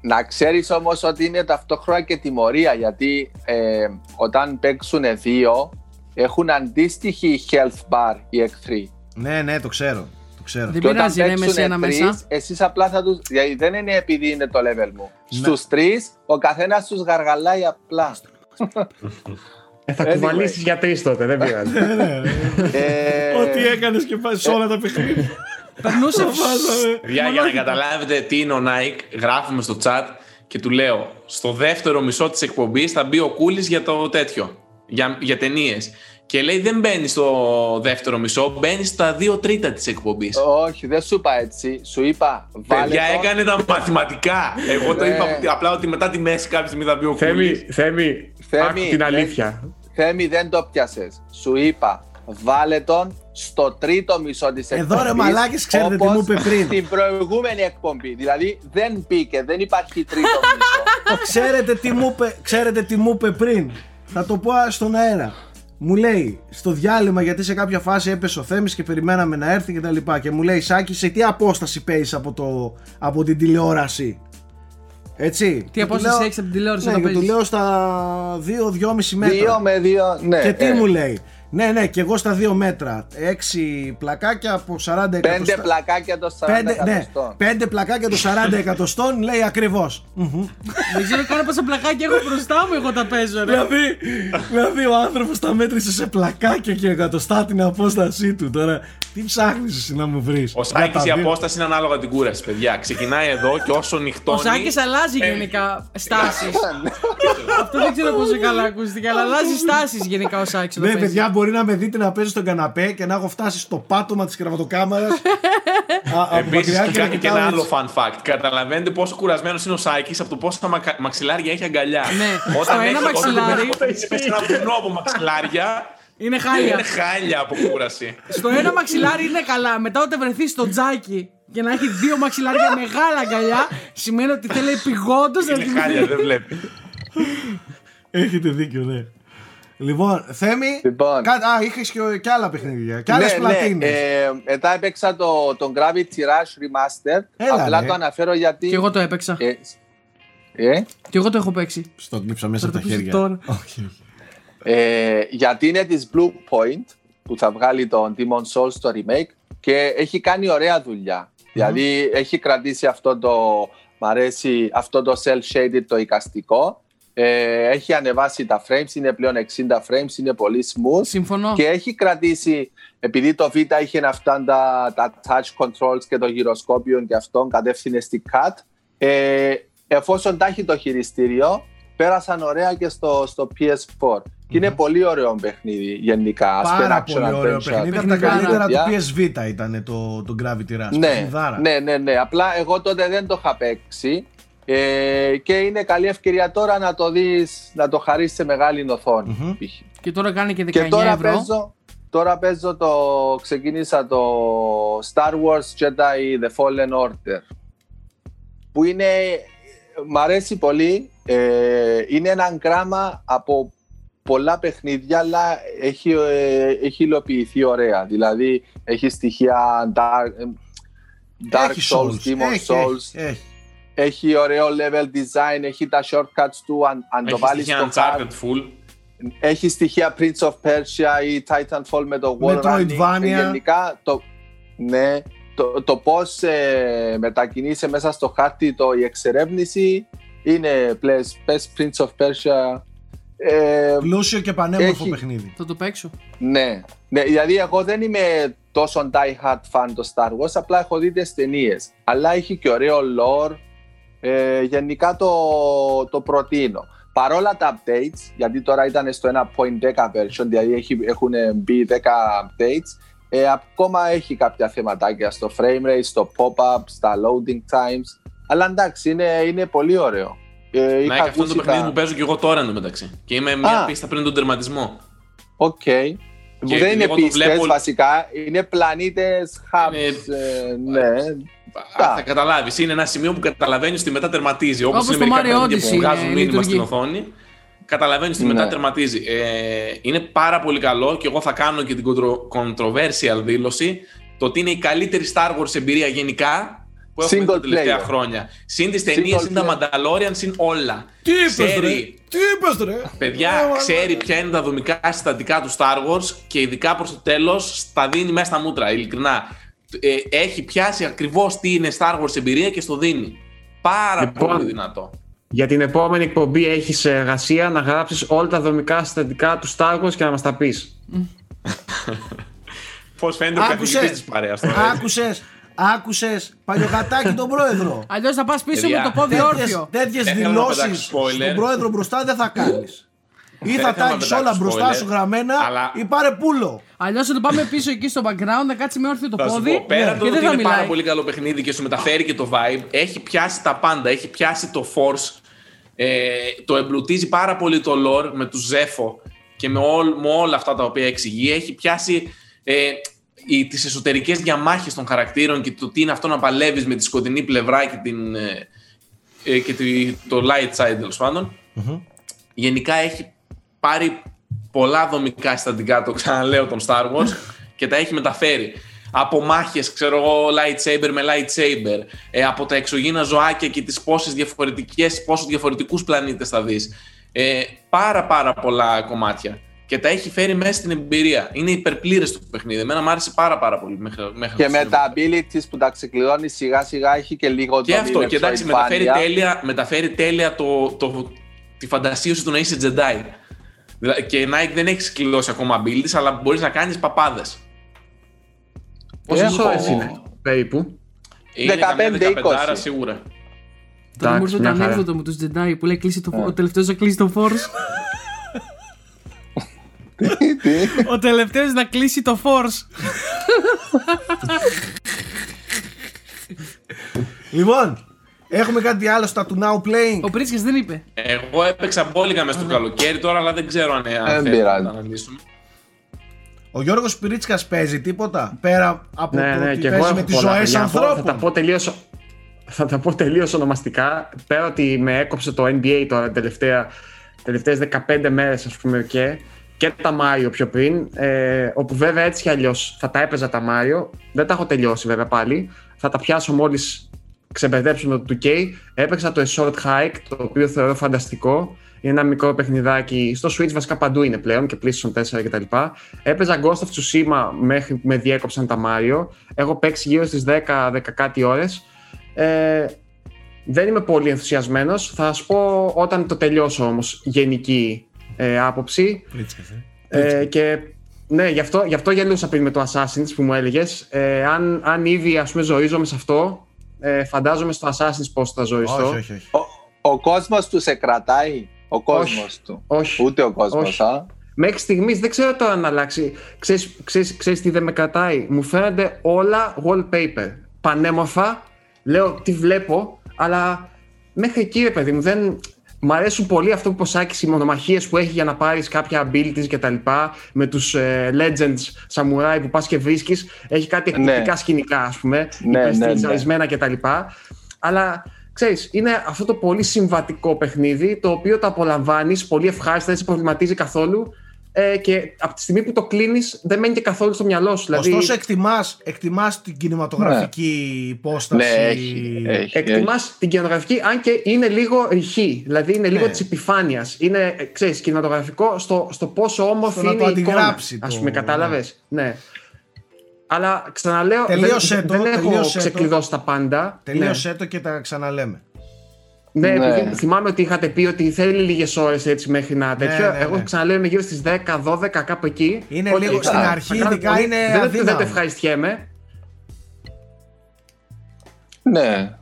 Να ξέρεις όμως ότι είναι ταυτόχρονα και τιμωρία, γιατί ε, όταν παίξουν δύο, έχουν αντίστοιχη health bar οι εχθροί. ναι, ναι, το ξέρω. Το ξέρω. Δεν Και όταν πειράζει, είναι παίξουν με σένα τρεις, μέσα. εσείς απλά θα τους... Δηλαδή δεν είναι επειδή είναι το level μου. Ναι. Στους τρεις, ο καθένας τους γαργαλάει απλά. Ε, θα Anyway. κουβαλήσει για τρεις τότε, δεν πειράζει. ε, Ό,τι έκανες και πας σε όλα τα παιχνίδια. Περνούσες. Το βάζαμε. Παιδιά, για να καταλάβετε τι είναι ο Nike, γράφουμε στο chat και του λέω στο δεύτερο μισό της εκπομπής θα μπει ο Κούλης για το τέτοιο, για, για ταινίες. Και λέει δεν μπαίνεις στο δεύτερο μισό, μπαίνεις στα δύο τρίτα της εκπομπής. όχι, δεν σου είπα έτσι. Σου είπα, βάλε Παιδιά, το. έκανε τα μαθηματικά. Εγώ το Ναι. είπα ότι- απλά ότι μετά τη μέση κάποια στιγμή θα μπει ο Θέμη, Κούλης. Θέμη, Θέμη, άκου την δεν- αλήθεια. Θέμη, δεν το πιάσες. Σου είπα, βάλε τον στο τρίτο μισό της Εδώ, εκπομπής. ρε μαλάκες, ξέρετε τι όπως μου είπε πριν. Στην προηγούμενη εκπομπή. Δηλαδή δεν μπήκε, δεν υπάρχει τρίτο (laughs) μισό. ξέρετε, τι μου είπε, ξέρετε τι μου είπε πριν. Θα το πω στον αέρα. Μου λέει στο διάλειμμα γιατί σε κάποια φάση έπεσε ο Θέμης και περιμέναμε να έρθει και τα λοιπά. Και μου λέει Σάκη σε τι απόσταση παίζεις από, το, από την τηλεόραση; Έτσι. Τι Και του απόσταση λέω- έχεις από την τηλεόραση ναι, όταν και του παίζεις; λέω στα 2-2,5 μέτρα δύο με δύο, ναι. Και τι ε, μου λέει Ναι ναι και εγώ στα 2 μέτρα 6 πλακάκια από 40 Πέντε εκατοστά πλακάκια το 40 Πέντε, ναι, εκατοστών. πέντε πλακάκια το 40 (laughs) εκατοστών λέει ακριβώς Μμμ. Δεν ξέρω καν πόσα πλακάκια έχω μπροστά μου, εγώ τα παίζω, ρε. Δηλαδή, δηλαδή ο άνθρωπος τα μέτρησε σε πλακάκια και εκατοστά την απόστασή του. Τώρα, τι ψάχνεις εσύ να μου βρεις; Ο Σάκης η απόσταση είναι ανάλογα την κούραση, παιδιά. Ξεκινάει εδώ και όσο νυχτώνει. Ο Σάκης αλλάζει Ε, γενικά στάσεις. (laughs) Αυτό δεν ξέρω πόσο καλά ακούστηκε, αλλά αλλάζει στάσεις γενικά ο Σάκης όταν Ναι, παίζει. παιδιά, μπορεί να με δείτε να παίζω στον καναπέ και να έχω φτάσει στο πάτωμα της κρεβατοκάμαρα. (laughs) Επίσης, και κάνει και ένα άλλο fun fact. Καταλαβαίνετε πόσο κουρασμένος είναι ο Σάκη από το πόσα μακα- μαξιλάρια έχει αγκαλιά. Ναι. Στο ένα μαξιλάρι- Όταν έχει πέσει ένα βουνό από μαξιλάρια, Είναι χάλια. είναι χάλια από κούραση. Στο ένα μαξιλάρι είναι καλά. Μετά όταν βρεθείς στο τζάκι και να έχει δύο μαξιλάρια μεγάλα αγκαλιά, σημαίνει ότι θέλει επιγόντω να Είναι χάλια, δεν βλέπει. Έχετε δίκιο, ναι. Λοιπόν, Θέμη, Λοιπόν. κα- α, είχες και, και άλλα παιχνίδια, και άλλες ναι, πλατίνες. ναι. Ε, μετά έπαιξα το, τον Gravity Rush Remastered. Έλα, Απλά ρε. το αναφέρω γιατί. Και εγώ το έπαιξα. Ε, ε, Και εγώ το έχω παίξει. Στο κλείψα μέσα Θα από το τα πεις χέρια. τώρα. (laughs) Όχι, όχι. ε, γιατί είναι της Blue Point που θα βγάλει τον Demon Souls στο remake και έχει κάνει ωραία δουλειά. Δηλαδή έχει κρατήσει αυτό το, μ' αρέσει, αυτό το cell shaded το εικαστικό. Ε, έχει ανεβάσει τα frames, είναι πλέον 60 frames, είναι πολύ smooth. Συμφωνώ. Και έχει κρατήσει, επειδή το Vita είχε αυτά τα, τα touch controls και το γυροσκόπιο και αυτόν κατεύθυνες στη CAT, ε, εφόσον τα έχει το χειριστήριο, πέρασαν ωραία και στο, στο PS4. Και είναι πολύ ωραίο παιχνίδι γενικά. ας Πάρα πούμε, πολύ action ωραίο adventure. παιχνίδι. Από τα Παιχνιδάρα. καλύτερα του Παιδιά. PS Vita ήταν το, το Gravity Rush. Ναι, Παιχνιδάρα. ναι, ναι, ναι. Απλά εγώ τότε δεν το είχα παίξει. Ε, και είναι καλή ευκαιρία τώρα να το δεις, να το χαρίσεις σε μεγάλη οθόνη, Μμμ. π.χ. Και τώρα κάνει και 19 Και τώρα ευρώ. παίζω, τώρα παίζω το, ξεκίνησα το Star Wars Jedi The Fallen Order που είναι, μ' αρέσει πολύ, ε, είναι ένα γράμμα από πολλά παιχνίδια αλλά έχει, ε, έχει υλοποιηθεί ωραία, δηλαδή έχει στοιχεία Dark, Dark Έχει Souls, Demon έχει, Souls, έχει, έχει. Έχει ωραίο level design, έχει τα shortcuts του, αν, αν το Έχει βάλεις στοιχεία στο hard, Uncharted full. έχει στοιχεία Prince of Persia ή Titanfall με το Wall Metroidvania. Running. Ε, Γενικά το, ναι, το, το πώς ε, μετακινείσαι μέσα στο χάρτη το, η εξερεύνηση είναι πλες, πες Prince of Persia ε, Πλούσιο και πανέμορφο Έχει. παιχνίδι. Θα το παίξω. ναι. ναι, δηλαδή εγώ δεν είμαι τόσο die hard fan το Star Wars, απλά έχω δει τις ταινίες. Αλλά έχει και ωραίο lore, ε, γενικά το, το προτείνω. Παρόλα τα updates, γιατί τώρα ήταν στο 1.10 version, δηλαδή έχει, έχουν μπει 10 updates, ε, ακόμα έχει κάποια θεματάκια στο frame rate, στο pop-up, στα loading times. Αλλά εντάξει, είναι, είναι πολύ ωραίο. Ε, Ναι, είχα και αυτό είναι το ακούσει παιχνίδι τα- που παίζω και εγώ τώρα εντωμεταξύ. Και είμαι μια Α. πίστα πριν τον τερματισμό. Οκ. Που δεν επειδή είναι εγώ το πίστες βλέπω- βασικά, είναι πλανήτες hubs. Είναι- ε, ναι. Α, Θα καταλάβεις. Είναι ένα σημείο που καταλαβαίνεις ότι μετά τερματίζει. Όπως Όπως είναι το μερικά Mario παιχνίδια Odyssey, που βγάζουν ε, μήνυμα λειτουργεί. στην οθόνη. Καταλαβαίνεις ότι μετά Ναι. τερματίζει. Ε, είναι πάρα πολύ καλό και εγώ θα κάνω και την contro- controversial δήλωση το ότι είναι η καλύτερη Star Wars εμπειρία γενικά που έχουμε Single τα τελευταία player. χρόνια. Συν τις ταινίες, Single συν τα player. Mandalorian, συν όλα. Τι είπες ρε, Ξέρει, τι είπες ρε; παιδιά, Ε, ξέρει ποια είναι τα δομικά συστατικά του Star Wars και ειδικά προς το τέλος τα δίνει μέσα στα μούτρα. Ειλικρινά. Ε, έχει πιάσει ακριβώς τι είναι Star Wars εμπειρία και στο δίνει. Πάρα Λοιπόν, πολύ δυνατό. Για την επόμενη εκπομπή έχεις εργασία να γράψεις όλα τα δομικά συστατικά του Star Wars και να μας τα πεις. (laughs) Πώς φαίνεται ο Άκουσες, καθηγητής της παρέας τώρα. έτσι. άκουσες, άκουσες; Παλιογατάκι τον πρόεδρο; Αλλιώς θα πας πίσω Παιδιά, με το πόδι όρθιο. Τέτοιες Δεν θέλω να δηλώσεις πετάξω spoiler. στον πρόεδρο μπροστά δεν θα κάνεις. Ή Δεν θα θέλω τα να έχεις πετάξω όλα μπροστά spoiler, σου γραμμένα αλλά- ή πάρε πούλο. Αλλιώς θα το πάμε πίσω εκεί στο background να κάτσει με όρθιο το Θα σου πόδι πω, πέρα από το και ότι δεν θα είναι πάρα μιλάει. πολύ καλό παιχνίδι και σου μεταφέρει και το vibe, έχει πιάσει τα πάντα. Έχει πιάσει το force, ε, το εμπλουτίζει πάρα πολύ το lore με του Ζέφο και με, όλ, με όλα αυτά τα οποία εξηγεί. Έχει πιάσει ε, οι, τις εσωτερικές διαμάχες των χαρακτήρων και το τι είναι αυτό να παλεύεις με τη σκοτεινή πλευρά και, την, ε, ε, και τη- το light side τέλος πάντων. Γενικά έχει πάρει πολλά δομικά συστατικά, το ξαναλέω, τον Star Wars και τα έχει μεταφέρει. Από μάχες, ξέρω εγώ, lightsaber με lightsaber, ε, από τα εξωγήινα ζωάκια και τις πόσες διαφορετικές, πόσους διαφορετικούς πλανήτες θα δεις. Ε, πάρα πάρα πολλά κομμάτια. Και τα έχει φέρει μέσα στην εμπειρία. Είναι υπερπλήρες το παιχνίδι. Εμένα μου άρεσε πάρα πάρα πολύ μέχρι, μέχρι Και το με σημείο. τα abilities που τα ξεκλειδώνεις σιγά σιγά έχει και λίγο Και το αυτό. Και εντάξει, Metroidvania. μεταφέρει τέλεια, μεταφέρει τέλεια το, το, τη φαντασίωση του να είσαι Jedi. Δηλαδή, Και Nike δεν έχει κλειδώσει ακόμα abilities, αλλά μπορείς να κάνεις παπάδες. Πόσε Έχω- ώρες είναι; Περίπου. Είναι 15-20. καμιά δεκαπεντάρα σίγουρα. Τώρα μου Εντάξει, ήρθε το μια χαρά. ανέκδοτο με του Jedi που λέει κλείσει το, ο τελευταίος να κλείσει το Force. ο τελευταίος να κλείσει το Force. Λοιπόν, έχουμε κάτι άλλο στα του Now Playing. Ο Πρίτσικα δεν είπε. Εγώ έπαιξα μπόλικα μέσα στο καλοκαίρι τώρα, αλλά δεν ξέρω αν αν θέλουμε πειράζει. να τα αναλύσουμε. Ο Γιώργος Πυρίτσικας παίζει τίποτα πέρα από Ναι, το ναι, ότι και εγώ παίζει έχω με τις πολλά. ζωές Για να πω, Θα τα ανθρώπων. πω τελείως, θα τα πω τελείως ονομαστικά. Πέρα ότι με έκοψε το NBA τώρα τελευταία, τελευταίες 15 μέρες ας πούμε και και τα Mario πιο πριν, ε, όπου βέβαια έτσι κι αλλιώς θα τα έπαιζα τα Mario, δεν τα έχω τελειώσει βέβαια πάλι, θα τα πιάσω μόλις ξεμπερδέψουμε το 2K. Έπαιξα το A Short Hike, το οποίο θεωρώ φανταστικό. Είναι ένα μικρό παιχνιδάκι. Στο Switch βασικά παντού είναι πλέον και PlayStation 4 κτλ. Έπαιζα Ghost of Tsushima μέχρι που με διέκοψαν τα Mario. Έχω παίξει γύρω στις 10-10 κάτι ώρες. Ε, δεν είμαι πολύ ενθουσιασμένος. Θα σου πω όταν το τελειώσω όμως γενική ε, άποψη. Ε, και ναι, γι' αυτό, γι αυτό γελούσα πριν με το Assassin's που μου έλεγες. Ε, αν, αν ήδη ας πούμε ζορίζομαι σε αυτό, ε, φαντάζομαι στο Assassin's πώς θα ζωριστώ. Όχι, όχι, όχι. Ο, ο κόσμος τους σε κρατάει; Ο κόσμος του. όχι. Ούτε ο κόσμος, Όχι. α; Μέχρι στιγμής δεν ξέρω τώρα να αλλάξει. Ξέρεις, ξέρεις, ξέρεις τι δεν με κρατάει; Μου φαίνονται όλα wallpaper. Πανέμορφα. Λέω τι βλέπω, αλλά μέχρι εκεί ρε παιδί μου δεν. Μ' αρέσουν πολύ αυτό που ποσάκι οι μονομαχίες που έχει για να πάρεις κάποια abilities και τα λοιπά με τους ε, legends samurai που πας και βρίσκεις έχει κάτι εκπληκτικά Ναι. σκηνικά ας πούμε Ναι, ναι, ναι. υπερστιλιζαρισμένα και τα λοιπά αλλά ξέρεις είναι αυτό το πολύ συμβατικό παιχνίδι το οποίο το απολαμβάνεις πολύ ευχάριστα δεν σε προβληματίζει καθόλου ε, και από τη στιγμή που το κλείνεις δεν μένει και καθόλου στο μυαλό σου δηλαδή, Ωστόσο, εκτιμάς, εκτιμάς την κινηματογραφική υπόσταση. Ναι, έχει, έχει. Εκτιμάς την κινηματογραφική, αν και είναι λίγο ρηχή. Δηλαδή είναι λίγο Ναι. τη επιφάνεια. Είναι, ε, ξέρεις, κινηματογραφικό στο, στο πόσο όμορφη Στο να είναι το η εικόνα. αντιγράψει Ας το- πούμε, κατάλαβες; Ναι. Αλλά ξαναλέω, Τελείωσέ δεν, το, δεν έχω τελείωσέ το. ξεκλειδώσει τα πάντα. Τελείωσέ το και τα ξαναλέμε. Ναι, ναι, Ναι. επειδή θυμάμαι ότι είχατε πει ότι θέλει λίγες ώρες έτσι μέχρι να τέτοιο. ναι, Εγώ ναι. ξαναλέω είμαι γύρω στις 10-12 κάπου εκεί. Είναι Οκ, λίγο θα- στην θα αρχή, κάνω ειδικά πολύ- είναι δεν, δεν αδύναμο. το ευχαριστιέμαι. Ναι.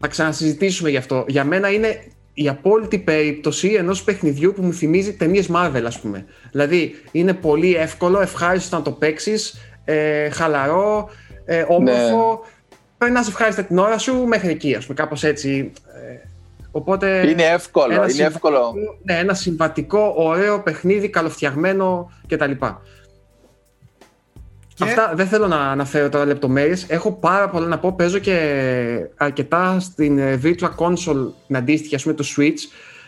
Θα ξανασυζητήσουμε γι' αυτό. Για μένα είναι η απόλυτη περίπτωση ενός παιχνιδιού που μου θυμίζει ταινίες Marvel, ας πούμε. Δηλαδή είναι πολύ εύκολο, ευχάριστο να το παίξεις, ε, χαλαρό, ε, όμορφο. Περνά ευχάριστα την ώρα σου μέχρι εκεί, ας πούμε, κάπως έτσι. Ε, οπότε. Είναι εύκολο, ένα είναι συμβατικό- εύκολο. Ναι, ένα συμβατικό, ωραίο παιχνίδι, καλοφτιαγμένο κτλ. Και- Αυτά δεν θέλω να αναφέρω τώρα λεπτομέρειες. Έχω πάρα πολλά να πω. Παίζω και αρκετά στην ε, Virtual Console, την αντίστοιχη, ας πούμε, το Switch.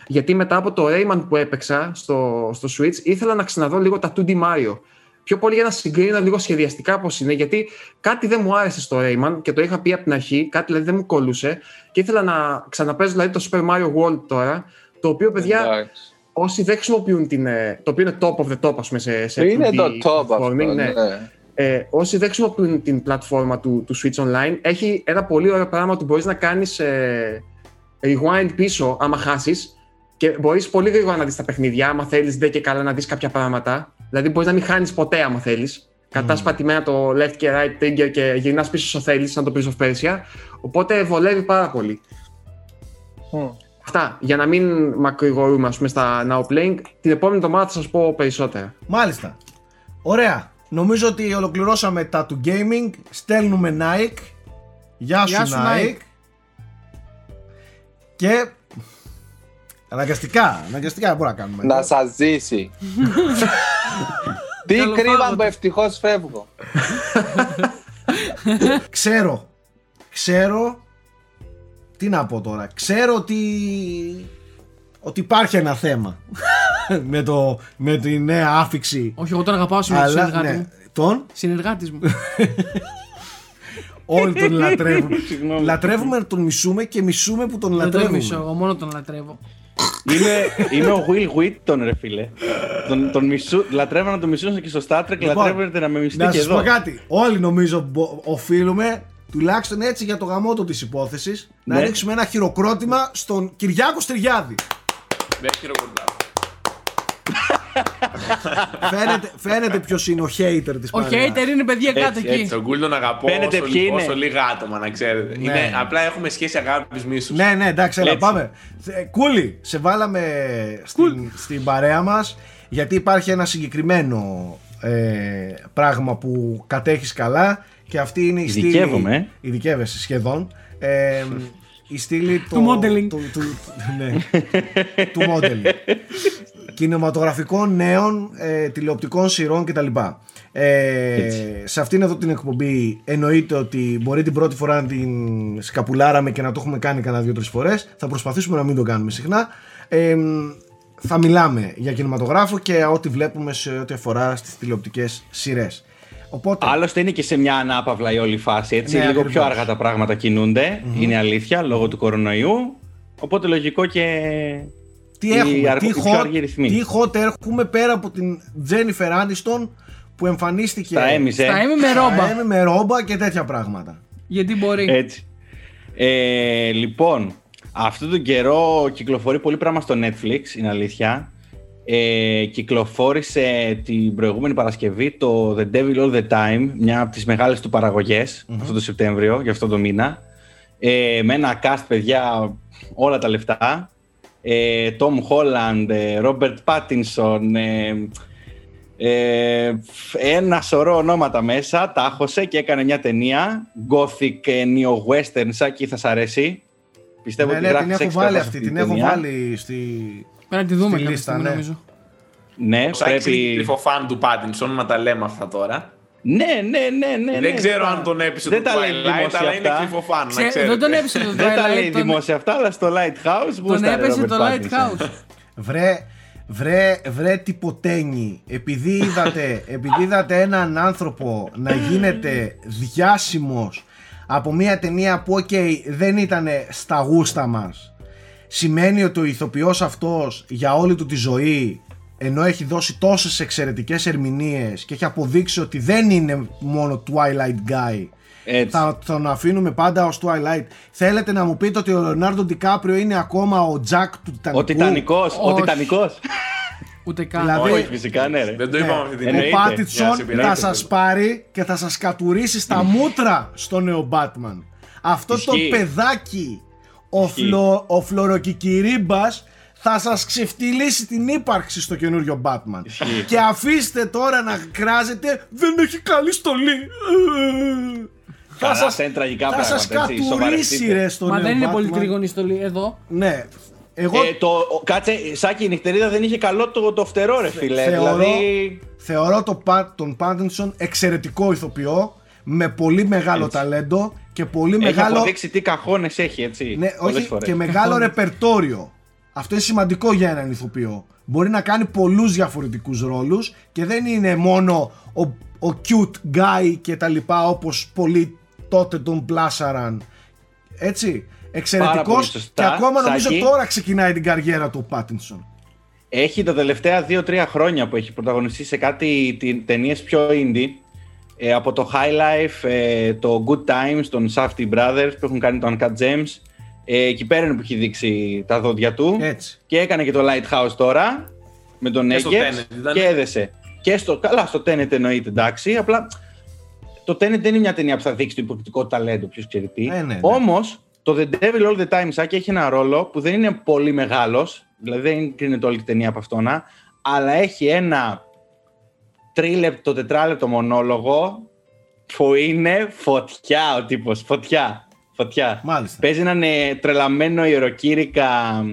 Γιατί μετά από το Rayman που έπαιξα στο, στο Switch, ήθελα να ξαναδώ λίγο τα 2D Mario. Πιο πολύ για να συγκρίνω λίγο σχεδιαστικά πώς είναι. Γιατί κάτι δεν μου άρεσε στο Rayman και το είχα πει από την αρχή, κάτι δηλαδή δεν μου κολούσε. Και ήθελα να ξαναπέζω δηλαδή το Super Mario World τώρα. Το οποίο, παιδιά, Εντάξει. όσοι δεν χρησιμοποιούν την. ε, το οποίο είναι top of the top, ας πούμε, σε, σε Είναι 2D το top αυτό. platforming, ναι. Ναι. Ε, όσοι δεν χρησιμοποιούν την πλατφόρμα του, του Switch Online, έχει ένα πολύ ωραίο πράγμα ότι μπορείς να κάνεις ε, rewind πίσω άμα χάσεις και μπορείς πολύ γρήγορα να δεις τα παιχνίδια, άμα θέλεις δεν και καλά να δεις κάποια πράγματα. Δηλαδή μπορείς να μην χάνεις ποτέ άμα θέλεις. Κατάς πατημένα το left και right trigger και γυρνάς πίσω όσο θέλεις, σαν το Prince of Persia. Οπότε βολεύει πάρα πολύ. Μμ. Αυτά, για να μην μακρηγορούμε ας πούμε στα Now Playing, την επόμενη εβδομάδα θα σας πω περισσότερα. Μάλιστα. Ωραία. Νομίζω ότι ολοκληρώσαμε τα του gaming. Στέλνουμε Nike. Γεια σου, Γεια σου, Nike. Nike. Και αναγκαστικά, αναγκαστικά μπορούμε να κάνουμε. Να σας ζήσει. (laughs) Τι Καλό κρύβαν Σάββατο. που ευτυχώς φεύγω. Ξέρω, ξέρω, τι να πω τώρα, ξέρω ότι, ότι υπάρχει ένα θέμα (laughs) με, το, με τη νέα άφηξη. Όχι, εγώ τον αγαπάω σήμερα, Αλλά, συνεργάτη ναι, μου. τον, Συνεργάτης μου. (laughs) όλοι τον λατρεύουμε. Συγγνώμη. λατρεύουμε, τον μισούμε και μισούμε που τον Δεν τον λατρεύουμε. μισώ, εγώ μόνο τον λατρεύω. Είμαι, είμαι ο Will Wheaton, ρε φίλε. Τον, τον μισού, λατρεύω να τον μισούσαν και στο Star Trek, Λοιπόν, λατρεύετε να με μισείτε Να και σας εδώ. πω κάτι. Όλοι νομίζω μπο- οφείλουμε, τουλάχιστον έτσι για το γαμότο της υπόθεσης, να Ναι. ρίξουμε ένα χειροκρότημα στον Κυριάκο Στυριάδη. Δεν χειροκροτάω. Φαίνεται, φαίνεται ποιος είναι ο hater της Ο παρέας. hater είναι παιδιά κάτω Έτσι, εκεί. Στον Γκουλ τον αγαπώ Φαίνεται όσο, ποιοι είναι. όσο λίγα άτομα, να ξέρετε. Ναι. Είναι, απλά έχουμε σχέση αγάπης μίσους. Ναι, ναι, εντάξει, έλα, Έτσι. πάμε. Ε, Κούλι, σε βάλαμε στην, στην παρέα μας γιατί υπάρχει ένα συγκεκριμένο ε, πράγμα που κατέχεις καλά και αυτή είναι η στήλη... Ειδικεύομαι, ε. Ειδικεύεσαι σχεδόν. Ε, η στήλη το, Του modeling. Του, του, ναι, (laughs) του modeling. Κινηματογραφικών νέων, ε, τηλεοπτικών σειρών κτλ. Ε, σε αυτήν εδώ την εκπομπή εννοείται ότι μπορεί την πρώτη φορά να την σκαπουλάραμε και να το έχουμε κάνει κανένα δύο-τρεις φορές Θα προσπαθήσουμε να μην το κάνουμε συχνά. Ε, θα μιλάμε για κινηματογράφο και ό,τι βλέπουμε σε ό,τι αφορά στις τηλεοπτικές σειρές. Οπότε, Άλλωστε είναι και σε μια ανάπαυλα η όλη φάση. Έτσι, Ναι, λίγο ακριβώς. πιο αργά τα πράγματα κινούνται. Είναι αλήθεια λόγω του κορονοϊού. Οπότε λογικό και. Τι οι έχουμε, αργο- τι, οι πιο hot, αργοί ρυθμοί. τι hot έχουμε πέρα από την Jennifer Aniston που εμφανίστηκε Στα έμιζε. Στα είμαι με ρόμπα. Στα Emmy με ρόμπα και τέτοια πράγματα. Γιατί μπορεί. Έτσι. Ε, λοιπόν, αυτόν τον καιρό κυκλοφορεί πολύ πράγμα στο Netflix, είναι αλήθεια. Ε, κυκλοφόρησε την προηγούμενη Παρασκευή το The Devil All The Time, μια από τις μεγάλες του παραγωγες αυτό το Σεπτέμβριο, για αυτό το μήνα. Ε, με ένα cast, παιδιά, όλα τα λεφτά. Ε, Tom Holland, ε, Robert Pattinson, ε, ε, ένα σωρό ονόματα μέσα, τα άχωσε και έκανε μια ταινία. Gothic, ε, neo-western, Σάκη, θα σ' αρέσει. Πιστεύω ναι, ότι ναι, γράφεις την έχω έξτρα βάλει σε αυτή, τη την έχω ταινία. βάλει στη... Πρέπει να τη δούμε στη κάποια λίστα, στιγμή ναι. νομίζω. Ναι, Ο Σάκης είναι πρέπει... κρυφό φαν του Πάτινσον, να τα λέμε αυτά τώρα. Ναι, ναι, ναι, ναι. ναι, Δεν ξέρω τα- αν τον έπεισε Δεν το τα λέει Twilight, δημόσια αλλά είναι αυτά. κρυφό φαν, να Ξέ- ξέρετε. δεν τον έπεισε το (laughs) Δεν τα λέει Twilight. τον- δημόσια αυτά, αλλά στο Lighthouse Τον γούσταρε έπεσε Robert το Pattinson. Lighthouse. Βρε, βρε, βρε τυποτένι. Επειδή είδατε, επειδή είδατε έναν άνθρωπο να γίνεται διάσημος από μια ταινία που οκ, δεν ήταν στα γούστα μας σημαίνει ότι ο ηθοποιός αυτός για όλη του τη ζωή ενώ έχει δώσει τόσες εξαιρετικές ερμηνείες και έχει αποδείξει ότι δεν είναι μόνο Twilight Guy Έτσι. θα τον αφήνουμε πάντα ως Twilight θέλετε να μου πείτε ότι ο Λεωνάρντο Ντικάπριο είναι ακόμα ο Τζακ του Τιτανικού; Ο Τιτανικός, ο Όχι. Τιτανικός. Ούτε καν. Δηλαδή- Όχι, φυσικά, ναι, ρε. Δεν το είπαμε αυτή την ο εννοείται. Για να Πάτιτσον συμπειράξετε. θα σας πάρει και θα σας κατουρίσει στα μούτρα στο νέο Batman. Αυτό το Ισχύει. παιδάκι, ο, φλο, ο φλωροκικυρίμπας, θα σας ξεφτυλίσει την ύπαρξη στο καινούριο Batman. Και αφήστε τώρα να κράζετε, δεν έχει καλή στολή. Καλά, θα σας, αυτά είναι τραγικά θα σας πράγματα, έτσι, κατουρίσει σοβαρευτείτε. ρε στο Μα νέο δεν είναι Batman. πολύ τρίγωνη στολή εδώ. Ναι. Εγώ Ε, το, ο- κάτσε, Σάκη, η νυχτερίδα δεν είχε καλό το, το φτερό, ρε φίλε. θεωρώ- Δηλαδή, Θεωρώ το, Πα- τον Πάντινσον εξαιρετικό ηθοποιό με πολύ μεγάλο Έτσι. ταλέντο και πολύ έχει μεγάλο, αποδείξει τι καχώνες έχει, έτσι, ναι, πολλές όχι, φορές. και μεγάλο ρεπερτόριο. Αυτό είναι σημαντικό για έναν ηθοποιό. Μπορεί να κάνει πολλούς διαφορετικούς ρόλους και δεν είναι μόνο ο, ο cute guy και τα λοιπά όπως πολλοί τότε τον πλάσαραν. Έτσι. πολύ Εξαιρετικός σωστά, και ακόμα νομίζω Σάκη. τώρα ξεκινάει την καριέρα του ο Πάτινσον. Έχει τα τελευταία 2-3 χρόνια που έχει πρωταγωνιστεί σε κάτι ταινίες πιο indie. Ε, από το High Life, ε, το Good Times, τον Safety Brothers που έχουν κάνει το Uncut Gems. Ε, εκεί πέρα είναι που έχει δείξει τα δόντια του. Έτσι. Και έκανε και το Lighthouse τώρα με τον Και στο Eggers Tenet ήταν. και έδεσε. Και στο, καλά, στο Tenet εννοείται εντάξει. Απλά το Tenet δεν είναι μια ταινία που θα δείξει το υποκριτικό ταλέντο, ποιος ξέρει τι. Ε, ναι, ναι. Όμως το The Devil All the Time Σάκη έχει ένα ρόλο που δεν είναι πολύ μεγάλος, δηλαδή δεν κρίνεται όλη η ταινία από αυτόνα, αλλά έχει ένα τρίλεπτο, τετράλεπτο μονόλογο που είναι φωτιά ο τύπος, φωτιά, φωτιά. Μάλιστα. Παίζει έναν ε, τρελαμένο ιεροκήρυκα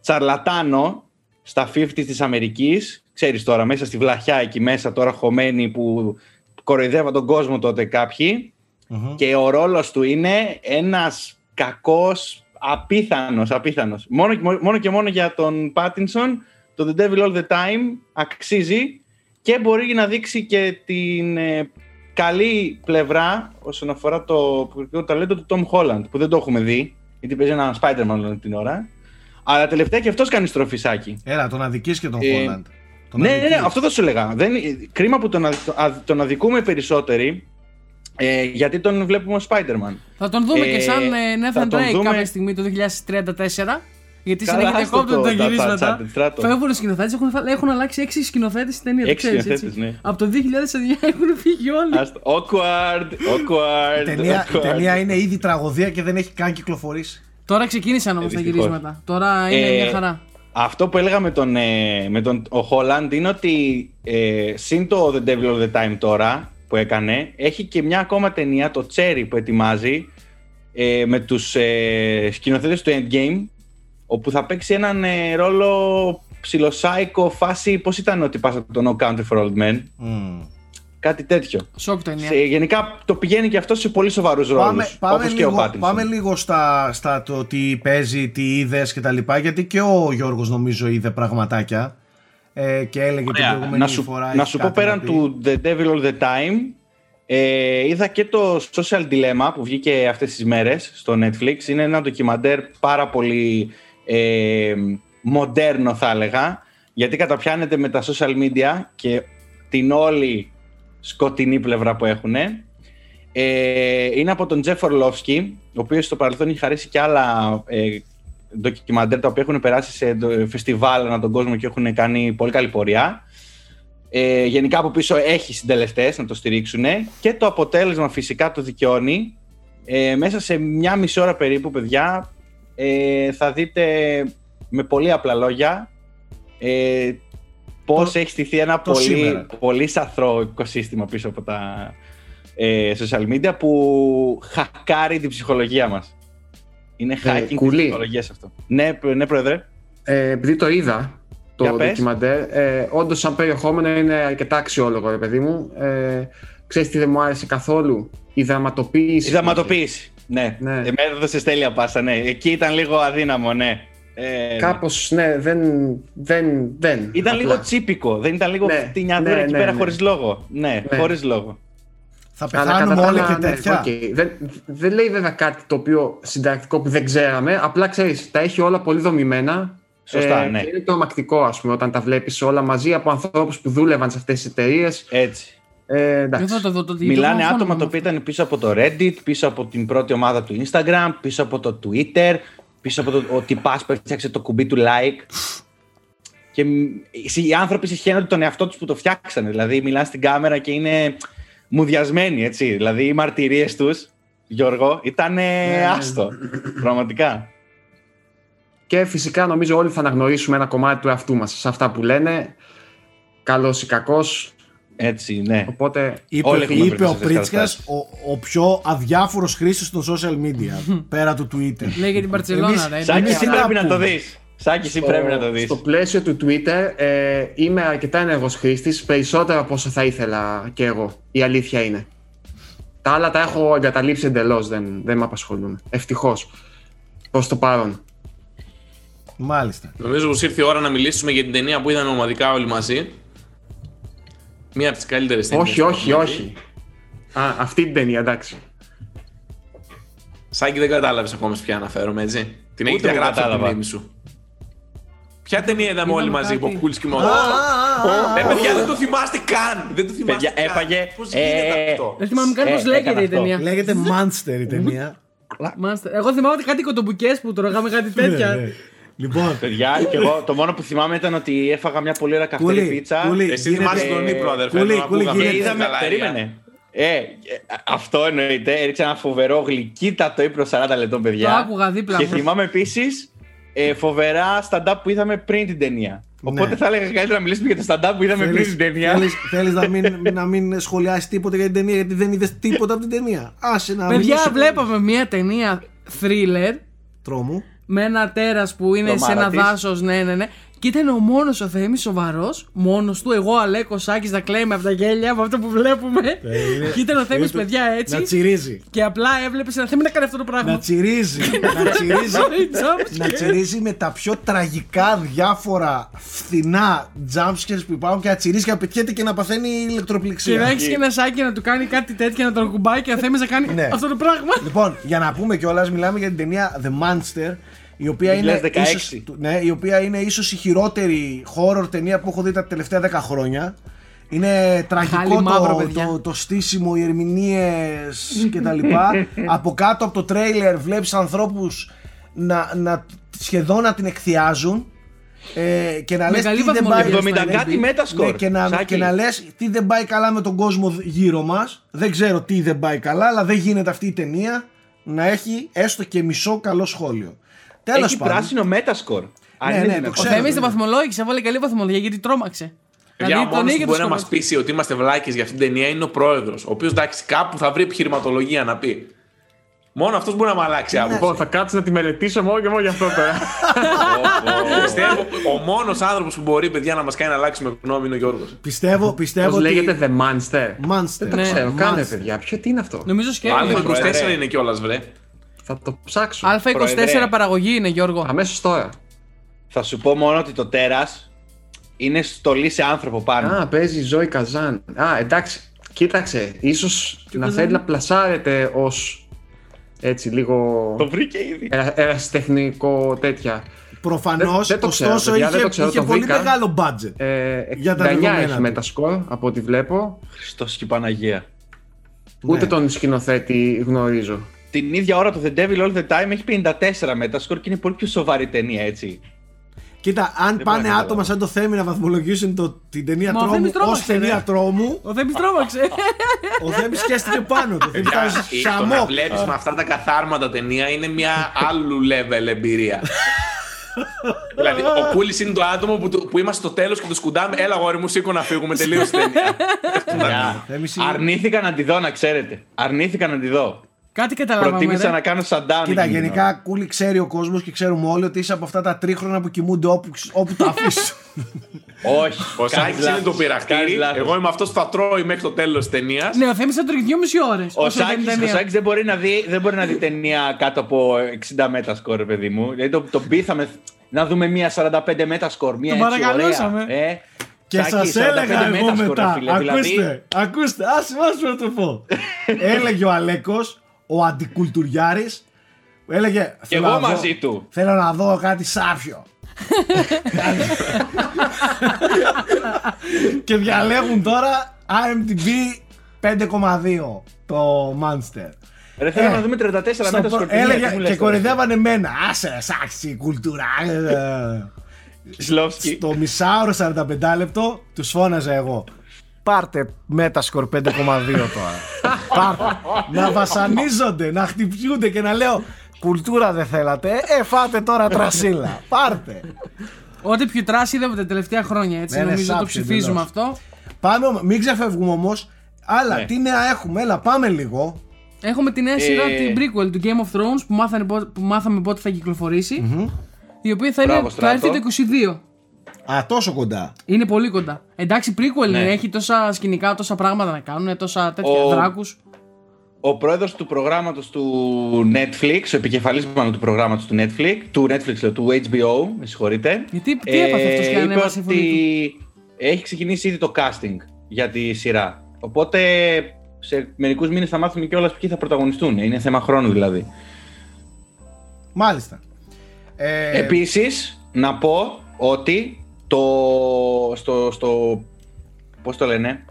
τσαρλατάνο στα 50 της Αμερικής. Ξέρεις τώρα, μέσα στη βλαχιά εκεί μέσα τώρα χωμένοι που κοροϊδεύαν τον κόσμο τότε κάποιοι. Μμμ. Και ο ρόλος του είναι ένας κακός, απίθανος, απίθανος. Μόνο, και- μόνο και μόνο για τον Πάτινσον, το The Devil All The Time αξίζει και μπορεί να δείξει και την ε, καλή πλευρά όσον αφορά το, το ταλέντο του Tom Holland, που δεν το έχουμε δει, γιατί παίζει έναν Spider-Man όλη την ώρα. Αλλά τελευταία και αυτός κάνει στροφισάκι. Έλα, τον αδικείς και τον Ε, Holland. Τον Ναι, ναι, ναι, αδικείς. αυτό θα σου έλεγα. Δεν, κρίμα που τον, αδ- α- τον αδικούμε περισσότεροι, ε, γιατί τον βλέπουμε ως Spider-Man. Θα τον δούμε Ε, και σαν ε, θα Nathan τον Drake δούμε- κάποια στιγμή το 2034. Γιατί Καλά, συνέχεια άστο διακόπτουν το- τα τα- τα γυρίσματα. Uncharted, στράτο. Φεύγουν οι σκηνοθέτες, έχουν, φα- έχουν αλλάξει 6 σκηνοθέτες στην ταινία. το Έξι ξέρεις, σκηνοθέτες, έτσι. ναι. Από το 2009 (laughs) έχουν φύγει όλοι. Άστο. Awkward, awkward. Η ταινία, η awkward. ταινία είναι ήδη τραγωδία και δεν έχει καν κυκλοφορήσει. Τώρα ξεκίνησαν όμως Ε, τα δυστυχώς. γυρίσματα. Τώρα είναι Ε, μια χαρά. Αυτό που έλεγα με τον, ε, με τον ο Holland είναι ότι ε, συν το The Devil All The Time τώρα που έκανε, έχει και μια ακόμα ταινία, το Cherry που ετοιμάζει ε, με τους ε, σκηνοθέτες του Endgame όπου θα παίξει έναν ε, ρόλο ψιλοσάικο φάση, πώς ήταν ότι πας από το No Country for Old Men; Μμμ. Κάτι τέτοιο. Σοκ ταινία. Σε, γενικά το πηγαίνει και αυτό σε πολύ σοβαρούς ρόλους. Πάμε, πάμε, Όπως και ο λίγο, Πάτινσον. πάμε λίγο στα, στα το τι παίζει, τι είδες και τα λοιπά. Γιατί και ο Γιώργος νομίζω είδε πραγματάκια. Ε, και έλεγε την Ωραία. προηγούμενη να σου, φορά. να έχει σου πω κάτι πέραν πει. του The Devil All The Time ε, είδα και το Social Dilemma που βγήκε αυτές τις μέρες στο Netflix είναι ένα ντοκιμαντέρ πάρα πολύ ε, μοντέρνο θα έλεγα γιατί καταπιάνεται με τα social media και την όλη σκοτεινή πλευρά που έχουν ε, είναι από τον Τζεφ Ορλόφσκι ο οποίος στο παρελθόν έχει χαρίσει και άλλα ε, ντοκιμαντέρ τα οποία έχουν περάσει σε ντο- φεστιβάλ ανά τον κόσμο και έχουν κάνει πολύ καλή πορεία. Ε, γενικά από πίσω έχει συντελεστές να το στηρίξουν και το αποτέλεσμα φυσικά το δικαιώνει. Ε, μέσα σε μια μισή ώρα περίπου, παιδιά, ε, θα δείτε με πολύ απλά λόγια ε, πώς Το- έχει στηθεί ένα το πολύ, σήμερα. πολύ σαθρό οικοσύστημα πίσω από τα ε, social media που χακάρει την ψυχολογία μας. Είναι hacking της κουλή. ψυχολογίας αυτό. Ναι, προ- ναι, πρόεδρε. Ε, επειδή το είδα το Για πες. ντοκιμαντέρ, ε, όντως σαν περιεχόμενο είναι αρκετά αξιόλογο, ρε παιδί μου. Ε, ξέρεις τι δεν μου άρεσε καθόλου, η δραματοποίηση. Η δραματοποίηση. Ναι, Ναι. εμένα έδωσε τέλεια πάσα, ναι. Εκεί ήταν λίγο αδύναμο, ναι. Ε, Κάπως, ναι, δεν, δεν, δεν. Ήταν απλά. λίγο τσίπικο, δεν ήταν λίγο Ναι, φτηνιαδούρα ναι, εκεί ναι, πέρα ναι. χωρίς λόγο. Ναι, Ναι. χωρίς λόγο. Θα Αλλά πεθάνουμε κατά τα όλοι άλλα, και ναι, τέτοια. οκ. Δεν, δεν λέει βέβαια κάτι το οποίο συνταρακτικό που δεν ξέραμε. Απλά ξέρεις, τα έχει όλα πολύ δομημένα. Σωστά, ναι. Και είναι τρομακτικό, ας πούμε, όταν τα βλέπεις όλα μαζί από ανθρώπους που δούλευαν σε αυτές τις εταιρείες. Έτσι. Ε, εντάξει. Δεν θα το δω το τι- Μιλάνε το άτομα φόνο τα μου. οποία ήταν πίσω από το Reddit, πίσω από την πρώτη ομάδα του Instagram, πίσω από το Twitter, πίσω από το ο τυπάς που έφτιαξε το κουμπί του like. Και μ, οι άνθρωποι συχαίνονται τον εαυτό τους που το φτιάξανε. Δηλαδή μιλάνε στην κάμερα και είναι μουδιασμένοι, έτσι. Δηλαδή οι μαρτυρίες τους, Γιώργο, ήταν άστο. Πραγματικά. Και φυσικά νομίζω όλοι θα αναγνωρίσουμε ένα κομμάτι του εαυτού μας σε αυτά που λένε. Καλός ή κακός. Έτσι, ναι. Οπότε Είπε, Όλοι έχουμε είπε βρεθεί ο σε αυτές τις Πρίτσκας καταστάσεις. ο, ο πιο αδιάφορος χρήστης των social media (laughs) πέρα του Twitter. Λέει για την Παρσελόνα, Εμείς- ρε. Σάκη, Εμείς εσύ τι να πρέπει να πούμε. το δεις. Σάκη, εσύ πρέπει να το δεις. Στο πλαίσιο του Twitter ε, είμαι αρκετά ενεργός χρήστης, περισσότερο από όσο θα ήθελα και εγώ. Η αλήθεια είναι. Τα άλλα τα έχω εγκαταλείψει εντελώς, δεν, δεν με απασχολούν. Ευτυχώς. Προς το παρόν. Μάλιστα. Νομίζω πως ήρθε η ώρα να μιλήσουμε για την ταινία που είδαμε ομαδικά όλοι μαζί. Μία από τις καλύτερες ταινίες. όχι, που όχι, έχουμε όχι. Α, αυτή την ταινία, εντάξει. Σάκη δεν κατάλαβες ακόμα σε ποια αναφέρομαι, έτσι. Την έχει Ούτε εγώ διαγράψει από τη κατάλαβα. μνήμη σου. Ποια ταινία είδαμε όλοι Είδαμε μαζί, κάτι. Ποπκούλσκι με Α, α, α, Ε, α, παιδιά, δεν το θυμάστε καν! Δεν το θυμάστε Παιδιά, καν. έφαγε, Πώς ε, γίνεται αυτό. Δεν θυμάμαι καν Ε, πώς λέγεται έκανα η αυτό. ταινία. Λέγεται Monster η ταινία. Μάλιστα. Εγώ θυμάμαι ότι κάτι κοτομπουκές που τρώγαμε κάτι Ναι, τέτοια. Ναι. Λοιπόν, Παιδιά, και εγώ το μόνο που θυμάμαι ήταν ότι έφαγα μια πολύ ωραία καυτερή Κούλη, πίτσα. Κούλη, Εσύ γίνεται- θυμάσαι τον ύπνο, αδερφέ. Κούλη, να Κούλη, ακούγαμε Και γίνεται- τα είδαμε, γαλάρια. περίμενε. Ε, ε, αυτό εννοείται. Έριξα ένα φοβερό γλυκύτατο ύπνο 40 λεπτών, παιδιά. Το άκουγα δίπλα Και μου. θυμάμαι επίσης ε, φοβερά stand-up που είδαμε πριν την ταινία. Οπότε Ναι. θα έλεγα καλύτερα να μιλήσουμε για το stand-up που είδαμε πριν την ταινία. θέλεις, θέλεις να, μην, (laughs) να μην σχολιάσεις τίποτα για την ταινία γιατί δεν είδες τίποτα από την ταινία. Άσε να Παιδιά, μιλήσω. βλέπαμε μια ταινία thriller Τρόμου. Με ένα τέρας που είναι σε ένα Τρομάρα της. δάσος, ναι, ναι, ναι. Και ήταν ο μόνος ο Θέμης σοβαρό, μόνος του. Εγώ, Αλέκο Σάκης, να κλαίμε από τα γέλια, από αυτό που βλέπουμε. Ε, είναι- και ήταν ο Θέμης, είναι το- παιδιά, Να έτσι. τσιρίζει. Και απλά έβλεπες ένα Θέμη να κάνει αυτό το Να πράγμα. τσιρίζει. να τσιρίζει. (laughs) Jumpscare. να τσιρίζει με τα πιο τραγικά διάφορα φθηνά jumpscares που υπάρχουν και να τσιρίζει και να πετιέται και να παθαίνει Και να ηλεκτροπληξία. έχεις και ένα σάκι να του κάνει κάτι τέτοιο, να τον κουμπάει και ο Θέμης να κάνει Ναι. αυτό το πράγμα. Λοιπόν, για να πούμε κιόλας, μιλάμε για την ταινία The Monster, η οποία, είναι 2016. ίσως, ναι, η οποία είναι ίσως η χειρότερη horror ταινία που έχω δει τα τελευταία 10 χρόνια. Είναι τραγικό Χάλι μαύρο, το, παιδιά. το, το στήσιμο, οι ερμηνείες και τα λοιπά. (laughs) από κάτω από το τρέιλερ βλέπεις ανθρώπους να, να σχεδόν να την εκθιάζουν ε, και να Με λες καλή τι δεν βαθμολογία πάει 70 κάτι Metascore. ναι, και, να, Σάκη. και να λες τι δεν πάει καλά με τον κόσμο γύρω μας δεν ξέρω τι δεν πάει καλά αλλά δεν γίνεται αυτή η ταινία να έχει έστω και μισό καλό σχόλιο τέλος Έχει πάντων πράσινο Metascore. Αν Ναι, είναι ναι, δυνατόν. το Ο ξέρω, Θέμη ναι. δεν βαθμολόγησε, έβαλε καλή βαθμολογία γιατί τρόμαξε. Παιδιά, ο Δηλαδή τον μόνος είχε που το μπορεί να μας σκοπό. πείσει ότι είμαστε βλάκες για αυτήν την ταινία είναι ο πρόεδρος. Ο οποίος εντάξει κάπου θα βρει επιχειρηματολογία να πει. Μόνο αυτός μπορεί να με αλλάξει άποψη. Λοιπόν, θα κάτσω να τη μελετήσω μόνο και μόνο για αυτό τώρα. Πιστεύω (laughs) ο μόνος άνθρωπος που μπορεί, παιδιά, να μας κάνει να αλλάξουμε γνώμη είναι ο Γιώργος. Πιστεύω, πιστεύω Πώ ότι... λέγεται The Monster; Monster. Δεν το Ναι, ξέρω, κάνε Monster. παιδιά. Ποιο τι είναι αυτό; Νομίζω Το σκέφτομαι. Α24 είναι κιόλας, βρε. Θα το ψάξω. Α24 Προεδρέ. παραγωγή είναι Γιώργο. Αμέσως τώρα. Θα σου πω μόνο ότι το τέρας είναι στολή σε άνθρωπο πάνω. Α, παίζει η Ζωή Καζάν. Α, εντάξει. Κοίταξε, ίσως να Καζάν. θέλει να πλασάρεται ως έτσι λίγο Το βρήκε ήδη. ε- ερασιτεχνικό τέτοια. Προφανώς, Δεν- δεν το ξέρω, ωστόσο παιδιά, είχε, δεν το ξέρω, είχε το πολύ βρήκα. μεγάλο budget. Ε, Για τα 69 δεδομένα έχει του. μετασκορ από ό,τι βλέπω. Χριστός και Παναγία. Ούτε Ναι. τον σκηνοθέτη γνωρίζω. Την ίδια ώρα το The Devil All the Time έχει 54 μετασκορ και είναι πολύ πιο σοβαρή ταινία, έτσι. Κοίτα, αν Δεν πάνε μπορώ να άτομα σαν το Θέμη να βαθμολογήσουν το, την ταινία Μα ο τρόμου Θέμης ως τρόμαξε, ταινία ρε. τρόμου, Ο Θέμης τρόμαξε. ο Θέμης σχέστηκε πάνω του. (laughs) Θέμης ήταν Το να σαμό. βλέπεις με αυτά τα καθάρματα ταινία είναι μια άλλου level εμπειρία. (laughs) δηλαδή, ο Κούλης είναι το άτομο που, του- που είμαστε στο τέλος και του σκουντάμε. Έλα, γόρι μου, σήκω να φύγουμε. Τελείωσε η ταινία. (laughs) Θέμης είναι- Αρνήθηκα να τη δω, να ξέρετε. Αρνήθηκα να τη δω. Κάτι καταλάβαμε. Προτίμησα ρε. να κάνω shutdown. Κοίτα, εκείνη την γενικά ώρα. κούλι ξέρει ο κόσμος και ξέρουμε όλοι ότι είσαι από αυτά τα τρίχρονα που κοιμούνται όπου, όπου τα αφήσουν. Όχι. (laughs) Ο κάνεις Σάκη είναι λάθος, το κάνεις πειραχτήρι. λάθος. Εγώ είμαι αυτός που θα τρώει μέχρι το τέλος της ταινίας. Ναι, ο Θέμης θα τρώει δυόμιση ώρες. Ο όσο δεν είναι Σάκης, ο ταινία. Σάκης δεν, μπορεί να δει, δεν μπορεί να δει ταινία κάτω από 60 μέτρα σκορ, παιδί μου. Δηλαδή το, το πείθαμε να δούμε μία 45 μέτρα σκορ. Μία Τον έτσι παρακαλούσαμε. ωραία. Ε, Και Σάκη, σας έλεγα 45 εγώ μέτασκορ, ρε μετά. φίλε, δηλαδή- Ακούστε, ακούστε, άσε άσε να το πω. (laughs) έλεγε ο Αλέκος, ο αντικουλτουριάρης, έλεγε. Και «Θέλω εγώ να δω- μαζί του. Θέλω να δω κάτι σάφιο. (laughs) και διαλέγουν τώρα IMDb 5,2 το Monster. Ρε, θέλω Ε, να δούμε 34 Στο μέτρα προ- σκορ. έλεγε και κορυδεύανε εμένα. Άσε, σάξι, κουλτούρα. ε, Σλόφσκι. Στο μισάωρο 45 λεπτό τους φώναζα εγώ. Πάρτε μέτασκορ 5,2 τώρα. (laughs) Πάρτε. να βασανίζονται, να χτυπιούνται και να λέω Κουλτούρα δεν θέλατε, ε φάτε τώρα τρασίλα. Πάρτε. Ό,τι πιο τράση είδαμε τα τελευταία χρόνια. Έτσι, Ναι, ναι, νομίζω το σάψη, ψηφίζουμε εντελώς. αυτό. Πάμε, ομ- μην ξεφεύγουμε όμως. Άλλα, Ναι. τι νέα έχουμε, έλα πάμε λίγο. Έχουμε τη νέα σειρά, Ε. την prequel του Game of Thrones που, μάθανε, πο- που μάθαμε πότε θα κυκλοφορήσει. Η οποία θα, είναι, Μπράβο, θα έρθει Στράτο. το 22. Α, τόσο κοντά. Είναι πολύ κοντά. Εντάξει, prequel Ναι. είναι, έχει τόσα σκηνικά, τόσα πράγματα να κάνουν, τόσα τέτοια Ο- δράκους. Ο πρόεδρος του προγράμματος του Netflix, ο επικεφαλής μάλλον του προγράμματος του Netflix, του Netflix, λέω, του HBO, με συγχωρείτε. Γιατί, τι έπαθε αυτός και είπε ανέβασε η φωνή του; ότι έχει ξεκινήσει ήδη το casting για τη σειρά. Οπότε σε μερικούς μήνες θα μάθουμε κιόλας ποιοι θα πρωταγωνιστούν. Είναι θέμα χρόνου δηλαδή. Μάλιστα. Ε, Επίσης, να πω ότι το, στο, στο, πώς το λένε,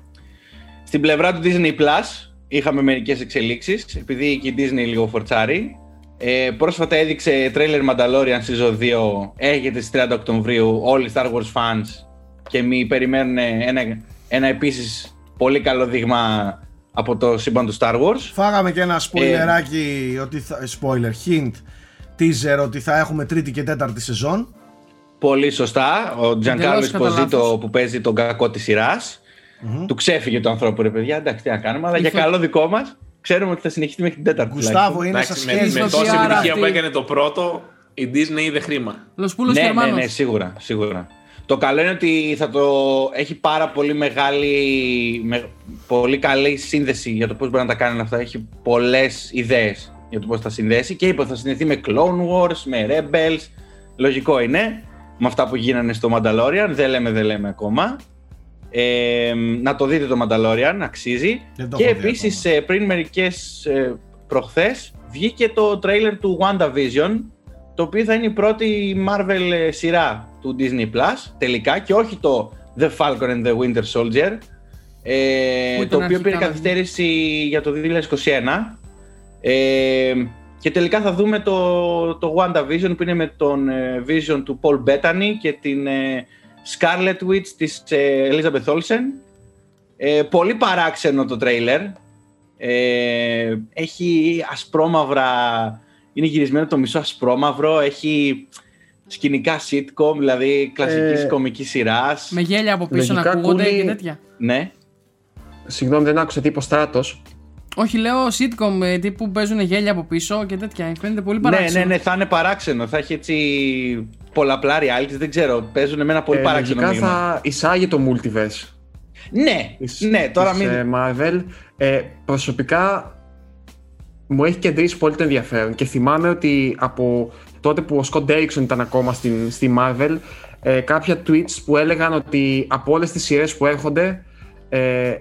στην πλευρά του Disney Plus είχαμε μερικές εξελίξεις, επειδή και η Disney λίγο φορτσάρει. Ε, πρόσφατα έδειξε τρέιλερ Mandalorian Season 2, έρχεται στις 30 Οκτωβρίου, όλοι οι Star Wars fans και μη περιμένουν ένα, ένα επίσης πολύ καλό δείγμα από το σύμπαν του Star Wars. Φάγαμε και Ε, ένα spoilerάκι, ότι θα, spoiler, hint, teaser ότι θα έχουμε τρίτη και τέταρτη σεζόν. Πολύ σωστά. Ο Τζανκάρλο κατά λάθος. Εσποζήτο που παίζει τον κακό της σειράς. Του ξέφυγε το ανθρώπου, ρε παιδιά. Εντάξει, τι να κάνουμε, αλλά για Ήρθε- καλό δικό μας ξέρουμε ότι θα συνεχίσει μέχρι την τέταρτη. Γουστάβο είναι Εντάξει, σα με, σχέση. με στο τόση PR επιτυχία που αυτή. έκανε το πρώτο, η Disney είδε χρήμα. Λοσπούλος Ναι, ναι, Γερμανός. ναι, σίγουρα, σίγουρα. Το καλό είναι ότι θα το έχει πάρα πολύ μεγάλη, με, πολύ καλή σύνδεση για το πώς μπορεί να τα κάνει αυτά. Έχει πολλές ιδέες για το πώς θα συνδέσει και είπε ότι θα συνδεθεί με Clone Wars, με Rebels. Λογικό είναι, με αυτά που γίνανε στο Mandalorian. Δεν λέμε, δεν λέμε ακόμα. Ε, να το δείτε το Mandalorian, αξίζει. Δεν το Και έχω δει επίσης ε, πριν μερικές ε, προχθές βγήκε το τρέιλερ του WandaVision το οποίο θα είναι η πρώτη Marvel ε, σειρά του Disney Plus τελικά και όχι το The Falcon and the Winter Soldier ε, Που ήταν το οποίο πήρε αρχικά, καθυστέρηση για το 2021 ε, και τελικά θα δούμε το, το WandaVision που είναι με τον ε, Vision του Paul Bettany και την ε, Scarlet Witch της ε, Elizabeth Olsen ε, πολύ παράξενο το τρέιλερ ε, έχει ασπρόμαυρα είναι γυρισμένο το μισό ασπρόμαυρο έχει σκηνικά sitcom δηλαδή κλασικής Ε, κομικής σειράς Με γέλια από πίσω να Λογικά, ακούγονται Κούλη- και τέτοια. ναι Συγγνώμη, δεν άκουσα τι είπε ο Στράτος. Όχι, λέω sitcom ε, τύπου παίζουν γέλια από πίσω και τέτοια. Φαίνεται πολύ Ναι, παράξενο. ναι, ναι, θα είναι παράξενο. Θα έχει έτσι πολλαπλά realities, δεν ξέρω. Παίζουν με ένα πολύ Ε, παράξενο λογικά μήνυμα. θα εισάγει το multiverse. Ναι, της- ναι, τώρα της, μην. ε, Marvel. Ε, προσωπικά μου έχει κεντρήσει πολύ το ενδιαφέρον και θυμάμαι ότι από τότε που ο Scott Derrickson ήταν ακόμα στην, στη Marvel ε, κάποια tweets που έλεγαν ότι από όλες τις σειρές που έρχονται ε,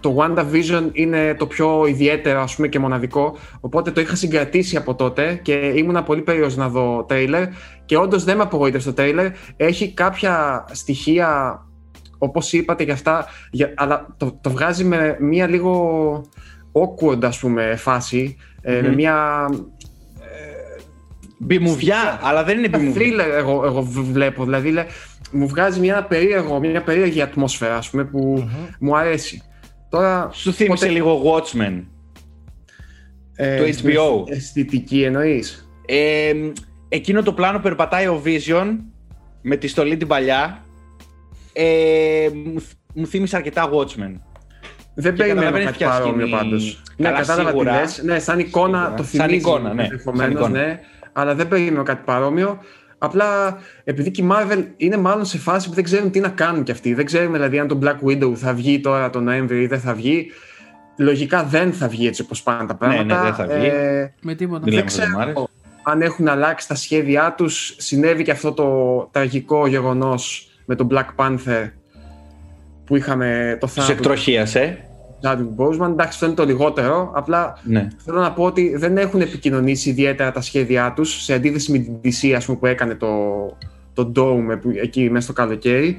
το WandaVision είναι το πιο ιδιαίτερο ας πούμε και μοναδικό οπότε το είχα συγκρατήσει από τότε και ήμουνα πολύ περίεργος να δω τρέιλερ και όντως δεν με απογοήτευσε το τρέιλερ έχει κάποια στοιχεία όπως είπατε για αυτά για, αλλά το, το βγάζει με μια λίγο awkward ας πούμε φάση ε, με Μμμ. μια Μπιμουβιά, αλλά δεν είναι μπιμουβιά. thriller εγώ, εγώ β- βλέπω δηλαδή λέ- μου βγάζει μια, περίεργο, μια περίεργη ατμόσφαιρα ας πούμε που μου αρέσει τώρα Σου θύμισε Οπότε- λίγο Watchmen. ε, το HBO. αισθητική εννοείς; Ε, εκείνο το πλάνο περπατάει ο Vision με τη στολή την παλιά. Ε, μου, θ- μου θύμισε αρκετά Watchmen. Δεν Και περιμένω καταλαβαίνεις κάτι ποια παρόμοιο σκηνή- πάντως. Ναι, Καλά, κατάλαβα τι σίγουρα. λες. Ναι, σαν εικόνα Σίγουρα. το Σαν θυμίζει. εικόνα, ναι. ενδεχομένως, Σαν εικόνα. ναι. Αλλά δεν περιμένω κάτι παρόμοιο. Απλά επειδή και η Marvel είναι μάλλον σε φάση που δεν ξέρουν τι να κάνουν κι αυτοί. Δεν ξέρουν δηλαδή αν το Black Widow θα βγει τώρα τον Νοέμβριο ή δεν θα βγει. Λογικά δεν θα βγει έτσι όπως πάνε τα Ναι, ναι, πράγματα. δεν θα βγει. Ε, Με τίποτα. Μιλάμε δεν για εβδομάδες. ξέρω αν έχουν αλλάξει τα σχέδιά τους. Συνέβη και αυτό το τραγικό γεγονός με τον Black Panther που είχαμε το Τους θάνατο εκτροχίασε. Chadwick Boseman. Εντάξει, αυτό είναι το λιγότερο. Απλά Ναι. θέλω να πω ότι δεν έχουν επικοινωνήσει ιδιαίτερα τα σχέδιά τους σε αντίθεση με την DC ας πούμε, που έκανε το, το Dome που- εκεί μέσα στο καλοκαίρι.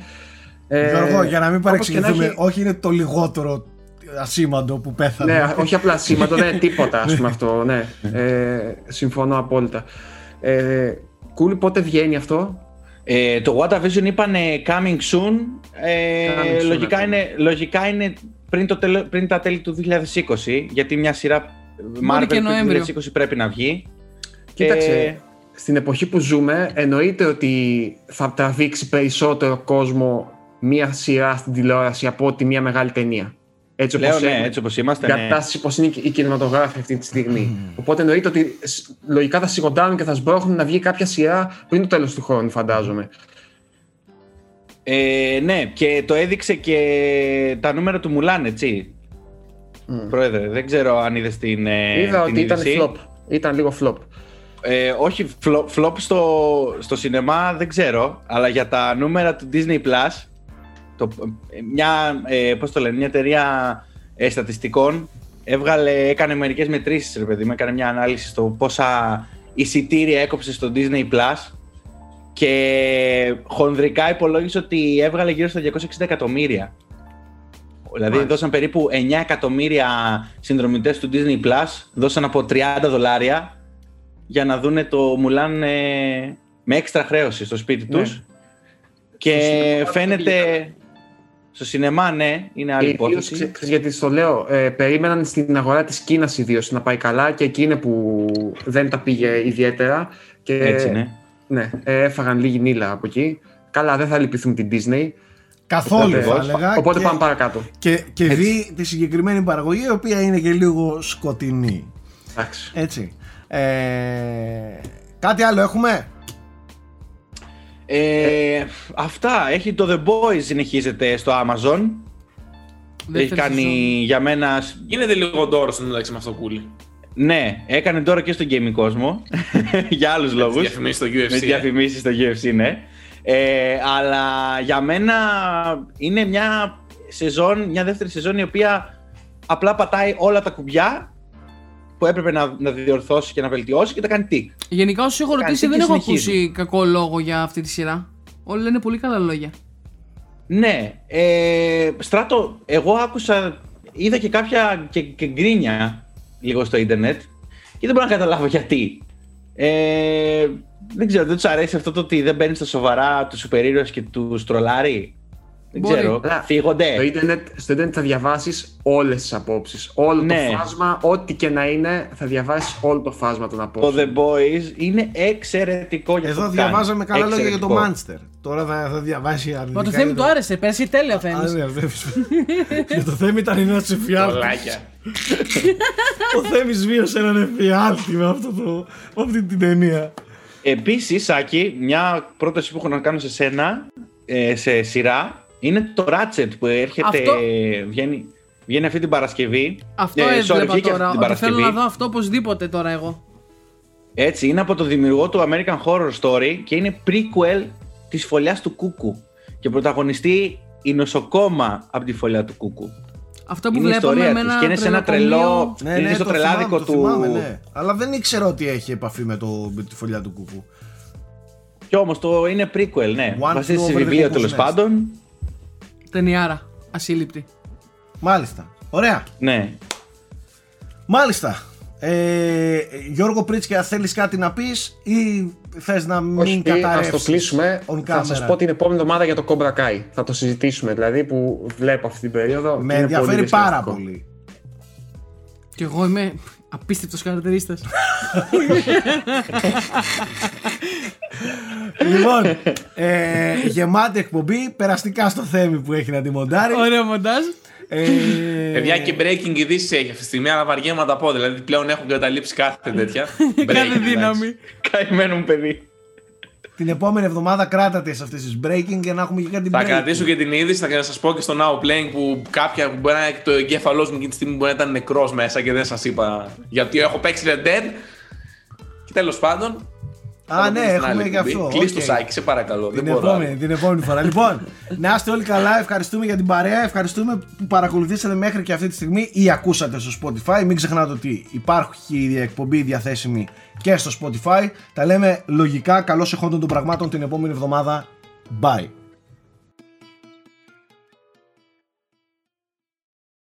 Ε, Γιώργο, για να μην όπως παρεξηγηθούμε, και να έχει- όχι είναι το λιγότερο ασήμαντο που πέθανε. Ναι, όχι απλά σήματο, δεν είναι τίποτα ας πούμε αυτό. Ναι. Ε, συμφωνώ απόλυτα. Ε, Κούλι, πότε βγαίνει αυτό; Ε, το WandaVision είπαν coming soon. Ε, Coming soon, λογικά, αυτό. είναι, λογικά είναι πριν, το τελε- πριν τα τέλη του 2020, γιατί μια σειρά Marvel και πριν το Νοέμβριο. 2020 πρέπει να βγει. Κοίταξε, Ε, στην εποχή που ζούμε εννοείται ότι θα τραβήξει περισσότερο κόσμο μία σειρά στην τηλεόραση από ότι μία μεγάλη ταινία. Έτσι Λέω όπως ναι, είναι. έτσι όπως είμαστε. Η Ναι. κατάσταση πως είναι η κινηματογράφη αυτή τη στιγμή. Οπότε εννοείται ότι σ- λογικά θα σιγοντάνουν και θα σμπρώχνουν να βγει κάποια σειρά πριν το τέλος του χρόνου, φαντάζομαι. Ε, ναι, και το έδειξε και τα νούμερα του Μουλάν, έτσι. Μμ. Πρόεδρε, δεν ξέρω αν είδες την. ε, Είδα την ότι ήταν είδηση. flop. Ήταν λίγο flop. Ε, όχι, φλο- flop στο, στο σινεμά δεν ξέρω, αλλά για τα νούμερα του Disney Plus, το, ε, μια, ε, πώς το λένε, μια εταιρεία ε, στατιστικών έβγαλε, έκανε μερικές μετρήσεις, ρε παιδί μου, έκανε μια ανάλυση στο πόσα εισιτήρια έκοψε στο Disney Plus και χονδρικά υπολόγισε ότι έβγαλε γύρω στα 260 εκατομμύρια. Δηλαδή Μάλιστα. δώσαν περίπου 9 εκατομμύρια συνδρομητές του Disney Plus, δώσαν από 30 δολάρια για να δούνε το Μουλάν ε, με έξτρα χρέωση στο σπίτι Ναι. τους. Στο Και σινεμά φαίνεται... Στο σινεμά, ναι, είναι άλλη Και ιδίως, υπόθεση. ξε- ξέρεις γιατί στο λέω, ε, περίμεναν στην αγορά της Κίνας ιδίως να πάει καλά και εκεί είναι που δεν τα πήγε ιδιαίτερα. Και, Έτσι, ναι. Ναι, ε, έφαγαν λίγη νύλα από εκεί. Καλά, δεν θα λυπηθούν την Disney. Καθόλου θα Οπότε- έλεγα. Οπότε και, πάμε παρακάτω. Και, και δει τη συγκεκριμένη παραγωγή, η οποία είναι και λίγο σκοτεινή. Εντάξει. Έτσι. Ε, κάτι άλλο έχουμε; Ε, αυτά. Έχει το The Boys συνεχίζεται στο Amazon. Έχει Δεύτερη κάνει σεζόν. για μένα... Γίνεται λίγο ντόρο στο μεταξύ με αυτό κούλι. Ναι, έκανε τώρα και στο gaming κόσμο. (laughs) για άλλους λόγους. Διαφημίσεις στο με UFC. ε. διαφημίσεις στο UFC, ναι. Ε, αλλά για μένα είναι μια σεζόν, μια δεύτερη σεζόν η οποία απλά πατάει όλα τα κουμπιά που έπρεπε να, να διορθώσει και να βελτιώσει και τα κάνει τικ. Γενικά, όσου έχω Κάνει ρωτήσει, και δεν έχω συνεχίζει. ακούσει κακό λόγο για αυτή τη σειρά. Όλοι λένε πολύ καλά λόγια. Ναι, ε, Στράτο, εγώ άκουσα, είδα και κάποια και, και γκρίνια λίγο στο ίντερνετ και δεν μπορώ να καταλάβω γιατί. Ε, δεν ξέρω, δεν τους αρέσει αυτό το ότι δεν παίρνει στα σοβαρά τους σούπερ ήρωες και τους τρολάρει; Δεν Μπορεί. ξέρω. Αλλά Φύγονται. Στο ίντερνετ, στο ίντερνετ θα διαβάσεις όλες τις απόψεις. Όλο Ναι. το φάσμα, ό,τι και να είναι, θα διαβάσεις όλο το φάσμα των Το απόψεων. The Boys είναι εξαιρετικό για αυτό Εδώ που κάνει. διαβάζαμε καλά λόγια για το Εξαιρετικό. Manchester. Τώρα θα, θα διαβάσει αρνητικά. Μα το Θέμη για του άρεσε, πέρσι τέλεια ο Α, Θέμης. ναι, ο Θέμης. (laughs) Για το Θέμη ήταν ένας εφιάλτης. Κολλάκια. (laughs) Ο Θέμης βίωσε έναν εφιάλτη με, αυτό το, με αυτή την ταινία. Επίσης, Σάκη, μια πρόταση που έχω να κάνω σε σένα, ε, σε σειρά, είναι το Ratchet που έρχεται. Αυτό- Βγαίνει, βγαίνει αυτή την Παρασκευή. Αυτό Ε, sorry, έβλεπα βγήκε τώρα. αυτή την Ότι θέλω Παρασκευή. να δω αυτό οπωσδήποτε τώρα εγώ. Έτσι, είναι από το δημιουργό του American Horror Story και είναι prequel της φωλιάς του Κούκου. Και πρωταγωνιστεί η νοσοκόμα από τη φωλιά του Κούκου. Αυτό που Είναι η βλέπαμε ιστορία με της ένα και είναι σε ένα τρελοκομείο. τρελό- Είναι στο το τρελάδικο θυμάμαι, το του- θυμάμαι, ναι. Αλλά δεν ήξερα ότι έχει επαφή με, το, με τη φωλιά του κούκου. Και όμως το είναι prequel, ναι. One Βασίζεται flew σε over the βιβλίο cuckoo's τέλος nest. πάντων. Ταινιάρα. Ασύλληπτη. Μάλιστα. Ωραία. Ναι. Μάλιστα. Ε, Γιώργο Πρίτσκια, θέλεις κάτι να πεις ή θες να μην Όχι, ας καταρρεύσεις το κλείσουμε. on Θα σας camera? πω την επόμενη εβδομάδα για το Cobra Kai. Θα το συζητήσουμε δηλαδή που βλέπω αυτή την περίοδο. Με Είναι ενδιαφέρει πολύ πάρα διασκεδαστικό. πολύ. Και εγώ είμαι απίστευτος χαρακτηρίστας. λοιπόν, ε, γεμάτη εκπομπή, περαστικά στο θέμη που έχει να τη μοντάρει. Ωραίο μοντάζ. Ε, Παιδιά και breaking ειδήσει έχει αυτή τη στιγμή, αλλά βαριέμαι να τα πω. Δηλαδή πλέον έχουν καταλήψει κάθε τέτοια. (laughs) Κάθε Breaking, δύναμη. εντάξει. Καημένο μου παιδί. Την επόμενη εβδομάδα κράτατε σε αυτές τις breaking για να έχουμε και κάτι Θα breaking. κρατήσω και την είδηση, θα σας πω και στο Now Playing που κάποια που μπορεί να είναι το εγκέφαλός μου εκείνη τη στιγμή μπορεί να ήταν νεκρός μέσα και δεν σας είπα γιατί έχω παίξει Red Dead. Και τέλος πάντων. Θα Α, το ναι, πούμε στην έχουμε άλλη και εκπομπή. αυτό. Κλείς το Οκ. σάκι, σε παρακαλώ. Την δεν μπορώ. επόμενη, άλλο. την επόμενη φορά. (laughs) λοιπόν, να είστε όλοι καλά. Ευχαριστούμε για την παρέα. Ευχαριστούμε που παρακολουθήσατε μέχρι και αυτή τη στιγμή ή ακούσατε στο Spotify. Μην ξεχνάτε ότι υπάρχει η εκπομπή διαθέσιμη και στο Spotify. Τα λέμε λογικά. Καλώς εχόντων των πραγμάτων την επόμενη εβδομάδα. Bye.